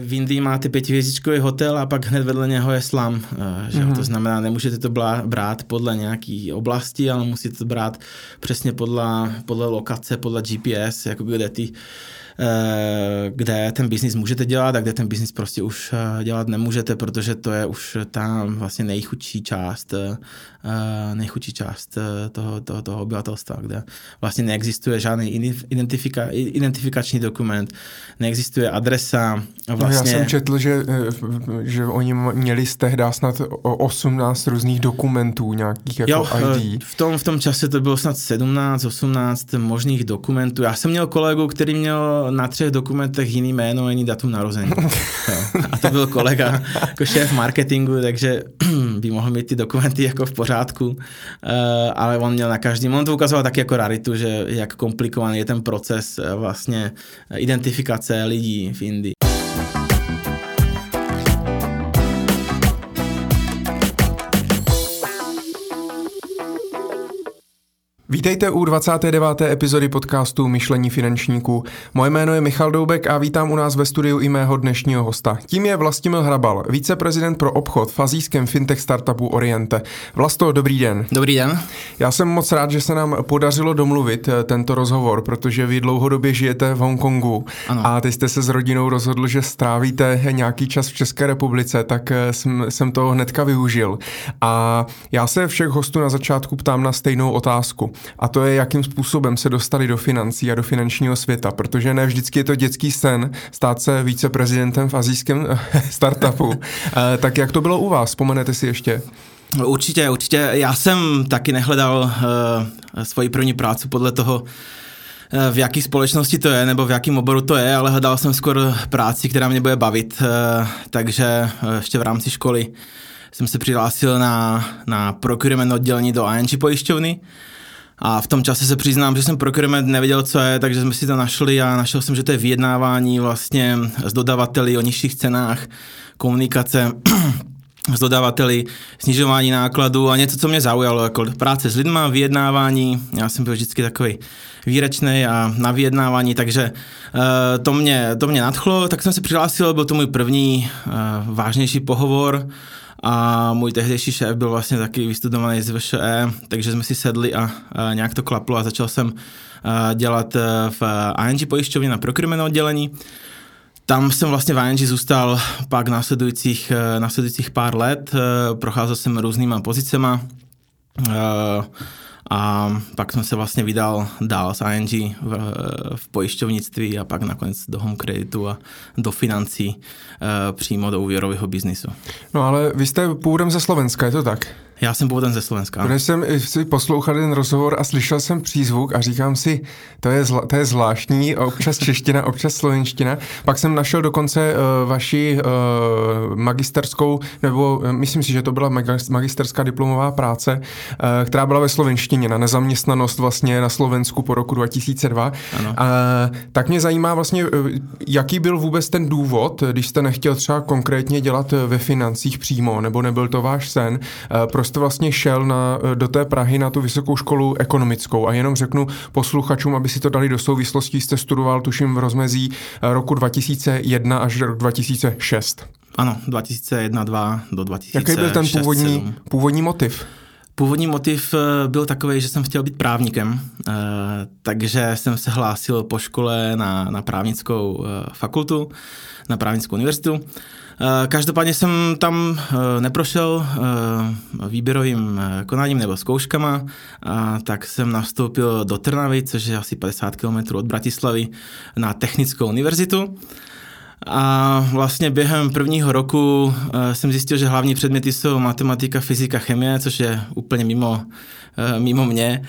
v Indii máte pětihvězdičkový hotel a pak hned vedle něho je slam. Že? Mm-hmm. To znamená, nemůžete to brát podle nějaké oblasti, ale musíte to brát přesně podle, podle lokace, podle GPS, jako kde ty Eh, kde ten biznis můžete dělat a kde ten biznis prostě už eh, dělat nemůžete, protože to je už tam vlastně nejchudší část, eh, nejchudší část toho, toho, toho obyvatelstva, kde vlastně neexistuje žádný identifika, identifikační dokument, neexistuje adresa. Vlastně... No já jsem četl, že, že oni měli z tehdy snad 18 různých dokumentů nějakých jako jo, ID. V tom, v tom čase to bylo snad 17, 18 možných dokumentů. Já jsem měl kolegu, který měl na třech dokumentech jiný jméno, jiný datum narození. A to byl kolega jako šéf marketingu, takže by mohl mít ty dokumenty jako v pořádku, eh, ale on měl na každém, on to ukazoval taky jako raritu, že jak komplikovaný je ten proces eh, vlastně identifikace lidí v Indii. Vítejte u 29. epizody podcastu Myšlení finančníků. Moje jméno je Michal Doubek a vítám u nás ve studiu i mého dnešního hosta. Tím je Vlastimil Hrabal, viceprezident pro obchod v azijském fintech startupu Oriente. Vlasto, dobrý den. Dobrý den. Já jsem moc rád, že se nám podařilo domluvit eh, tento rozhovor, protože vy dlouhodobě žijete v Hongkongu ano. a teď jste se s rodinou rozhodl, že strávíte nějaký čas v České republice, tak eh, jsem, jsem to hnedka využil. A já se všech hostů na začátku ptám na stejnou otázku a to je, jakým způsobem se dostali do financí a do finančního světa, protože ne vždycky je to dětský sen stát se viceprezidentem v azijském eh, startupu. Eh, tak jak to bylo u vás? Vzpomenete si ještě? Určitě, určitě. Já jsem taky nehledal uh, svoji první práci podle toho, v jaký společnosti to je, nebo v jakém oboru to je, ale hledal jsem skoro práci, která mě bude bavit, takže ještě v rámci školy jsem se přihlásil na, na procurement oddělení do ING pojišťovny, a v tom čase se přiznám, že jsem procurement nevěděl, co je, takže jsme si to našli a našel jsem, že to je vyjednávání vlastně s dodavateli o nižších cenách, komunikace s dodavateli, snižování nákladů a něco, co mě zaujalo, jako práce s lidma, vyjednávání. Já jsem byl vždycky takový výrečný a na vyjednávání, takže uh, to, mě, to mě nadchlo, tak jsem se přihlásil, byl to můj první uh, vážnější pohovor a můj tehdejší šéf byl vlastně taky vystudovaný z VŠE, takže jsme si sedli a, a nějak to klaplo a začal jsem a, dělat e, v ING pojišťovně na procurement oddělení. Tam jsem vlastně v ING zůstal pak následujících, e, následujících pár let, e, procházel jsem různýma pozicema, a pak jsem se vlastně vydal dál z ING v, v pojišťovnictví a pak nakonec do home kreditu a do financí e, přímo do úvěrového biznisu. No ale vy jste původem ze Slovenska, je to tak? Já jsem původem ze Slovenska. Když jsem si poslouchal ten rozhovor a slyšel jsem přízvuk a říkám si, to je, zla, to je zvláštní, občas čeština, občas slovenština. Pak jsem našel dokonce uh, vaši uh, magisterskou, nebo uh, myslím si, že to byla magisterská diplomová práce, uh, která byla ve slovenštině na nezaměstnanost vlastně na Slovensku po roku 2002. Ano. Uh, tak mě zajímá vlastně, uh, jaký byl vůbec ten důvod, když jste nechtěl třeba konkrétně dělat ve financích přímo, nebo nebyl to váš sen, uh, jste vlastně šel na, do té Prahy na tu vysokou školu ekonomickou a jenom řeknu posluchačům, aby si to dali do souvislostí, jste studoval tuším v rozmezí eh, roku 2001 až rok 2006. Ano, 2001-2 do 2006 Jaký byl ten původní, původní motiv? Původní motiv eh, byl takový, že jsem chtěl být právníkem, eh, takže jsem se hlásil po škole na, na právnickou fakultu, na právnickou univerzitu. Eh, každopádně jsem tam eh, neprošel eh, výběrovým konáním nebo zkouškama, tak jsem nastoupil do Trnavy, což je asi 50 km od Bratislavy, na Technickou univerzitu. A vlastně během prvního roku jsem zjistil, že hlavní předměty jsou matematika, fyzika, chemie, což je úplně mimo, mimo mě.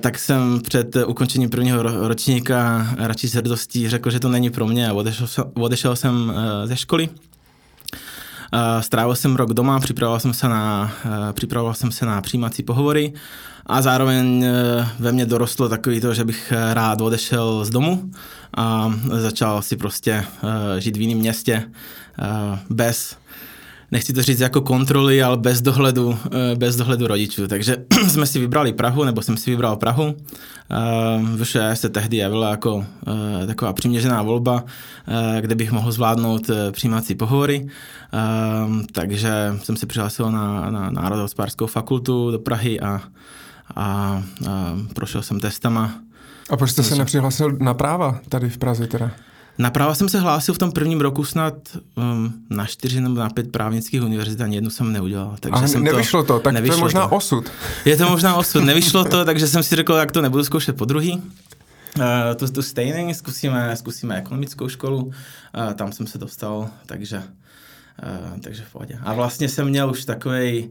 Tak jsem před ukončením prvního ročníka radši s hrdostí řekl, že to není pro mě a odešel, odešel jsem ze školy. Strávil jsem rok doma, připravoval jsem se na, eh, připravoval jsem se na přijímací pohovory a zároveň eh, ve mně dorostlo takový to, že bych eh, rád odešel z domu a začal si prostě žít v jiném městě bez nechci to říct jako kontroly, ale bez dohledu, bez dohledu rodičů. Takže jsme si vybrali Prahu, nebo jsem si vybral Prahu. VŠE se tehdy javila jako taková přiměřená volba, kde bych mohl zvládnout přijímací pohovory. Takže jsem se přihlásil na, na Národohospodářskou fakultu do Prahy a, a, a prošel jsem testama. A proč jste se nepřihlásil na práva tady v Praze teda? Na práva jsem se hlásil v tom prvním roku snad um, na čtyři nebo na pět právnických univerzit, ani jednu jsem neudělal. Takže Ale jsem nevyšlo to, tak nevyšlo to je možná to. osud. Je to možná osud, nevyšlo to, takže jsem si řekl, jak to nebudu zkoušet po druhý. Uh, tu, tu stejný, zkusíme, zkusíme ekonomickou školu, uh, tam jsem se dostal, takže, uh, takže v pohodě. A vlastně jsem měl už takový Eh,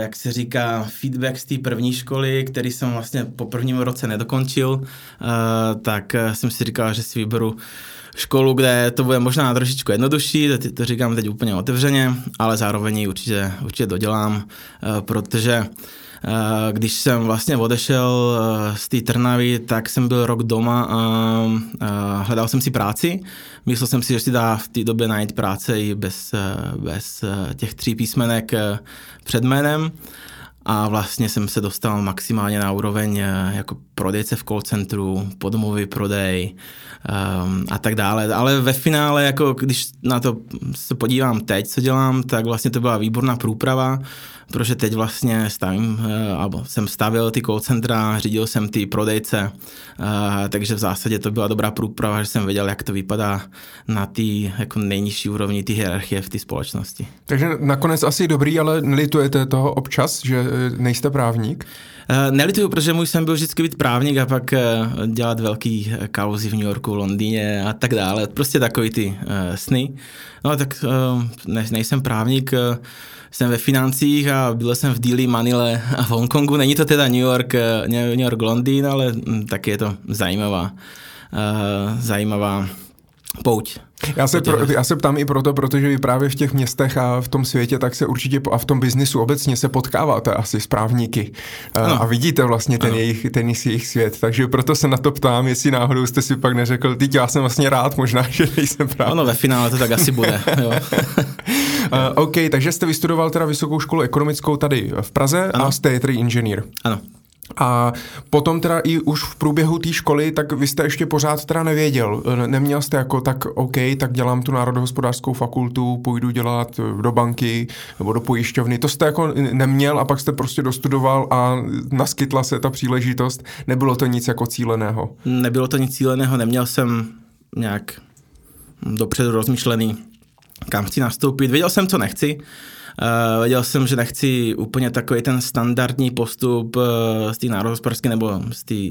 jak se říká, feedback z té první školy, který jsem vlastně po prvním roce nedokončil, eh, tak eh, jsem si říkal, že si vyberu školu, kde to bude možná trošičku jednodušší, to, to říkám teď úplně otevřeně, ale zároveň ji určitě, určitě dodělám, protože když jsem vlastně odešel z té Trnavy, tak jsem byl rok doma a hledal jsem si práci. Myslel jsem si, že si dá v té době najít práce i bez, bez těch tří písmenek před jménem a vlastně jsem se dostal maximálně na úroveň eh, jako prodejce v call centru, podmový prodej um, a tak dále. Ale ve finále, jako když na to se podívám teď, co dělám, tak vlastně to byla výborná průprava, protože teď vlastně stavím, eh, alebo jsem stavil ty call centra, řídil jsem ty prodejce, eh, takže v zásadě to byla dobrá průprava, že jsem věděl, jak to vypadá na té jako nejnižší úrovni té hierarchie v té společnosti. Takže nakonec asi dobrý, ale nelitujete toho občas, že nejste právník? Nelituju, protože můj sen byl vždycky být právník a pak dělat velký kauzy v New Yorku, Londýně a tak dále. Prostě takový ty sny. No tak ne, nejsem právník, jsem ve financích a byl jsem v díli Manile a v Hongkongu. Není to teda New York, eh, New York Londýn, ale hm, tak je to zajímavá, zajímavá pouť. Já se, pro, já se ptám i proto, protože vy právě v těch městech a v tom světě, tak se určitě a v tom biznisu obecně se potkáváte asi s právníky ano. a vidíte vlastně ten jejich, ten jejich svět. Takže proto se na to ptám, jestli náhodou jste si pak neřekl, teď já jsem vlastně rád možná, že nejsem právník. Ono ve finále to tak asi bude. Jo. uh, OK, takže jste vystudoval teda vysokou školu ekonomickou tady v Praze ano. a jste tedy inženýr. Ano. A potom teda i už v průběhu té školy, tak vy jste ještě pořád teda nevěděl. Neměl jste jako tak OK, tak dělám tu národohospodářskou fakultu, půjdu dělat do banky nebo do pojišťovny. To jste jako neměl a pak jste prostě dostudoval a naskytla se ta příležitost. Nebylo to nic jako cíleného. Nebylo to nic cíleného, neměl jsem nějak dopředu rozmyšlený, kam chci nastoupit. Věděl jsem, co nechci. Uh, věděl jsem, že nechci úplně takový ten standardní postup uh, z té národohospodářské nebo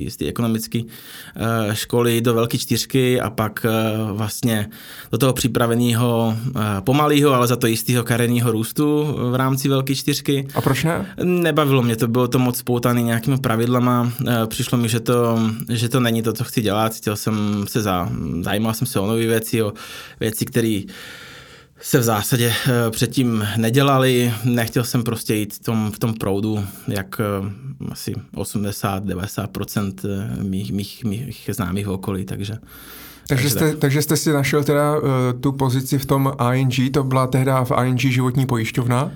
z té ekonomické uh, školy do velké čtyřky a pak uh, vlastně do toho připraveného uh, pomalého, ale za to jistého kariérního růstu v rámci velké čtyřky. A proč ne? Nebavilo mě to, bylo to moc spoutané nějakými pravidlama. Uh, přišlo mi, že to, že to není to, co chci dělat. Chtěl jsem se za, zajímal jsem se o nové věci, o věci, které se v zásadě eh, předtím nedělali. Nechtěl jsem prostě jít v tom, v tom proudu, jak eh, asi 80-90% eh, mých, mých, mých známých v okolí, takže... Takže jste, takže jste si našel teda uh, tu pozici v tom ING, to byla tehda v ING životní pojišťovna?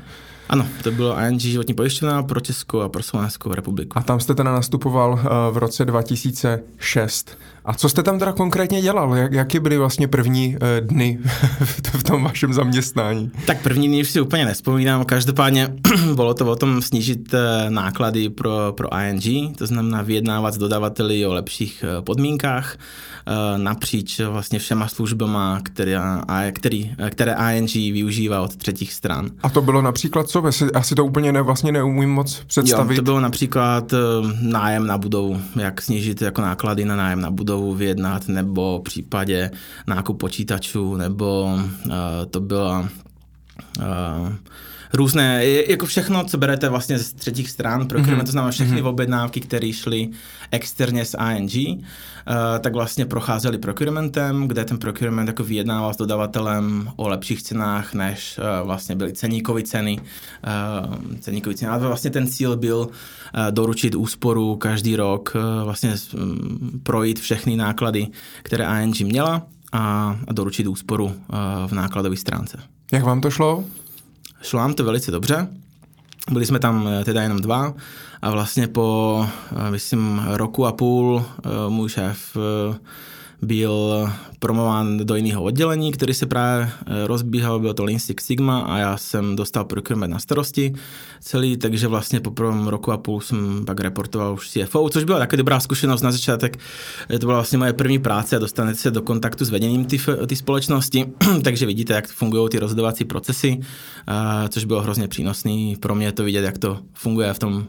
Ano, to bylo ING životní pojišťovna pro Českou a pro Slovenskou republiku. A tam jste teda nastupoval uh, v roce 2006. A co jste tam teda konkrétně dělal? Jak, jaké byly vlastně první uh, dny v tom vašem zaměstnání? Tak první dny už si úplně nespomínám. Každopádně bylo to o tom snížit uh, náklady pro, pro ING, to znamená vyjednávat s dodavateli o lepších uh, podmínkách napříč vlastně všema službama, které, který, které ING využívá od třetích stran. A to bylo například co? Asi to úplně ne, vlastně neumím moc představit. Jo, to bylo například nájem na budovu, jak snížit jako náklady na nájem na budovu budovu vyjednat, nebo v případě nákup počítačů, nebo uh, to byla uh, různé, jako všechno, co berete vlastně z třetích stran, procurement, mm-hmm. to znamená všechny mm-hmm. objednávky, které šly externě z ING, uh, tak vlastně procházely procurementem, kde ten procurement jako vyjednával s dodavatelem o lepších cenách, než uh, vlastně byly ceníkové ceny. Uh, ceníkový ceny. A vlastně ten cíl byl uh, doručit úsporu každý rok, uh, vlastně um, projít všechny náklady, které ING měla a, a doručit úsporu uh, v nákladové stránce. Jak vám to šlo? Šlo nám to velice dobře. Byli jsme tam teda jenom dva a vlastně po, myslím, roku a půl můj šéf byl promován do jiného oddělení, který se právě eh, rozbíhal, byl to Lean Six Sigma a já jsem dostal procurement na starosti celý, takže vlastně po prvním roku a půl jsem pak reportoval už CFO, což byla také dobrá zkušenost na začátek. Eh, to byla vlastně moje první práce a dostanete se do kontaktu s vedením té společnosti, takže vidíte, jak fungují ty rozhodovací procesy, eh, což bylo hrozně přínosný pro mě to vidět, jak to funguje v tom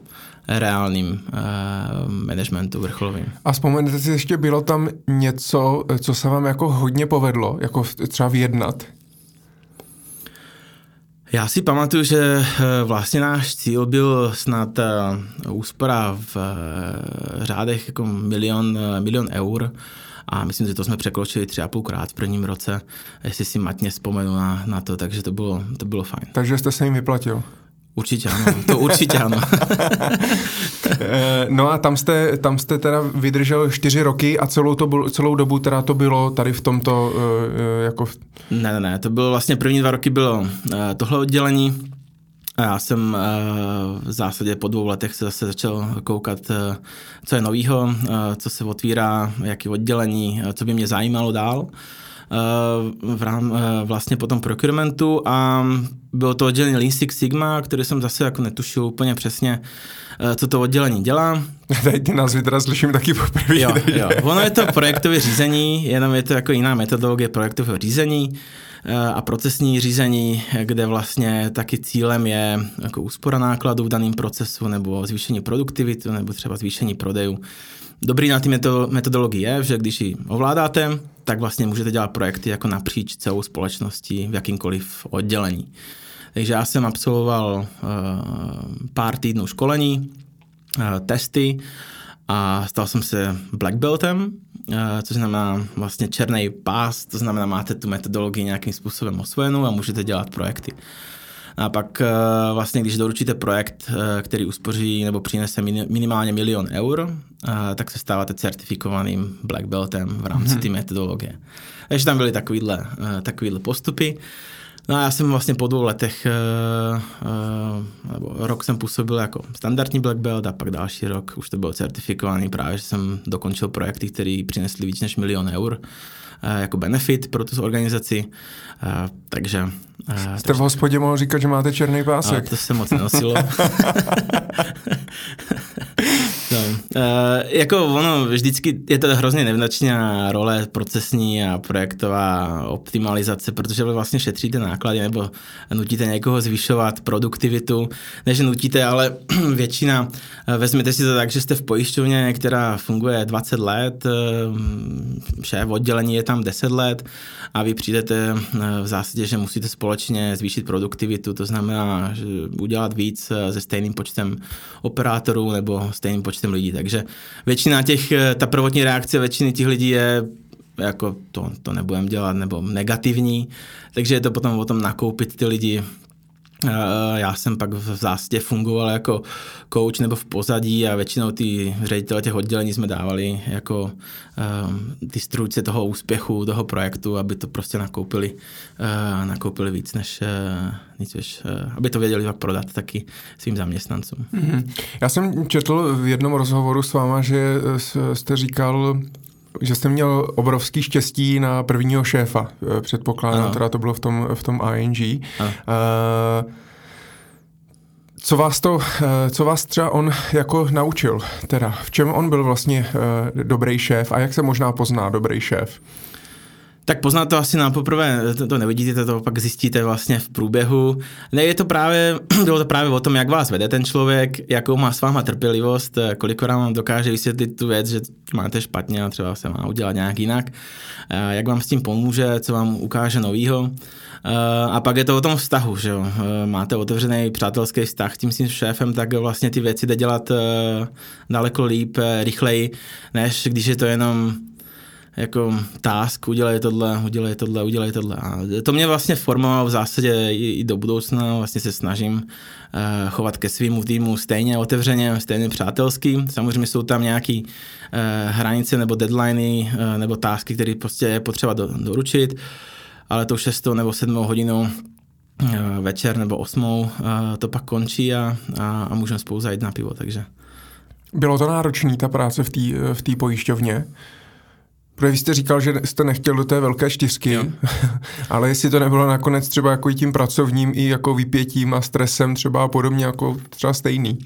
reálným uh, managementu vrcholovým. A vzpomenete si ještě, bylo tam něco, co se vám jako hodně povedlo, jako třeba vyjednat? Já si pamatuju, že eh, vlastně náš cíl byl snad eh, úspora v řádech jako milion, milion eur a myslím, že to jsme překročili tři a půlkrát v prvním roce, jestli si matně vzpomenu na, na to, takže to bylo, to bylo fajn. Takže jste se jim vyplatil? Určitě ano, to určitě ano. Eh, no a tam jste, tam jste teda vydržel čtyři roky a celou, to, celou dobu teda to bylo tady v tomto uh, jako... Ne, ne, ne, to bylo vlastně první dva roky bylo tohle oddělení a já jsem v zásadě po dvou letech se zase začal koukat, co je novýho, co se otvírá, jaký oddělení, co by mě zajímalo dál v rám, vlastně po tom procurementu a bylo to oddělení Lean Six Sigma, který jsem zase jako netušil úplně přesně, eh, co to oddělení dělá. Teď ty názvy teda slyším taky poprvé. Jo, jo. Ono je to projektové řízení, jenom je to jako jiná metodologie projektového řízení eh, a procesní řízení, kde vlastně taky cílem je jako úspora nákladů v daném procesu nebo zvýšení produktivity nebo třeba zvýšení prodejů. Dobrý na té metodologii je, že když ji ovládáte, tak vlastně můžete dělat projekty jako napříč celou společností v jakýmkoliv oddělení. Takže já jsem absolvoval uh, pár týdnů školení, uh, testy a stal jsem se black beltem, uh, což znamená vlastně černý pás, to znamená, máte tu metodologii nějakým způsobem osvojenou a můžete dělat projekty. A pak vlastně, když doručíte projekt, který uspoří nebo přinese minimálně milion eur, tak se stáváte certifikovaným black beltem v rámci mm-hmm. té metodologie. Takže tam byly takovýhle, takovýhle postupy. No a já jsem vlastně po dvou letech, nebo rok jsem působil jako standardní black belt a pak další rok už to byl certifikovaný právě, že jsem dokončil projekty, které přinesly víc než milion eur jako benefit pro tu organizaci. Uh, takže... Uh, Jste v hospodě mohl říkat, že máte černý pásek. to se moc nenosilo. No, uh, jako ono, vždycky je to hrozně nevnačná role procesní a projektová optimalizace, protože vlastně šetříte náklady nebo nutíte někoho zvyšovat produktivitu, než nutíte, ale většina, uh, vezměte si to tak, že jste v pojišťovně, která funguje 20 let, uh, šéf oddělení je tam 10 let a vy přijdete v zásadě, že musíte společně zvýšit produktivitu, to znamená že udělat víc se stejným počtem operátorů nebo stejným počtem počtem lidí. Takže většina těch, eh, ta prvotní reakce většiny těch lidí je jako to, to nebudem dělat, nebo negativní, takže je to potom o tom nakoupit ty lidi já jsem pak v zásadě fungoval jako coach nebo v pozadí a většinou ty ředitele těch oddělení jsme dávali jako um, ty strůjce toho úspěchu, toho projektu, aby to prostě nakoupili, uh, nakoupili víc než, nic než uh, aby to věděli jak prodat taky svým zaměstnancům. Mm-hmm. Já jsem četl v jednom rozhovoru s váma, že jste říkal, že jste měl obrovský štěstí na prvního šéfa, eh, předpokládám, teda to bylo v tom, v tom ING. Uh, co vás to, eh, co vás třeba on jako naučil, teda v čem on byl vlastně dobrý šéf a jak se možná pozná dobrý šéf? Tak poznat to asi na poprvé, to, to nevidíte, to pak zjistíte vlastně v průběhu. Ne, je to právě, bylo to právě o tom, jak vás vede ten člověk, jakou má s váma trpělivost, kolik vám dokáže vysvětlit tu věc, že máte špatně a třeba se má udělat nějak jinak, jak vám s tím pomůže, co vám ukáže novýho. A pak je to o tom vztahu, že jo. Máte otevřený přátelský vztah s tím svým šéfem, tak vlastně ty věci jde dělat daleko líp, rychleji, než když je to jenom jako task, udělej tohle, udělej tohle, udělej tohle. A to mě vlastně formovalo v zásadě i, i do budoucna, vlastně se snažím uh, chovat ke svýmu týmu stejně otevřeně, stejně přátelský. Samozřejmě jsou tam nějaké uh, hranice nebo deadliny uh, nebo tásky, které prostě je potřeba do, doručit, ale tou šestou nebo sedmou hodinu večer nebo osmou to pak končí a, a, a můžeme spolu zajít na pivo, takže. Bylo to náročné, ta práce v té v tý pojišťovně? Protože vy jste říkal, že jste nechtěl do té velké čtyřky, jo. ale jestli to nebylo nakonec třeba jako tím pracovním i jako vypětím a stresem třeba a podobně jako třeba stejný.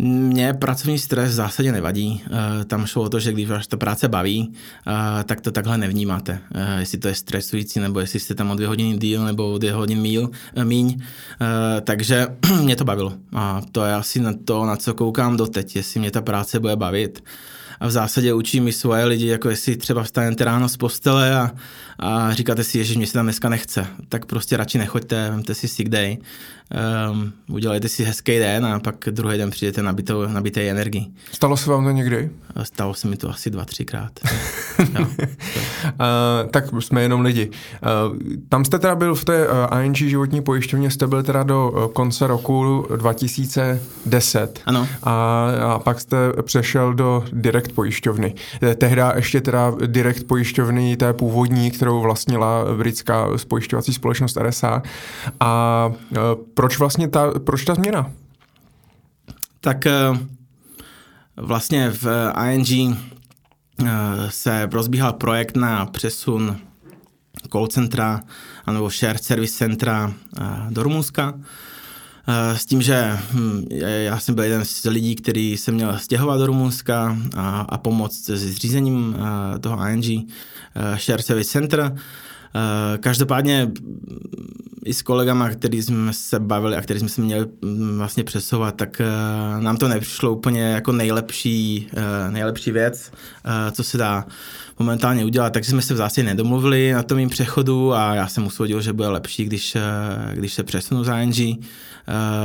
Mně pracovní stres v zásadě nevadí. Eh, tam šlo o to, že když vás ta práce baví, eh, tak to takhle nevnímáte. Eh, jestli to je stresující, nebo jestli jste tam o dvě hodiny díl, nebo o dvě hodiny míl, míň. Takže mě to bavilo. A to je asi na to, na co koukám doteď, jestli mě ta práce bude bavit a v zásadě učím i svoje lidi, jako jestli třeba vstanete ráno z postele a, a říkáte si, že mě se tam dneska nechce, tak prostě radši nechoďte, vemte si sick day, um, udělejte si hezký den a pak druhý den přijdete nabitou, nabité energii. Stalo se vám to někdy? Stalo se mi to asi dva, třikrát. uh, tak jsme jenom lidi. Uh, tam jste teda byl v té uh, ING životní pojišťovně, jste byl teda do uh, konce roku 2010. Ano. A, a pak jste přešel do direkt pojišťovny. Tehda ještě teda direkt pojišťovny té původní, kterou vlastnila britská spojišťovací společnost RSA. A uh, proč vlastně ta, proč ta změna? Tak eh, vlastně v ING eh, se rozbíhal projekt na přesun call centra nebo share service centra do Rumunska. S tím, že hm, já jsem byl jeden z lidí, který se měl stěhovat do Rumunska a, a pomoct s zřízením toho ING Service Center. Eh, každopádně i s kolegama, který jsme se bavili a který jsme se měli mm, vlastně přesouvat, tak eh, nám to nepřišlo úplně jako nejlepší, eh, nejlepší věc, co se dá momentálně udělat, takže jsme se v zásadě nedomluvili na tom mým přechodu a já jsem usvodil, že bude lepší, když, když se přesunu za ING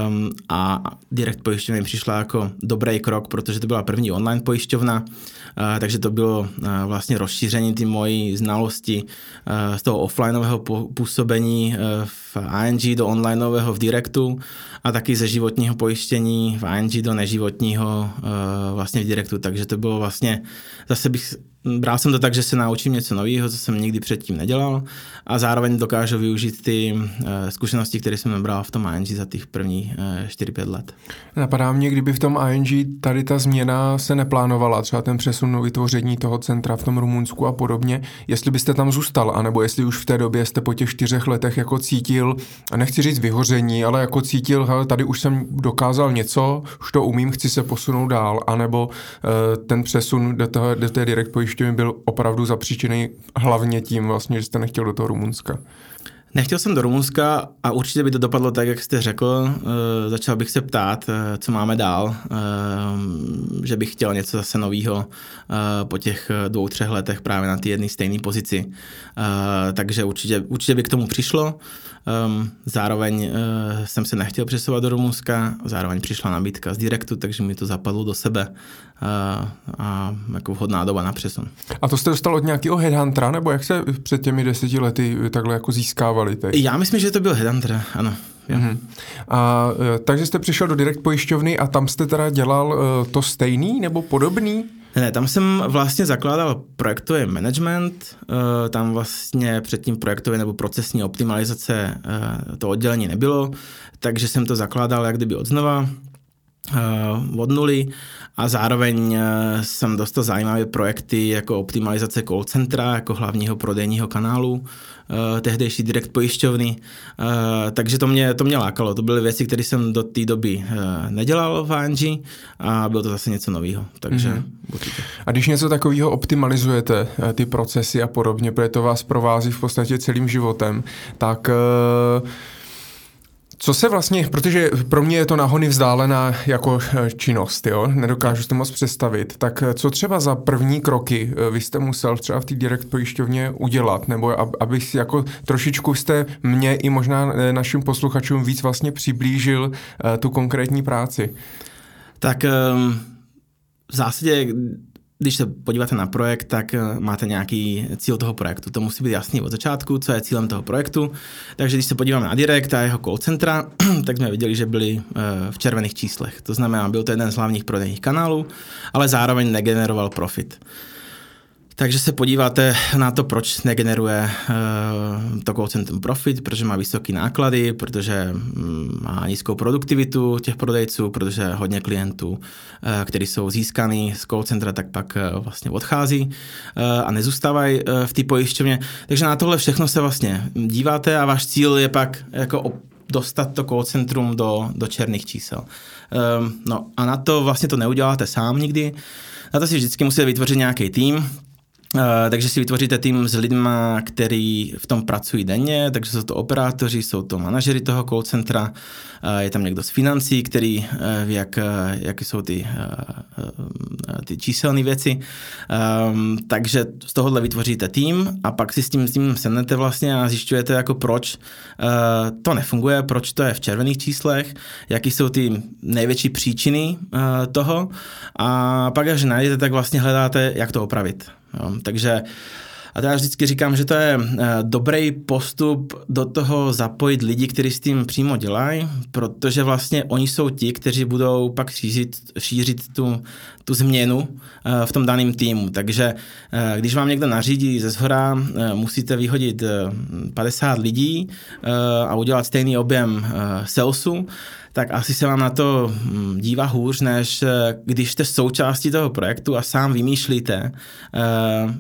um, a Direct pojišťovna mi přišla jako dobrý krok, protože to byla první online pojišťovna, uh, takže to bylo uh, vlastně rozšíření ty mojí znalosti uh, z toho offlineového působení uh, v ING do onlineového v Directu a taky ze životního pojištění v ING do neživotního uh, vlastně v Directu, takže to bylo vlastně, zase bych bral jsem to tak, že se naučím něco nového, co jsem nikdy předtím nedělal a zároveň dokážu využít ty uh, zkušenosti, které jsem nabral v tom ING za těch první uh, eh, 4-5 let. Napadá mě, kdyby v tom ING tady ta změna se neplánovala, třeba ten přesun vytvoření toho centra v tom Rumunsku a podobně, jestli byste tam zůstal, anebo jestli už v té době jste po těch čtyřech letech jako cítil, a nechci říct vyhoření, ale jako cítil, hele, tady už jsem dokázal něco, už to umím, chci se posunout dál, anebo uh, ten přesun do, toho, do té direct pojišťovny byl opravdu zapříčený hlavně tím vlastně, že jste nechtěl do toho Rumunska. Nechtěl jsem do Rumunska a určitě by to dopadlo tak, jak jste řekl. E, začal bych se ptát, e, co máme dál, e, že bych chtěl něco zase nového e, po těch dvou, třech letech právě na té jedné stejné pozici. E, takže určitě, určitě by k tomu přišlo. Um, zároveň jsem se nechtěl přesouvat do Rumunska, zároveň přišla nabídka z Direktu, takže mi to zapadlo do sebe a jako vhodná doba na přesun. A to jste dostal od nějakého headhuntera, nebo jak se před těmi deseti lety takhle jako získávali? Teď? Já myslím, že to byl headhunter, ano. Mm-hmm. A, e, takže jste přišel do direkt pojišťovny a tam jste teda dělal uh, to stejný nebo podobný? Ne, tam jsem vlastně zakládal projektový management, eh, tam vlastně předtím projektový nebo procesní optimalizace to oddělení nebylo, takže jsem to zakládal jak kdyby od znova, od nuly a zároveň jsem dostal zajímavé projekty jako optimalizace call centra, jako hlavního prodejního kanálu, uh, tehdejší direkt pojišťovny, takže to mě, to mě lákalo. To byly věci, které jsem do té doby nedělal v ANG a bylo to zase něco nového, takže mm-hmm. určitě. A když něco takového optimalizujete, ty procesy a podobně, protože to vás provází v podstatě celým životem, tak co se vlastně, protože pro mě je to nahony vzdálená jako eh, činnost, jo, nedokážu to moc představit, tak eh, co třeba za první kroky eh, vy jste musel třeba v té direkt pojišťovně udělat, nebo abych jako trošičku jste mě i možná našim posluchačům víc vlastně přiblížil tu konkrétní práci? Tak ehm, v zásadě když se podíváte na projekt, tak eh, máte nějaký cíl toho projektu. To musí být jasný od začátku, co je cílem toho projektu. Takže když se podíváme na Direct a jeho call centra, tak jsme viděli, že byli eh, v červených číslech. To znamená, byl to jeden z hlavních prodejních kanálů, ale zároveň negeneroval profit. Takže se podíváte na to, proč negeneruje uh, to call centrum profit, protože má vysoké náklady, protože um, má nízkou produktivitu těch prodejců, protože hodně klientů, uh, kteří jsou získaný z call centra, tak pak uh, vlastně odchází uh, a nezůstávají uh, v té pojišťovně. Takže na tohle všechno se vlastně díváte a váš cíl je pak jako dostat to call centrum do, do černých čísel. Um, no a na to vlastně to neuděláte sám nikdy. Na to si vždycky musíte vytvořit nějaký tým, Uh, takže si vytvoříte tým s lidmi, který v tom pracují denně, takže jsou to operátoři, jsou to manažery toho call centra, uh, je tam někdo z financí, který uh, ví, jak, jak jsou ty, ty číselné věci. Um, takže z tohohle vytvoříte tým a pak si s tím, s tím sednete vlastně a zjišťujete, jako proč to nefunguje, proč to je v červených číslech, jaký jsou ty největší příčiny toho a pak, až najdete, tak vlastně hledáte, jak to opravit. Jo, takže a to já vždycky říkám, že to je eh, dobrý postup do toho zapojit lidi, kteří s tím přímo dělají, protože vlastně oni jsou ti, kteří budou pak šířit, šířit tu, tu změnu eh, v tom daném týmu. Takže eh, když vám někdo nařídí ze zhora, musíte vyhodit 50 lidí a udělat stejný objem salesu, tak asi se vám na to hm, dívá hůř, než když jste součástí toho projektu a sám vymýšlíte,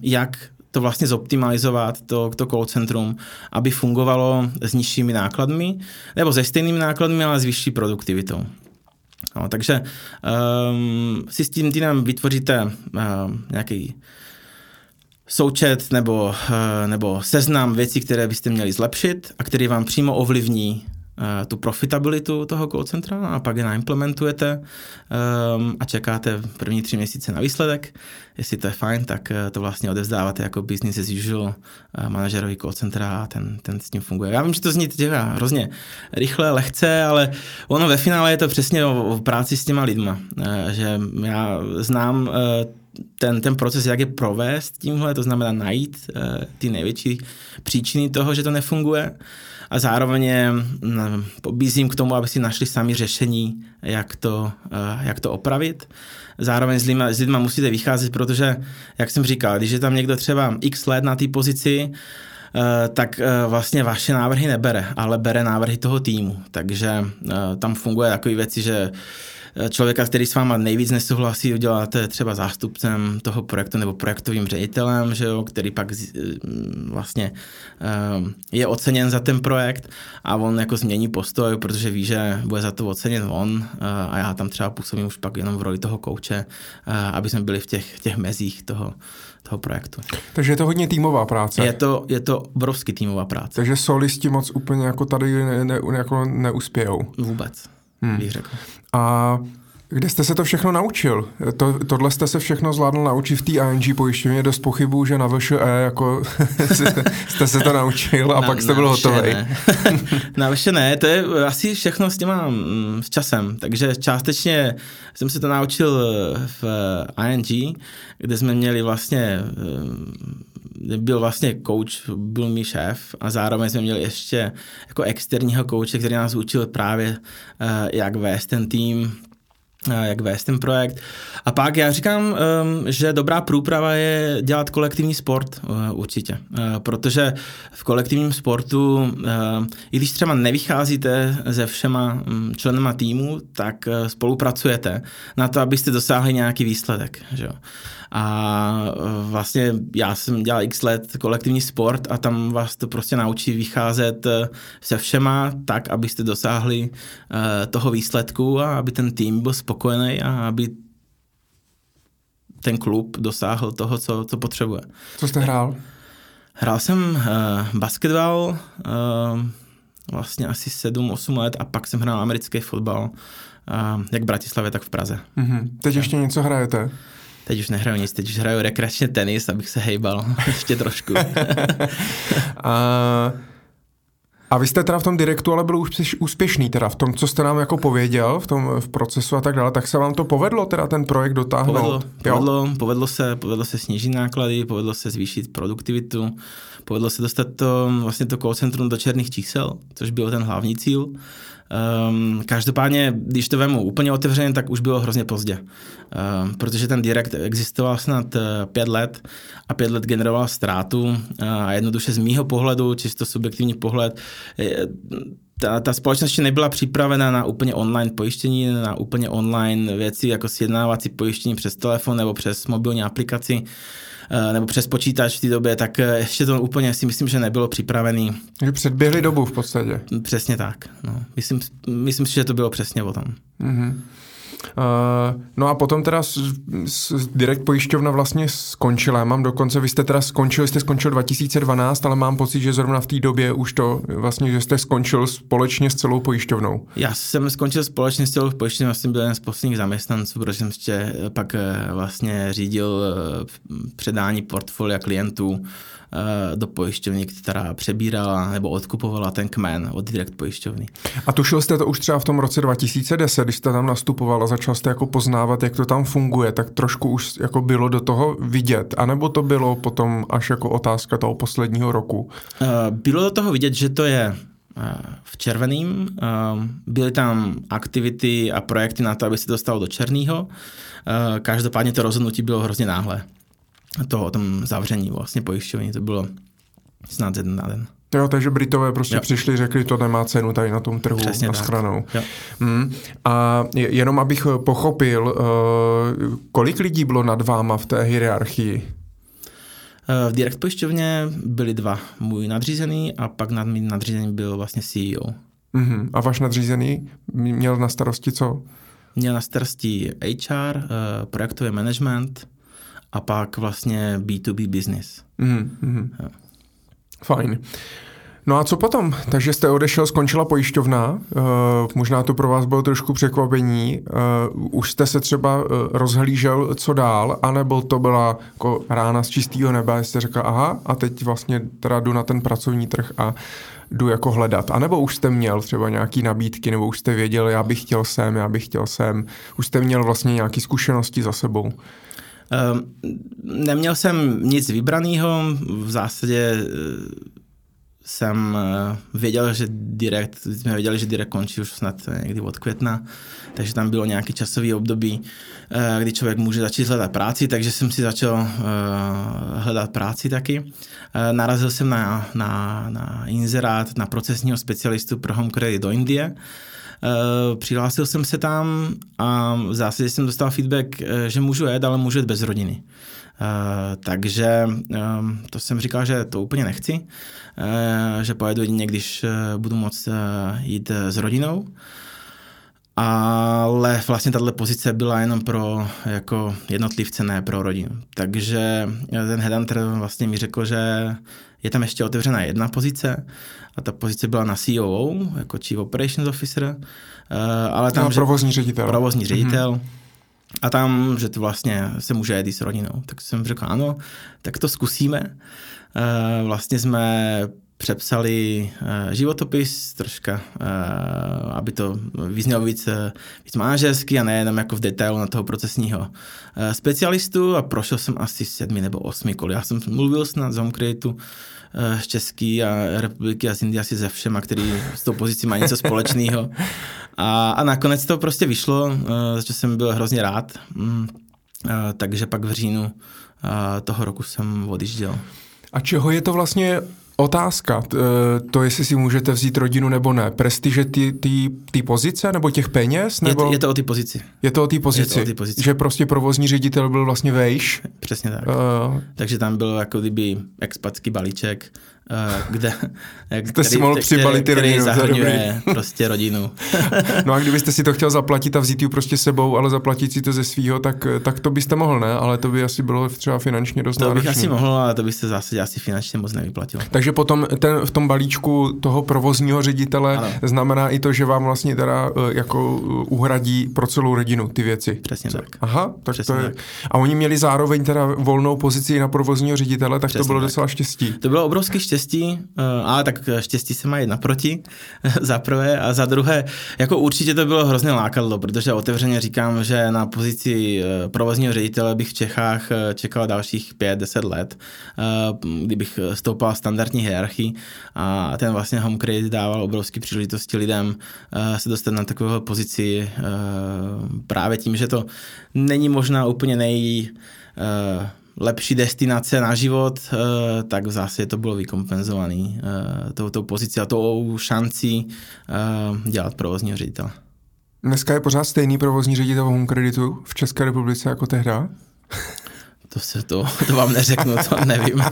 jak to vlastně zoptimalizovat, to, to call centrum, aby fungovalo s nižšími nákladmi, nebo se stejnými nákladmi, ale s vyšší produktivitou. No, takže um, si s tím týmem vytvoříte uh, nějaký součet nebo, uh, nebo seznam věcí, které byste měli zlepšit a který vám přímo ovlivní Eh, tu profitabilitu toho call centra a pak je naimplementujete um, a čekáte první tři měsíce na výsledek. Jestli to je fajn, tak eh, to vlastně odevzdáváte jako business as usual uh, manažerovi call centra a ten, ten s tím funguje. Já vím, že to zní těžká, hrozně rychle, lehce, ale ono ve finále je to přesně o, o práci s těma lidma. Že já znám ten, ten proces, jak je provést tímhle, to znamená najít ty největší příčiny toho, že to nefunguje a zároveň mm, pobízím k tomu, aby si našli sami řešení, jak to, eh, jak to opravit. Zároveň s lidma, s lidma musíte vycházet, protože, jak jsem říkal, když je tam někdo třeba x let na té pozici, eh, tak eh, vlastně vaše návrhy nebere, ale bere návrhy toho týmu. Takže tam funguje takové věci, že člověka, který s váma nejvíc nesouhlasí, uděláte třeba zástupcem toho projektu nebo projektovým ředitelem, že jo, který pak vlastně eh, je oceněn za ten projekt a on jako změní postoj, protože ví, že bude za to oceněn on eh, a já tam třeba působím už pak jenom v roli toho kouče, eh, aby jsme byli v těch, těch mezích toho, toho projektu. Takže je to hodně týmová práce. Je to, je to obrovský týmová práce. Takže solisti moc úplně jako tady ne, ne, jako neuspějou. Vůbec hmm. bych řekl. A kde jste se to všechno naučil? To, tohle jste se všechno zvládl naučit v té ING pojišťovně. Dost pochybu, že na VŠE jako jste se to naučil a na, pak jste byl hotový. na VŠE ne, to je asi všechno s těma mm, s časem. Takže částečně jsem se to naučil v ING, kde jsme měli vlastně byl vlastně coach, byl mi šéf a zároveň jsme měli ještě jako externího kouče, který nás učil právě, eh, jak vést ten tým, eh, jak vést ten projekt. A pak já říkám, ehm, že dobrá průprava je dělat kolektivní sport eh, určitě, protože v kolektivním sportu, i když třeba nevycházíte se všema hm, členama týmu, tak spolupracujete na to, abyste dosáhli nějaký výsledek. Že jo? A e, vlastně já jsem dělal x let kolektivní sport a tam vás to prostě naučí vycházet e, se všema tak, abyste dosáhli e, toho výsledku a aby ten tým byl spokojený a aby ten klub dosáhl toho, co, co potřebuje. Co jste hrál? Hrál jsem uh, basketbal uh, vlastně asi 7-8 let a pak jsem hrál americký fotbal, uh, jak v Bratislavě, tak v Praze. Mm-hmm. Teď ještě něco hrajete? Teď už nehraju nic, teď už hraju rekreačně tenis, abych se hejbal ještě trošku. a, a vy jste teda v tom direktu ale byl už úspěšný teda v tom, co jste nám jako pověděl v tom v procesu a tak dále, tak se vám to povedlo teda ten projekt dotáhnout? Povedlo, povedlo, povedlo, se, povedlo se snížit náklady, povedlo se zvýšit produktivitu, povedlo se dostat to, vlastně to call centrum do černých čísel, což byl ten hlavní cíl. Um, každopádně, když to vemu úplně otevřeně, tak už bylo hrozně pozdě. Um, protože ten direkt existoval snad pět let a pět let generoval ztrátu a jednoduše z mýho pohledu, čisto subjektivní pohled, ta, ta společnost nebyla připravena na úplně online pojištění, na úplně online věci, jako sjednávací pojištění přes telefon nebo přes mobilní aplikaci eh, nebo přes počítač v té době, tak eh, ještě to úplně si myslím, že nebylo připravený. Že předběhli dobu v podstatě. Přesně tak. No. Myslím, myslím si, že to bylo přesně o tom. Mm-hmm. Uh, no a potom teda s, s direkt pojišťovna vlastně skončila. Já mám dokonce, vy jste teda skončil, jste skončil 2012, ale mám pocit, že zrovna v té době už to vlastně, že jste skončil společně s celou pojišťovnou. Já jsem skončil společně s celou pojišťovnou, já jsem byl jeden z posledních zaměstnanců, protože jsem ještě pak eh, vlastně řídil eh, předání portfolia klientů Eh, do pojišťovny, která přebírala nebo odkupovala ten kmen od direkt pojišťovny. A tušil jste to už třeba v tom roce 2010, když jste tam nastupoval a začal jste jako poznávat, jak to tam funguje, tak trošku už jako bylo do toho vidět, anebo to bylo potom až jako otázka toho posledního roku? Eh, bylo do toho vidět, že to je eh, v červeným. Byly tam aktivity a projekty na to, aby se dostalo do černého. Každopádně to rozhodnutí bylo hrozně náhle toho o tom zavření vlastně pojišťovní, to bylo snad jeden na den. Jo, takže Britové prostě jo. přišli, řekli, to nemá cenu tady na tom trhu Přesně na schranou. Hmm. A jenom abych pochopil, uh, kolik lidí bylo nad váma v té hierarchii? Eh, v direkt pojišťovně byli dva, můj nadřízený a pak nad mým nadřízený byl vlastně CEO. Mm-hmm. A váš nadřízený měl na starosti co? Měl na starosti HR, eh, projektový management, a pak vlastně B2B business. Mm-hmm. Ja. Fajn. No a co potom? Takže jste odešel, skončila pojišťovna, uh, možná to pro vás bylo trošku překvapení, uh, už jste se třeba uh, rozhlížel, co dál, anebo to byla jako rána z čistého nebe, jste řekl, aha, a teď vlastně teda jdu na ten pracovní trh a jdu jako hledat. A nebo už jste měl třeba nějaký nabídky, nebo už jste věděl, já bych chtěl sem, já bych chtěl sem, už jste měl vlastně nějaké zkušenosti za sebou. Ehm, neměl jsem nic vybraného, v zásadě eh, jsem eh, věděl, že direkt, jsme věděli, že direkt končí už snad někdy od května, takže tam bylo nějaký časový období, eh, kdy člověk může začít hledat práci, takže jsem si začal hledat práci taky. Narazil jsem na, na, na inzerát na procesního specialistu pro home credit do Indie, Eh, přihlásil jsem se tam a v zásadě jsem dostal feedback, eh, že můžu jet, ale můžu jet bez rodiny. Uh, takže um, to jsem říkal, že to úplně nechci, uh, že pojedu jedině, když budu moct jít s rodinou. Ale vlastně tato pozice byla jenom pro jako jednotlivce, ne pro rodinu. Takže ten headhunter vlastně mi řekl, že je tam ještě otevřená jedna pozice a ta pozice byla na COO, jako Chief Operations Officer, uh, ale tam... No, že, provozní ředitel. Provozní ředitel. Mm-hmm. A tam, že to vlastně se může jít s rodinou. Tak jsem řekl, ano, tak to zkusíme. Uh, vlastně jsme přepsali uh, životopis troška, uh, aby to vyznělo víc, víc manažersky a nejenom jako v detailu na toho procesního uh, specialistu a prošel jsem asi sedmi nebo osmi kol. Já jsem mluvil snad z Homecreateu z České a republiky a z Indie asi ze všema, který s tou pozicí má něco společného. A, a nakonec to prostě vyšlo, za co jsem byl hrozně rád. Mm, takže pak v říjnu toho roku jsem odjížděl. A čeho je to vlastně Otázka, to jestli si můžete vzít rodinu nebo ne. Prestiže ty pozice nebo těch peněz? Nebo... Je, to, je to o té pozici. Je to o té pozici. pozici. Že prostě provozní ředitel byl vlastně vejš. Přesně tak. Uh... Takže tam byl jako kdyby expatský balíček, Eh, kde, Jste který, si mohl přibalit ty rodinu. zahrnuje prostě rodinu. no a kdybyste si to chtěl zaplatit a vzít ji prostě sebou, ale zaplatit si to ze svýho, tak, tak to byste mohl, ne? Ale to by asi bylo třeba finančně dost To náročný. bych asi mohl, ale to byste zase asi finančně moc nevyplatil. Takže potom ten, v tom balíčku toho provozního ředitele ano. znamená i to, že vám vlastně teda eh, jako eh, uhradí pro celou rodinu ty věci. Přesně tak. Aha, tak Přesně to je. Tak. A oni měli zároveň teda volnou pozici na provozního ředitele, tak Přesně to bylo tak. docela štěstí. To bylo obrovský štěstí štěstí, ale tak štěstí se mají naproti, za prvé, a za druhé, jako určitě to bylo hrozně lákadlo, protože otevřeně říkám, že na pozici provozního ředitele bych v Čechách čekal dalších 5-10 let, kdybych stoupal standardní hierarchii. A ten vlastně home credit dával obrovské příležitosti lidem se dostat na takovou pozici právě tím, že to není možná úplně nej lepší destinace na život, eh, tak v zásadě to bylo vykompenzované eh, touto pozicí a tou šancí eh, dělat provozního ředitele. Dneska je pořád stejný provozní ředitel Home Creditu v České republice jako tehda? To se to, to vám neřeknu, to nevím.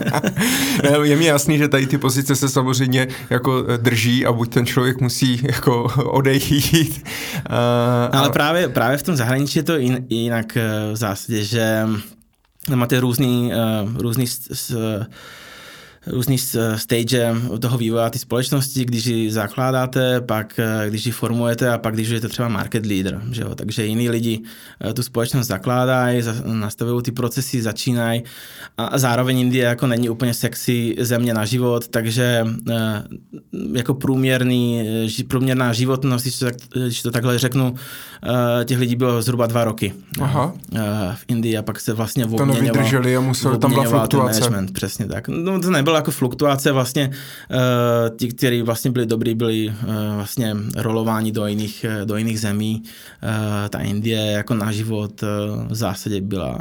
je mi jasný, že tady ty pozice se samozřejmě jako drží a buď ten člověk musí jako odejít. Uh, Ale právě, právě v tom zahraničí je to jinak v zásadě, že máte různý, uh, různý různý stage toho vývoje ty společnosti, když ji zakládáte, pak eh, když ji formujete a pak když je to třeba market leader. Že jo? Takže jiní lidi eh, tu společnost zakládají, nastavují ty procesy, začínají a zároveň Indie jako není úplně sexy země na život, takže eh, jako průměrný, průměrná životnost, když to, tak, když to takhle řeknu, těch lidí bylo zhruba dva roky Aha. v Indii a pak se vlastně obměňoval. To a musel, tam byla fluktuace. Přesně tak. No, to nebylo bylo jako fluktuace vlastně, uh, ti, kteří vlastně byli dobrý, byli uh, vlastně rolováni do jiných, uh, do jiných zemí. Uh, ta Indie jako na život uh, v zásadě byla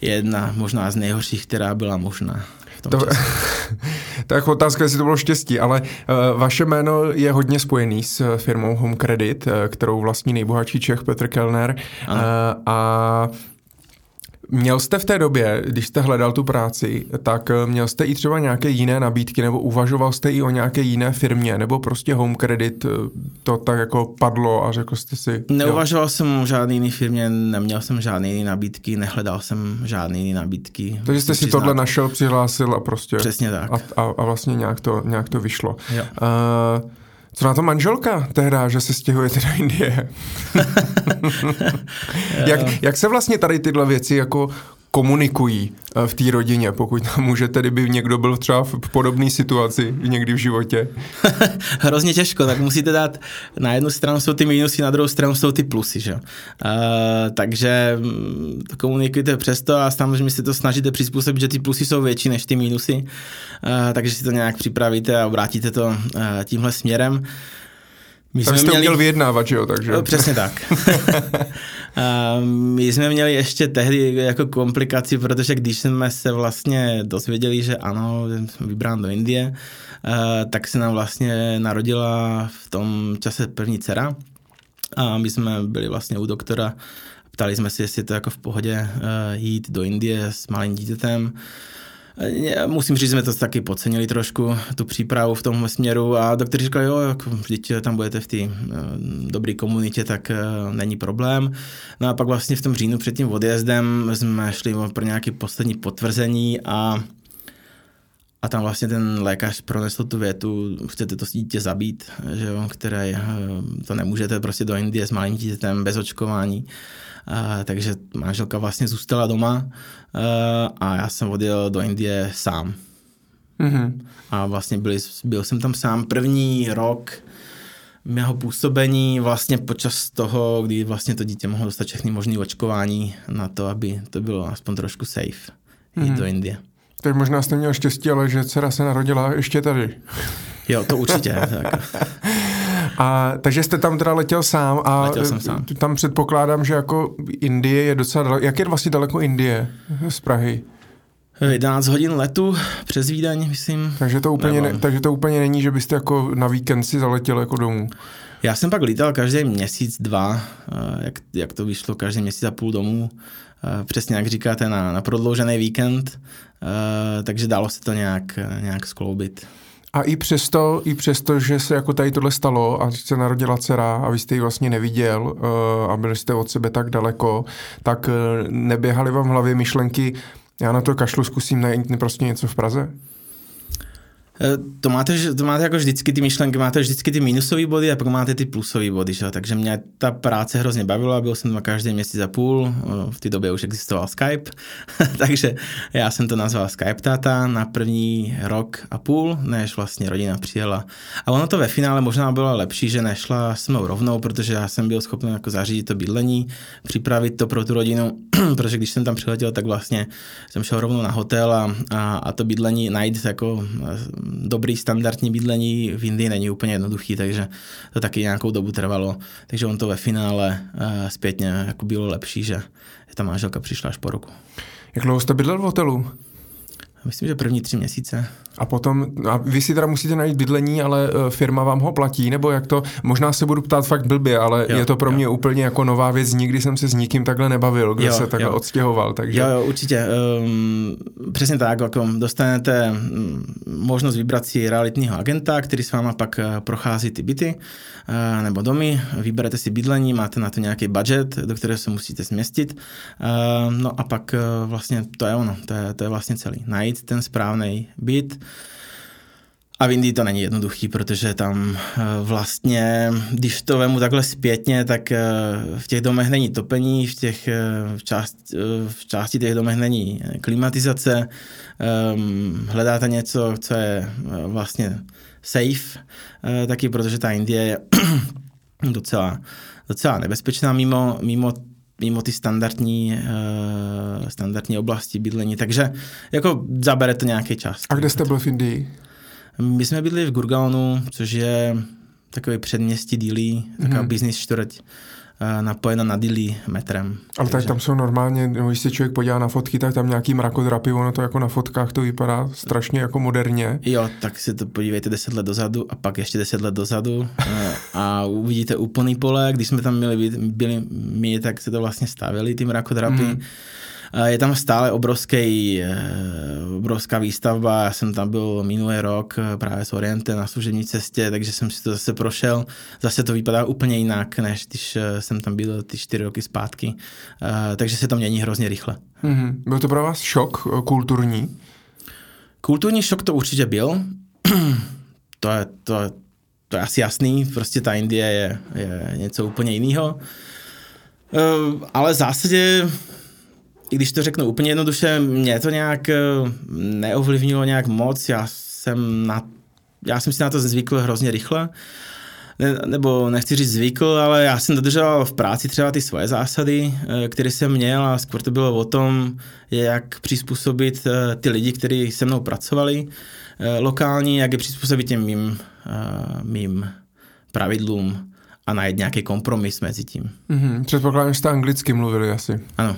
jedna možná z nejhorších, která byla možná. To, tak otázka, jestli to bylo štěstí, ale uh, vaše jméno je hodně spojený s firmou Home Credit, uh, kterou vlastní nejbohatší Čech Petr Kellner. Uh, a Měl jste v té době, když jste hledal tu práci, tak eh, měl jste i třeba nějaké jiné nabídky, nebo uvažoval jste i o nějaké jiné firmě, nebo prostě Home Credit eh, to tak jako padlo a řekl jste si... Neuvažoval jo. jsem o žádné jiné firmě, neměl jsem žádné jiné nabídky, nehledal jsem žádné jiné nabídky. Takže jste si přiznat. tohle našel, přihlásil a prostě... Přesně tak. A, a, a vlastně nějak to, nějak to vyšlo. Jo. Uh, co na to manželka tehda, že se stěhujete do Indie? jak, jak se vlastně tady tyhle věci jako komunikují eh, v té rodině, pokud nám můžete, kdyby někdo byl třeba v podobné situaci někdy v životě? Hrozně těžko, tak musíte dát, na jednu stranu jsou ty minusy, na druhou stranu jsou ty plusy, že? Uh, takže mm, to komunikujte přesto a samozřejmě si to snažíte přizpůsobit, že ty plusy jsou větší než ty minusy, uh, takže si to nějak připravíte a obrátíte to uh, tímhle směrem. My tak jsme jste měli... uměl vyjednávat, že jo? Takže... No, přesně tak. my jsme měli ještě tehdy jako komplikaci, protože když jsme se vlastně dozvěděli, že ano, vybrán do Indie, tak se nám vlastně narodila v tom čase první dcera a my jsme byli vlastně u doktora, ptali jsme se, jestli je to jako v pohodě jít do Indie s malým dítětem. Musím říct, že jsme to taky podcenili trošku, tu přípravu v tomhle směru a doktor říkal, jo, jako, když tam budete v té uh, dobré komunitě, tak není problém. No a pak vlastně v tom říjnu před tím odjezdem jsme šli pro nějaké poslední potvrzení a a tam vlastně ten lékař pronesl tu větu, chcete to dítě zabít, že jo, které eh, to nemůžete prostě do Indie s malým dítětem bez očkování. Uh, takže manželka vlastně zůstala doma uh, a já jsem odjel do Indie sám. Mm-hmm. A vlastně byl, byl jsem tam sám první rok mého působení vlastně počas toho, kdy vlastně to dítě mohlo dostat všechny možné očkování na to, aby to bylo aspoň trošku safe mm-hmm. jít mhm. do Indie. Tak možná jste měl štěstí, ale že dcera se narodila ještě tady. Jo, to určitě. tak. A, takže jste tam teda letěl sám a letěl jsem sám. tam předpokládám, že jako Indie je docela daleko. Jak je vlastně daleko Indie z Prahy? 11 hodin letu přes Vídeň, myslím. Takže to úplně, ne, takže to úplně není, že byste jako na víkend si zaletěl jako domů. Já jsem pak lítal každý měsíc, dva, eh, jak, jak to vyšlo, každý měsíc a půl domů. Eh, přesně jak říkáte, na, na prodloužený víkend, eh, takže dalo se to nějak, nějak skloubit. A i přesto, i přesto, že se jako tady tohle stalo a se narodila dcera a vy jste ji vlastně neviděl uh, a byli jste od sebe tak daleko, tak neběhaly vám v hlavě myšlenky, já na to kašlu, zkusím najít prostě něco v Praze? Eh, to máte, to máte jako vždycky ty myšlenky, máte vždycky ty minusové body a pak máte ty plusové body, že? takže mě ta práce hrozně bavila, byl jsem tam každý měsíc a půl, eh, v té době už existoval Skype, takže já jsem to nazval Skype Tata na první rok a půl, než vlastně rodina přijela. A ono to ve finále možná bylo lepší, že nešla s mnou rovnou, protože já jsem byl schopný jako zařídit to bydlení, připravit to pro tu rodinu, protože když jsem tam přiletěl, tak vlastně jsem šel rovnou na hotel a, a, a to bydlení najít jako dobrý standardní bydlení v Indii není úplně jednoduchý, takže to taky nějakou dobu trvalo. Takže on to ve finále uh, zpětně jako bylo lepší, že ta manželka přišla až po roku. Jak dlouho jste bydlel v hotelu? Myslím, že první tři měsíce. A potom, a vy si teda musíte najít bydlení, ale e, firma vám ho platí, nebo jak to, možná se budu ptát fakt blbě, ale jo, je to pro jo. mě úplně jako nová věc, nikdy jsem se s nikým takhle nebavil, kdo jo, se takhle jo. odstěhoval. Takže... Jo, jo, určitě. Um, přesně tak, jako dostanete mm, možnost vybrat si realitního agenta, který s váma pak e, prochází ty byty uh, nebo domy, vyberete si bydlení, máte na to nějaký budget, do kterého se musíte změstit. Uh, no a pak uh, vlastně to je ono, to je, to je vlastně celý. Najít ten správný byt, a v Indii to není jednoduchý, protože tam eh, vlastně, když to vemu takhle zpětně, tak eh, v těch domech není topení, v, těch, eh, v, část, v části těch domech není klimatizace, ehm, hledáte něco, co je vlastně safe, taky protože ta Indie je docela, docela nebezpečná mimo, mimo mimo ty standardní, uh, standardní oblasti bydlení, takže jako zabere to nějaký čas. A kde jste byl v Indii? My jsme bydli v Gurgaonu, což je takový předměstí Dili, taková hmm. business čtvrť napojena na Dili metrem. Ale tak tam jsou normálně, když se člověk podívá na fotky, tak tam nějaký mrakodrapy, ono to jako na fotkách to vypadá strašně jako moderně. Jo, tak si to podívejte 10 let dozadu a pak ještě 10 let dozadu eh, a uvidíte úplný pole. Když jsme tam měli, byli my, tak se to vlastně stavili ty mrakodrapy. Hmm je tam stále obrovský, eh, obrovská výstavba, já jsem tam byl minulý rok eh, právě s Orientem na služební cestě, takže jsem si to zase prošel. Zase to vypadá úplně jinak, než když eh, jsem tam byl ty čtyři roky zpátky. Takže se to mění hrozně rychle. Mm-hmm. Byl to pro vás šok kulturní? Kulturní šok to určitě byl. to, je, to, to je asi jasný, prostě ta Indie je, je něco úplně jiného. Ale v zásadě i když to řeknu úplně jednoduše, mě to nějak eh, neovlivnilo nějak moc, já jsem, na, já jsem si na to zvykl hrozně rychle, ne, nebo nechci říct zvykl, ale já jsem dodržoval v práci třeba ty svoje zásady, eh, které jsem měl a skoro to bylo o tom, jak přizpůsobit eh, ty lidi, kteří se mnou pracovali lokální, jak je přizpůsobit těm mým, mým pravidlům a najít nějaký kompromis mezi tím. Mm-hmm. Předpokládám, že jste anglicky mluvili asi. Ano.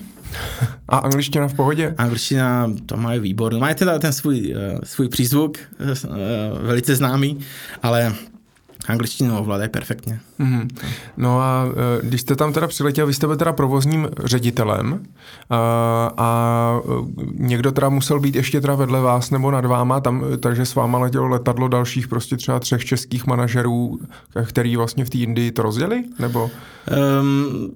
A angličtina v pohodě? Angličtina, to mají výbornou. Mají teda ten svůj, uh, svůj přízvuk, uh, velice známý, ale Angličtinu ovládají perfektně. Mm-hmm. No a když jste tam teda přiletěl, vy jste byl teda provozním ředitelem a, a někdo teda musel být ještě teda vedle vás nebo nad váma, tam, takže s váma letělo letadlo dalších prostě třeba třech českých manažerů, který vlastně v té Indii to rozděli? Nebo? Um,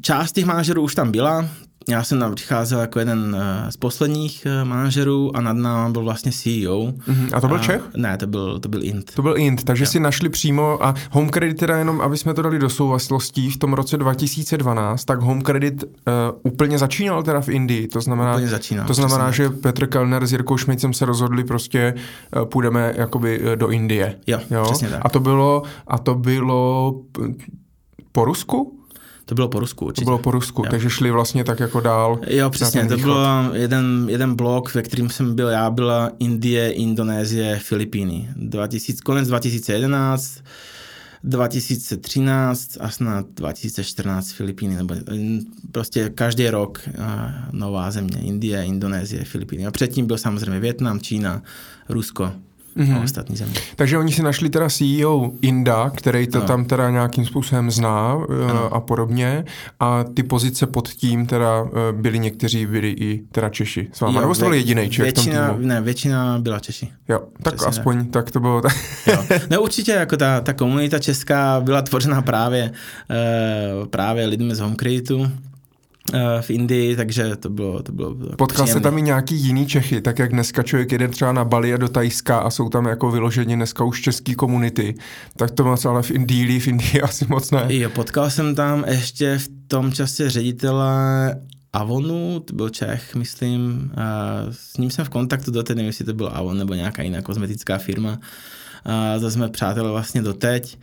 část těch manažerů už tam byla, já jsem tam přicházel jako jeden eh, z posledních eh, manažerů a nad náma byl vlastně CEO. Mm-hmm. A to byl a, Čech? Ne, to byl, to byl Int. To byl Int, takže jo. si našli přímo a Home Credit teda jenom, aby jsme to dali do souvislostí, v tom roce 2012, tak Home Credit uh, úplně začínal teda v Indii, to znamená, úplně začínal, to znamená, že Petr Kellner s Jirkou Šmicem se rozhodli prostě uh, půjdeme jakoby do Indie. Jo, jo? přesně tak. A to bylo, a to bylo po Rusku? To bylo po Rusku určitě. To bylo po Rusku, jo. takže šli vlastně tak jako dál. Jo, přesně, to byl jeden, jeden blok, ve kterým jsem byl já, byla Indie, Indonésie, Filipíny. 2000, konec 2011, 2013 a snad 2014 Filipíny, nebo prostě každý rok nová země, Indie, Indonésie, Filipíny. A předtím byl samozřejmě Větnam, Čína, Rusko mm-hmm. a ostatní země. Takže oni si našli teda CEO Inda, který to no. tam teda nějakým způsobem zná uh, a podobně a ty pozice pod tím teda uh, byli někteří, byli i teda Češi s váma, jo, nebo jste byl jediný Čech většina, v tom týmu? Ne, většina byla Češi. Jo, tak Přesně aspoň ne. tak to bylo. Tak. jo. No určitě jako ta, ta komunita česká byla tvořena právě, uh, právě lidmi z Home Creditu, eh, v Indii, takže to bylo, to bylo Potkal se tam i nějaký jiný Čechy, tak jak dneska člověk jede třeba na Bali a do Tajska a jsou tam jako vyloženě dneska už český komunity, tak to moc ale v Indii, v Indii asi moc ne. Jo, potkal jsem tam ještě v tom čase ředitele Avonu, to byl Čech, myslím, a s ním jsem v kontaktu do té, nevím, jestli to byl Avon nebo nějaká jiná kozmetická firma. A to jsme přátelé vlastně doteď.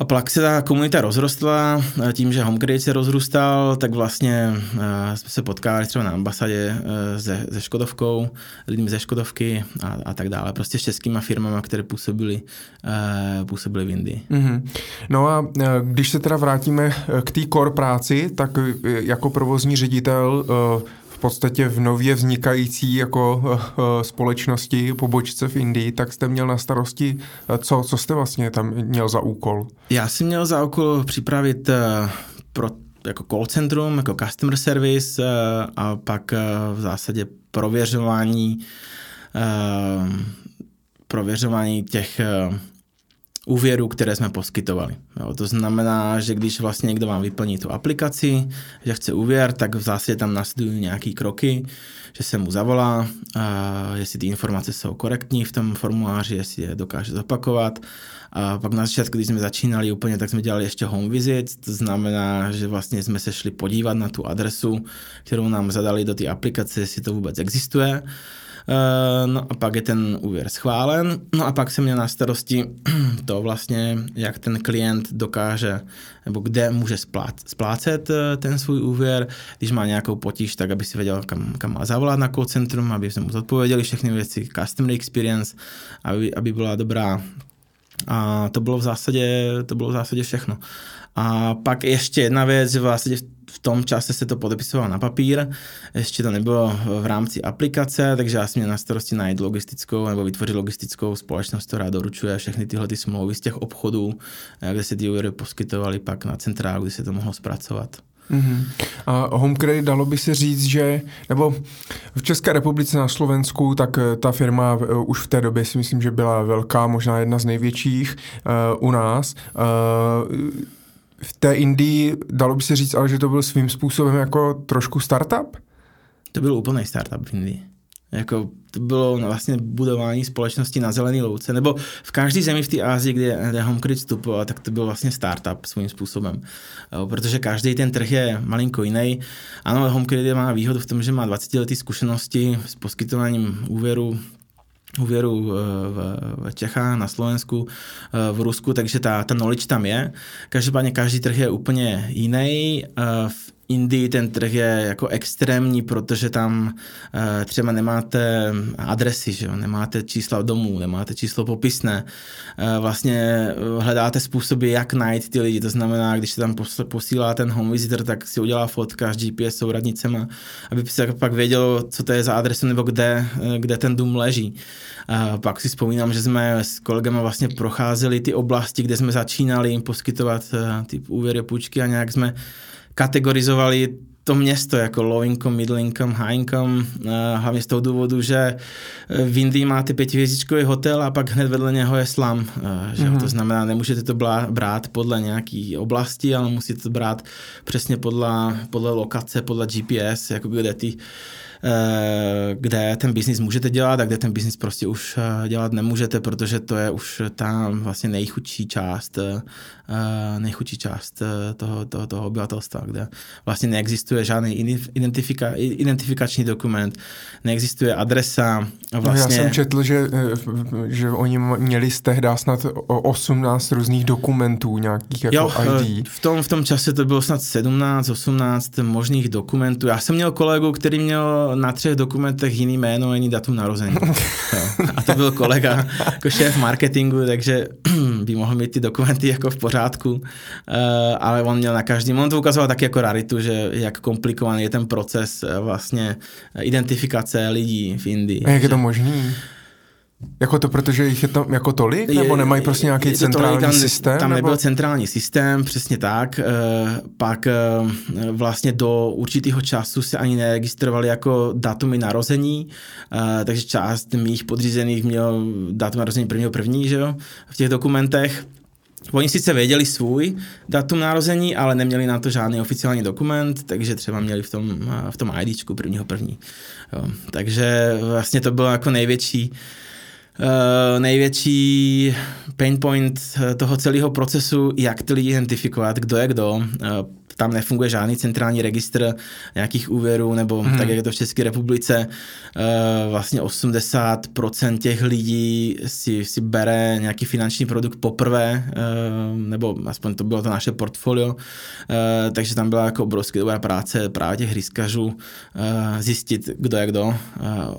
A pak se ta komunita rozrostla, tím, že HomeCredit se rozrůstal, tak vlastně jsme se potkali třeba na ambasádě se, se Škodovkou, lidmi ze Škodovky a, a tak dále. Prostě s českýma firmama, které působily, působily v Indii. Mm-hmm. No a když se teda vrátíme k té core práci, tak jako provozní ředitel podstatě v nově vznikající jako uh, společnosti, pobočce v Indii, tak jste měl na starosti, uh, co, co jste vlastně tam měl za úkol? Já jsem měl za úkol připravit pro jako call centrum, jako customer service a pak v zásadě prověřování prověřování těch úvěrů, které jsme poskytovali. Jo, to znamená, že když vlastně někdo vám vyplní tu aplikaci, že chce úvěr, tak v zásadě tam následují nějaké kroky, že se mu zavolá, a jestli ty informace jsou korektní v tom formuláři, jestli je dokáže zopakovat. A pak na začátku, když jsme začínali úplně, tak jsme dělali ještě home visit, to znamená, že vlastně jsme se šli podívat na tu adresu, kterou nám zadali do té aplikace, jestli to vůbec existuje. Eh, no a pak je ten úvěr schválen. No a pak jsem měl na starosti to vlastně, jak ten klient dokáže, nebo kde může splácet eh, ten svůj úvěr. Když má nějakou potíž, tak aby si věděl, kam, kam má zavolat na call centrum, aby jsme mu zodpověděli všechny věci, customer experience, aby, aby byla dobrá. A to bylo v zásadě, to bylo v zásadě všechno. A pak ještě jedna věc, vlastně v tom čase se to podepisovalo na papír, ještě to nebylo v rámci aplikace, takže já jsem měl na starosti najít logistickou nebo vytvořit logistickou společnost, která doručuje všechny tyhle ty smlouvy z těch obchodů, eh, kde se ty úvěry poskytovaly pak na centrálu, kde se to mohlo zpracovat. Mm-hmm. A home credit dalo by se říct, že, nebo v České republice na Slovensku, tak eh, ta firma uh, už v té době si myslím, že byla velká, možná jedna z největších uh, u nás. Uh, v té Indii dalo by se říct, ale že to byl svým způsobem jako trošku startup? To byl úplný startup v Indii. Jako to bylo vlastně budování společnosti na zelený louce, nebo v každé zemi v té Ázii, kde, kde HomeCredit vstupoval, tak to byl vlastně startup svým způsobem. Protože každý ten trh je malinko jiný. Ano, HomeCredit má výhodu v tom, že má 20 letý zkušenosti s poskytováním úvěru úvěru eh, v, Čechách, na Slovensku, eh, v Rusku, takže ta, ta knowledge tam je. Každopádně každý trh je úplně jiný. Eh, v Indii ten trh je jako extrémní, protože tam uh, třeba nemáte adresy, že jo? nemáte čísla domů, nemáte číslo popisné. Uh, vlastně hledáte způsoby, jak najít ty lidi. To znamená, když se tam posílá ten home visitor, tak si udělá fotka s GPS souradnicema, aby se pak vědělo, co to je za adresu nebo kde, kde ten dům leží. Uh, pak si vzpomínám, že jsme s kolegama vlastně procházeli ty oblasti, kde jsme začínali poskytovat uh, ty úvěry, půjčky a nějak jsme kategorizovali to město jako low income, middle income, high income, eh, hlavně z toho důvodu, že eh, v Indii máte pětihvězdičkový hotel a pak hned vedle něho je slam. Eh, že? Mm-hmm. To znamená, nemůžete to brát podle nějaký oblasti, ale musíte to brát přesně podle, podle lokace, podle GPS, jako kde ty kde ten biznis můžete dělat a kde ten biznis prostě už eh, dělat nemůžete, protože to je už ta vlastně nejchudší část, eh, nejchudší část toho, toho, toho obyvatelstva, kde vlastně neexistuje žádný identifika, identifikační dokument, neexistuje adresa. Vlastně... No já vlastně- jsem četl, že, že oni měli z tehdy snad 18 různých dokumentů nějakých jako jo, ID. V tom, v tom čase to bylo snad 17, 18 možných dokumentů. Já jsem měl kolegu, který měl na třech dokumentech jiný jméno, jiný datum narození. A to byl kolega jako šéf marketingu, takže by mohl mít ty dokumenty jako v pořádku, uh, ale on měl na každém, on to ukazoval taky jako raritu, že jak komplikovaný je ten proces uh, vlastně identifikace lidí v Indii. A jak je to možný? Jako to, protože jich je tam jako tolik, je, nebo nemají prostě nějaký centrální tolik, tam, systém? Tam nebo? nebyl centrální systém, přesně tak. E, pak e, vlastně do určitého času se ani neregistrovali jako datumy narození, e, takže část mých podřízených měl datum narození prvního první, že jo, v těch dokumentech. Oni sice věděli svůj datum narození, ale neměli na to žádný oficiální dokument, takže třeba měli v tom, v tom IDčku prvního první. Jo. Takže vlastně to bylo jako největší Uh, největší pain point toho celého procesu, jak ty lidi identifikovat, kdo je kdo. Tam nefunguje žádný centrální registr nějakých úvěrů, nebo hmm. tak, jak je to v České republice. Uh, vlastně 80% těch lidí si, si bere nějaký finanční produkt poprvé, uh, nebo aspoň to bylo to naše portfolio, uh, takže tam byla jako obrovsky dobrá práce právě těch riskařů zjistit, kdo je kdo,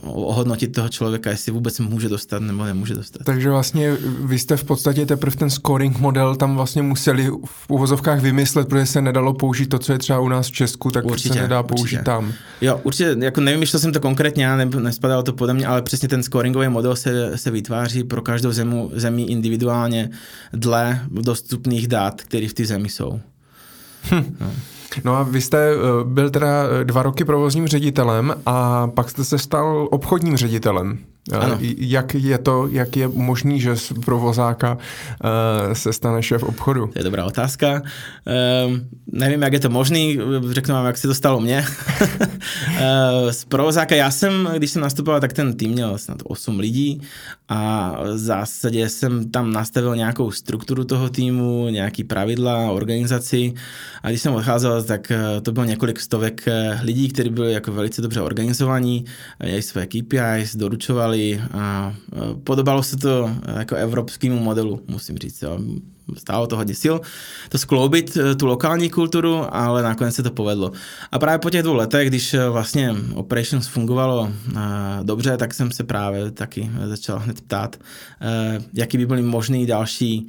ohodnotit toho člověka, jestli vůbec může dostat nebo nemůže dostat. Takže vlastně vy jste v podstatě teprve ten scoring model tam vlastně museli v uvozovkách vymyslet, protože se nedalo použít použít to, co je třeba u nás v Česku, tak určitě, se nedá použít určitě. tam. Jo, určitě, jako nevymýšlel jsem to konkrétně, já ne, nespadalo to pode mě, ale přesně ten scoringový model se, se vytváří pro každou zemu, zemi individuálně dle dostupných dat, které v té zemi jsou. Hm. No. No a vy jste eh, byl teda eh, dva roky provozním ředitelem a pak jste se stal obchodním ředitelem. Ano. Jak je to, jak je možný, že z provozáka uh, se stane šéf obchodu? To je dobrá otázka. Uh, nevím, jak je to možný, řeknu vám, jak se to stalo mně. uh, z provozáka, já jsem, když jsem nastupoval, tak ten tým měl snad 8 lidí a v zásadě jsem tam nastavil nějakou strukturu toho týmu, nějaký pravidla, organizaci a když jsem odcházel, tak to bylo několik stovek lidí, kteří byli jako velice dobře organizovaní, měli své KPIs, doručovali dělali a podobalo se to jako evropskému modelu, musím říct. Jo. Stálo to hodně sil to skloubit, e, tu lokální kulturu, ale nakonec se to povedlo. A právě po těch dvou letech, když e, vlastně Operations fungovalo e, dobře, tak jsem se právě taky začal hned ptát, jaký by byly možný další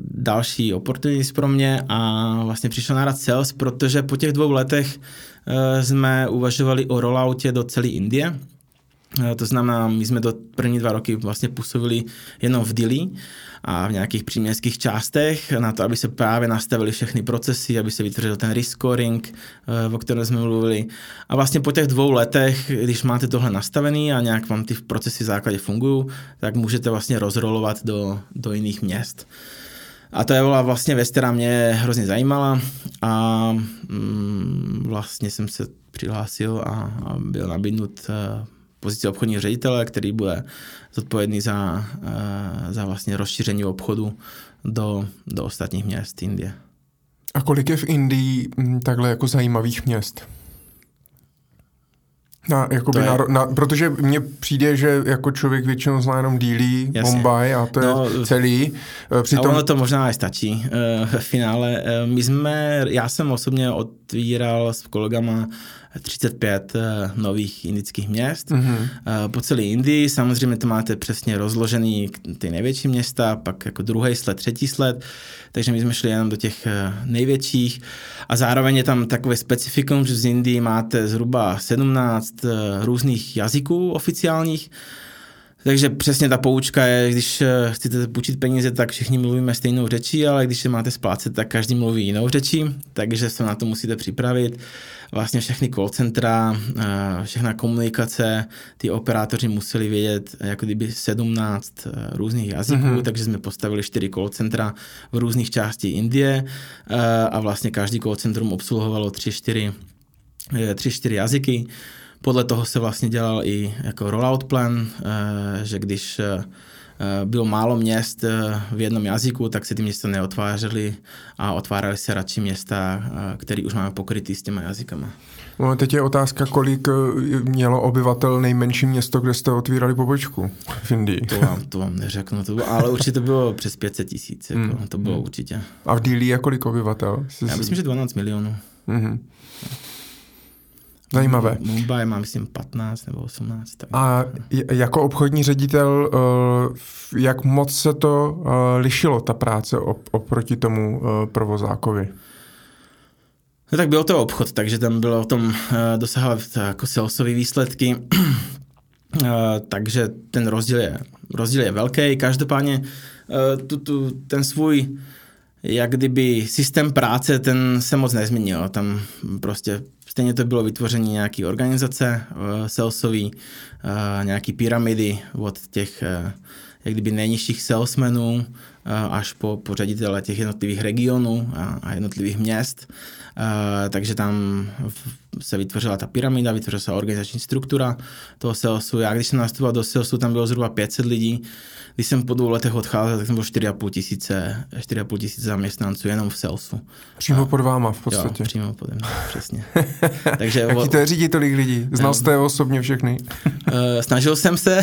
další opportunities pro mě a vlastně přišel na rad sales, protože po těch dvou letech jsme uvažovali o rolloutě do celé Indie, to znamená, my jsme do první dva roky vlastně působili jenom v Dili a v nějakých příměstských částech na to, aby se právě nastavili všechny procesy, aby se vytvořil ten risk scoring, eh, o kterém jsme mluvili. A vlastně po těch dvou letech, když máte tohle nastavený a nějak vám ty procesy v základě fungují, tak můžete vlastně rozrolovat do, do jiných měst. A to je byla vlastně věc, která mě hrozně zajímala a mm, vlastně jsem se přihlásil a, a byl nabídnut uh, pozici obchodního ředitele, který bude zodpovědný za, eh, za vlastně rozšíření obchodu do, do ostatních měst Indie. A kolik je v Indii hm, takhle jako zajímavých měst? Na, jakoby na, na, protože mně přijde, že jako člověk většinou zná jenom Dílí, Mumbai a to no, je celý. Eh, přitom... A ono to možná i stačí uh, v finále. My jsme, já jsem osobně otvíral s kolegama 35 eh, nových indických měst mm-hmm. po celé Indii. Samozřejmě to máte přesně rozložený ty největší města, pak jako druhý sled, třetí sled, takže my jsme šli jenom do těch eh, největších a zároveň je tam takové specifikum, že z Indii máte zhruba 17 různých jazyků oficiálních, takže přesně ta poučka je, když chcete půjčit peníze, tak všichni mluvíme stejnou řečí, ale když se máte splácet, tak každý mluví jinou řečí, takže se na to musíte připravit vlastně všechny call centra, eh, všechna komunikace, ty operátoři museli vědět jako kdyby 17 eh, různých jazyků, mm-hmm. takže jsme postavili 4 call centra v různých částí Indie eh, a vlastně každý call centrum obsluhovalo 3-4 3-4 jazyky. Podle toho se vlastně dělal i jako rollout plan, že když Eh, bylo málo měst eh, v jednom jazyku, tak se ty města neotvářely a otváraly se radši města, eh, které už máme pokrytý s těma jazykama. No, teď je otázka, kolik mělo obyvatel nejmenší město, kde jste otvírali pobočku v Indii. To vám, to vám neřeknu, to bylo, ale určitě bylo přes 500 tisíc, jako, mm. to bylo mm. určitě. A v Dili je kolik obyvatel? Já myslím, že 12 milionů. Mm-hmm. Zajímavé. Mumbai má, myslím, 15 nebo 18. Tak. A jako obchodní ředitel, eh, jak moc se to eh, lišilo, ta práce oproti tomu eh, provozákovi? No tak byl to obchod, takže tam bylo o tom dosahovat jako salesové výsledky, takže ten rozdíl je, rozdíl je velký. Každopádně tu, tu, ten svůj jak kdyby systém práce, ten se moc nezměnil. Tam prostě Stejně to bylo vytvoření nějaké organizace uh, salesový, uh, nějaký pyramidy od těch uh, jak kdyby nejnižších salesmenů až po, po ředitele těch jednotlivých regionů a, a jednotlivých měst. Takže tam se vytvořila ta pyramida, vytvořila se organizační struktura toho salesu. Já když jsem nastupoval do salesu, tam bylo zhruba 500 lidí. Když jsem po dvou letech odcházel, tak jsem byl 4,5 tisíce, 4,5 tisíce zaměstnanců jenom v salesu. Přímo a, pod váma v podstatě. Jo, přímo pod mnou, přesně. Takže Jaký to je řídit tolik lidí? Znal jste je osobně všechny? uh, snažil jsem se,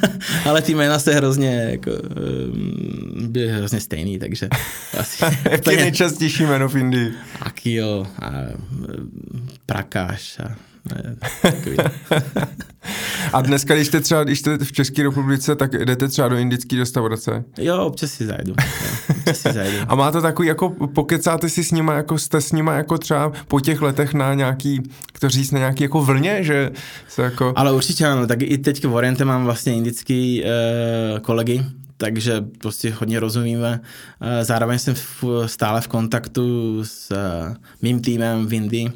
ale ty jména se hrozně jako, byly hrozně stejný, takže asi... Jaký je nejčastější jméno v Indii? Akio a Prakáš a a dneska, když jste třeba když jste v České republice, tak jdete třeba do indické restaurace? Jo, občas si zajdu. Jo, občas si zajdu. A máte takový, jako pokecáte si s nima, jako jste s nima jako třeba po těch letech na nějaký, kto říct, na nějaký jako vlně, že se jako... Ale určitě ano, tak i teď v Oriente mám vlastně indický uh, kolegy, takže prostě hodně rozumíme. Eh, zároveň jsem stále v kontaktu s uh, mým týmem v Indii,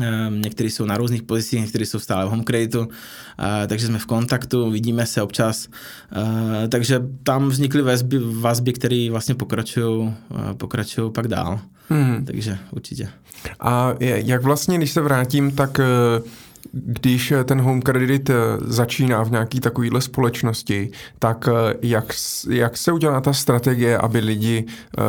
Ehm, někteří jsou na různých pozicích, někteří jsou stále v home creditu, eh, takže jsme v kontaktu, vidíme se občas, eh, takže tam vznikly vazby, vazby které vlastně pokračují, eh, pokračují pak dál. Hmm. Takže určitě. A jak vlastně, když se vrátím, tak když ten home credit začíná v nějaký takovýhle společnosti, tak jak, jak se udělá ta strategie, aby lidi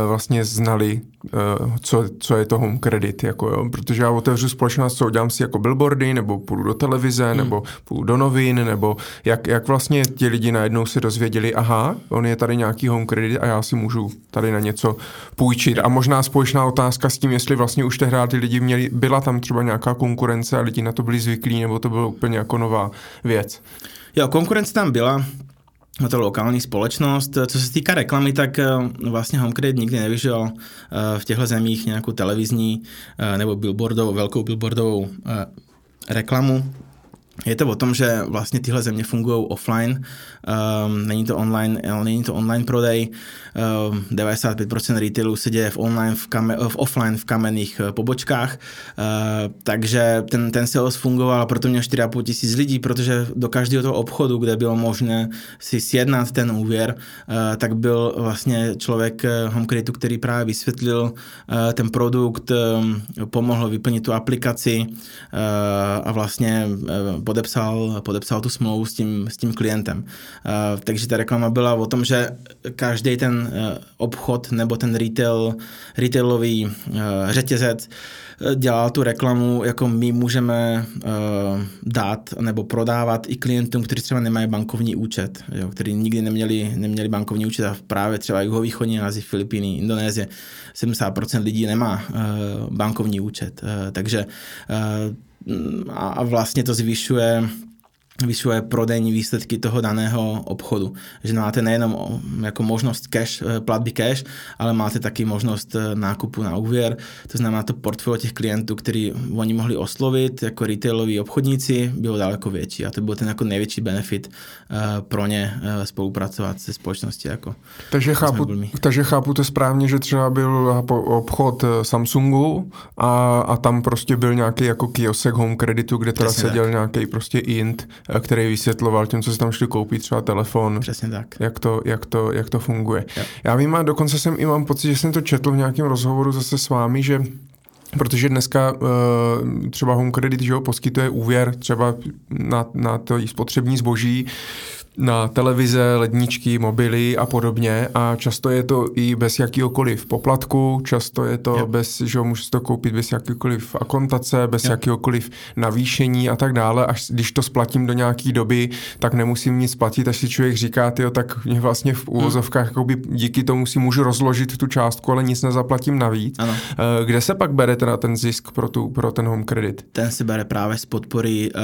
vlastně znali Eh, co, co je to home credit, jako jo, protože já otevřu společnost, co udělám si jako billboardy, nebo půjdu do televize, hmm. nebo půjdu do novin, nebo jak, jak vlastně ti lidi najednou se dozvěděli, aha, on je tady nějaký home credit a já si můžu tady na něco půjčit. A možná společná otázka s tím, jestli vlastně už tehdy ty lidi měli, byla tam třeba nějaká konkurence a lidi na to byli zvyklí, nebo to bylo úplně jako nová věc. Jo, konkurence tam byla, na to lokální společnost. Co se týká reklamy, tak eh, vlastně HomeCredit nikdy nevyžil eh, v těchto zemích nějakou televizní eh, nebo billboardovou, velkou billboardovou reklamu. Je to o tom, že vlastně tyhle země fungují offline, um, není to online, není to online prodej, um, ehm, 95% retailů se děje v, online, v, kame, v offline v kamenných uh, pobočkách, uh, takže ten, ten sales fungoval, proto měl 4,5 tisíc lidí, protože do každého toho obchodu, kde bylo možné si sjednat ten úvěr, uh, tak byl vlastně člověk home creditu, který právě vysvětlil uh, ten produkt, um, pomohl vyplnit tu aplikaci uh, a vlastně uh, podepsal, podepsal tu smlouvu s tím, s tím klientem. Uh, takže ta reklama byla o tom, že každý ten uh, obchod nebo ten retail, retailový uh, řetězec dělal tu reklamu, jako my můžeme dát nebo prodávat i klientům, kteří třeba nemají bankovní účet, jo, kteří nikdy neměli, neměli bankovní účet a právě třeba jihovýchodní Asii, Filipíny, Indonésie, 70% lidí nemá bankovní účet. Takže a vlastně to zvyšuje vyšuje prodejní výsledky toho daného obchodu. Že máte nejenom jako možnost cash, eh, platby cash, ale máte taky možnost eh, nákupu na úvěr. To znamená, to portfolio těch klientů, který oni mohli oslovit jako retailoví obchodníci, bylo daleko větší. A to byl ten jako největší benefit eh, pro ně spolupracovat se společností. Jako, takže, chápu, takže chápu to správně, že třeba byl obchod Samsungu a, a tam prostě byl nějaký jako kiosek home kreditu, kde teda Přesně seděl tak. nějaký prostě int který vysvětloval těm, co si tam šli koupit třeba telefon. Přesně tak. Jak to, jak to, jak to funguje. Jo. Já vím a dokonce jsem i mám pocit, že jsem to četl v nějakém rozhovoru zase s vámi, že Protože dneska uh, třeba Home Credit že ho, poskytuje úvěr třeba na, na to spotřební zboží, na televize, ledničky, mobily a podobně a často je to i bez jakýhokoliv poplatku, často je to jo. bez, že ho můžete to koupit bez jakýkoliv akontace, bez jo. jakýkoliv navýšení a tak dále, až když to splatím do nějaký doby, tak nemusím nic platit, až si člověk říká, tyjo, tak mě vlastně v úvozovkách hmm. díky tomu si můžu rozložit tu částku, ale nic nezaplatím navíc. Ano. Eh, kde se pak bere teda ten zisk pro, tu, pro ten home credit? Ten se bere právě z podpory uh,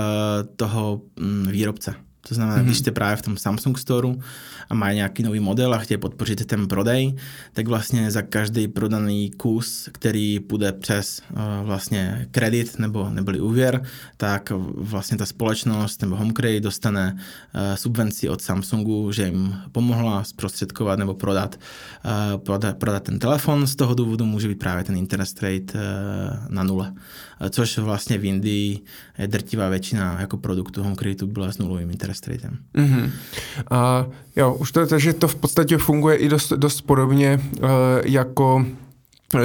toho um, výrobce. To znamená, mm-hmm. když jste právě v tom Samsung Store a mají nějaký nový model a chtějí podpořit ten prodej, tak vlastně za každý prodaný kus, který půjde přes uh, vlastně kredit nebo neboli úvěr, tak vlastně ta společnost nebo HomeCredit dostane uh, subvenci od Samsungu, že jim pomohla zprostředkovat nebo prodat, uh, prodat, prodat ten telefon. Z toho důvodu může být právě ten interest rate uh, na nule. Což vlastně v Indii je drtivá většina jako produktů HomeCreditu byla s nulovým interest ratem. Mm-hmm. A jo, už to, takže to v podstatě funguje i dost, dost podobně uh, jako Eh,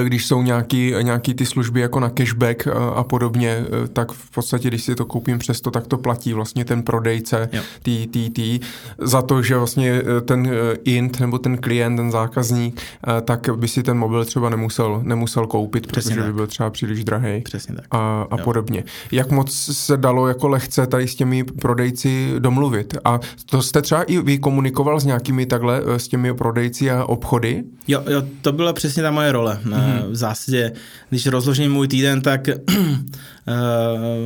když jsou nějaký, nějaký ty služby jako na cashback eh, a podobně, eh, tak v podstatě, když si to koupím přesto, tak to platí vlastně ten prodejce tý, tý, tý, za to, že vlastně ten int nebo ten klient, ten zákazník, tak by si ten mobil třeba nemusel, nemusel koupit, Přesně protože tak. by byl třeba příliš drahý Přesně tak. a, a podobně. Jak moc se dalo jako lehce tady s těmi prodejci domluvit? A to jste třeba i vy komunikoval s nějakými takhle, s těmi prodejci a obchody? Jo, jo, to byla přesně ta moje role Mm-hmm. V zásadě, když rozložím můj týden, tak eh,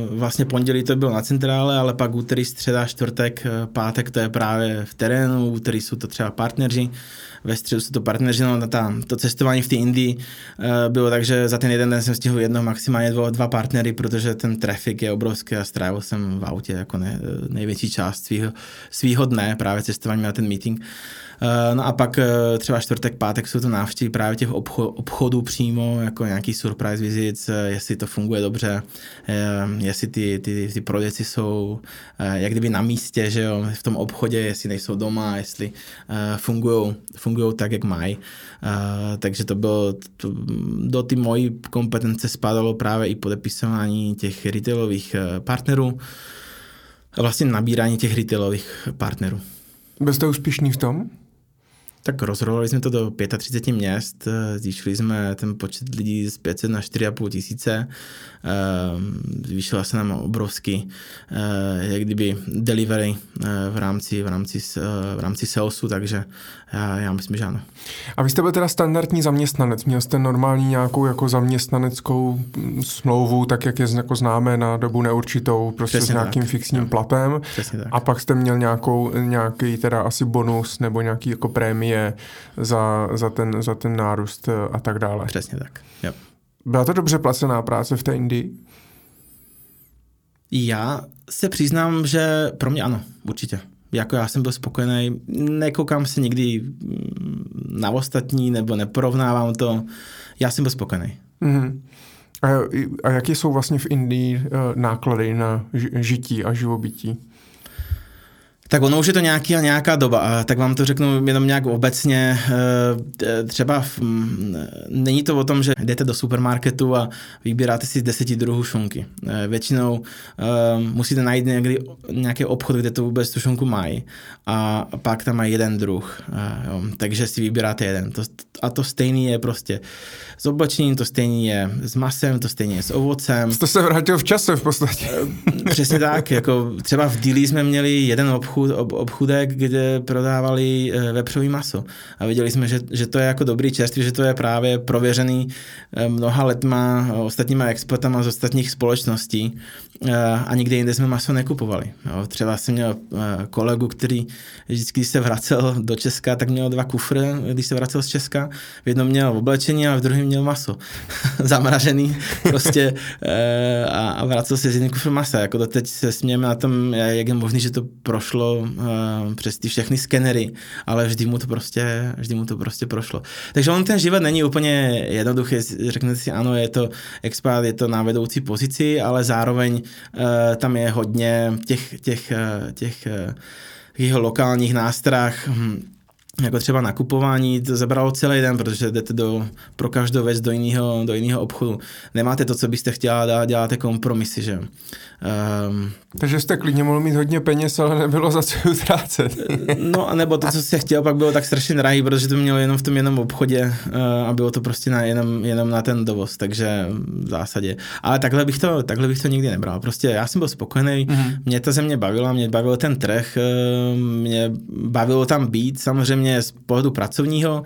vlastně pondělí to bylo na centrále, ale pak úterý, středa, čtvrtek, eh, pátek to je právě v terénu, úterý jsou to třeba partneři, ve středu jsou to partneři, no ta, to cestování v té Indii bylo tak, že za ten jeden den jsem stihl jednoho, maximálně dva, dva partnery, protože ten trafik je obrovský a strávil jsem v autě jako ne, největší část svýho dne právě cestováním na ten meeting. Eh, no a pak eh, třeba čtvrtek, pátek jsou to návštěvy právě těch obchodů přímo, jako nějaký surprise visits, eh, jestli to funguje dobře, jestli ty, ty, ty prodejci jsou jak kdyby na místě, že jo, v tom obchodě, jestli nejsou doma, jestli fungují fungují tak, jak mají. Takže to bylo, to, do ty mojí kompetence spadalo právě i podepisování těch retailových partnerů, vlastně nabírání těch retailových partnerů. Byl jste úspěšný v tom? Tak rozrolovali jsme to do 35 měst, eh, zvýšili jsme ten počet lidí z 500 na 4,5 tisíce, eh, zvýšila se nám obrovský eh, jak kdyby delivery v rámci, v rámci, v rámci salesu, takže já, já myslím, že ano. A vy jste byl teda standardní zaměstnanec, měl jste normální nějakou jako zaměstnaneckou smlouvu, tak jak je jako známe na dobu neurčitou, prostě Přesně s nějakým tak. fixním jo. platem. Přesně tak. A pak jste měl nějakou, nějaký teda asi bonus nebo nějaký jako prémie za, za, ten, za ten nárůst a tak dále. Přesně tak, jo. Byla to dobře placená práce v té Indii? Já se přiznám, že pro mě ano, určitě jako já jsem byl spokojený, nekoukám se nikdy mm, na ostatní nebo neporovnávám to, já jsem byl spokojený. Mm-hmm. A, a jaké jsou vlastně v Indii uh, náklady na žití a živobytí? Tak ono už je to nějaký, nějaká doba, tak vám to řeknu jenom nějak obecně. Eh, třeba v, není to o tom, že jdete do supermarketu a vybíráte si deseti druhů šunky. Eh, většinou eh, musíte najít někdy nějaký obchod, kde to vůbec tu šunku mají a pak tam mají jeden druh. Jo. Takže si vybíráte jeden. To, a to stejný je prostě s oblečením, to stejný je s masem, to stejný je s ovocem. To se vrátil v čase v podstatě. Přesně tak. Jako třeba v Dili jsme měli jeden obchod, obchůd, ob, obchůdek, kde prodávali eh, vepřový maso. A viděli jsme, že, že to je jako dobrý čerství, že to je právě prověřený eh, mnoha letma ostatníma exportama z ostatních společností a nikde jinde jsme maso nekupovali. Jo, třeba jsem měl kolegu, který vždycky, když se vracel do Česka, tak měl dva kufry, když se vracel z Česka. V jednom měl oblečení a v druhém měl maso. Zamražený prostě a, a vracel se z jedním kufr masa. Jako doteď se smějeme na tom, jak je možné, že to prošlo přes ty všechny skenery, ale vždy mu to prostě, vždy mu to prostě prošlo. Takže on ten život není úplně jednoduchý, řeknete si, ano, je to expat, je to na vedoucí pozici, ale zároveň tam je hodně těch, těch, uh, těch uh, lokálních nástrah, hm, jako třeba nakupování, to zabralo celý den, protože jdete do, pro každou věc do jiného, do jiného obchodu. Nemáte to, co byste chtěla dát, děláte kompromisy, že Um, Takže jste klidně mohl mít hodně peněz, ale nebylo za co utrácet. no nebo to, co jsi chtěl, pak bylo tak strašně drahý, protože to mělo jenom v tom jednom obchodě uh, a bylo to prostě na, jenom, jenom na ten dovoz, takže v zásadě. Ale takhle bych to, takhle bych to nikdy nebral. Prostě já jsem byl spokojený, mm-hmm. mě ta země bavila, mě bavil ten trh, uh, mě bavilo tam být, samozřejmě z pohledu pracovního,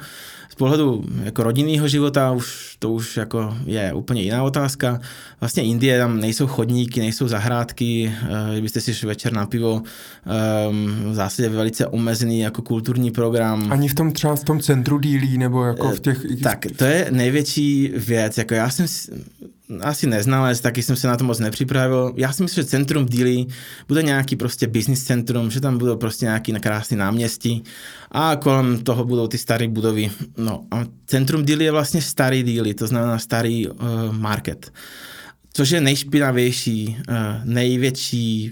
z pohledu jako rodinného života už to už jako je úplně jiná otázka. Vlastně Indie, tam nejsou chodníky, nejsou zahrádky, uh, kdybyste si šli večer na pivo, um, v zásadě velice omezený jako kulturní program. Ani v tom třeba v tom centru dílí, nebo jako v těch... Tak, to je největší věc, jako já jsem asi neznalec, taky jsem se na to moc nepřipravil. Já si myslím, že centrum díly bude nějaký prostě business centrum, že tam budou prostě nějaký krásný náměstí a kolem toho budou ty staré budovy. No a centrum díly je vlastně starý díly, to znamená starý uh, market. Což je nejšpinavější, uh, největší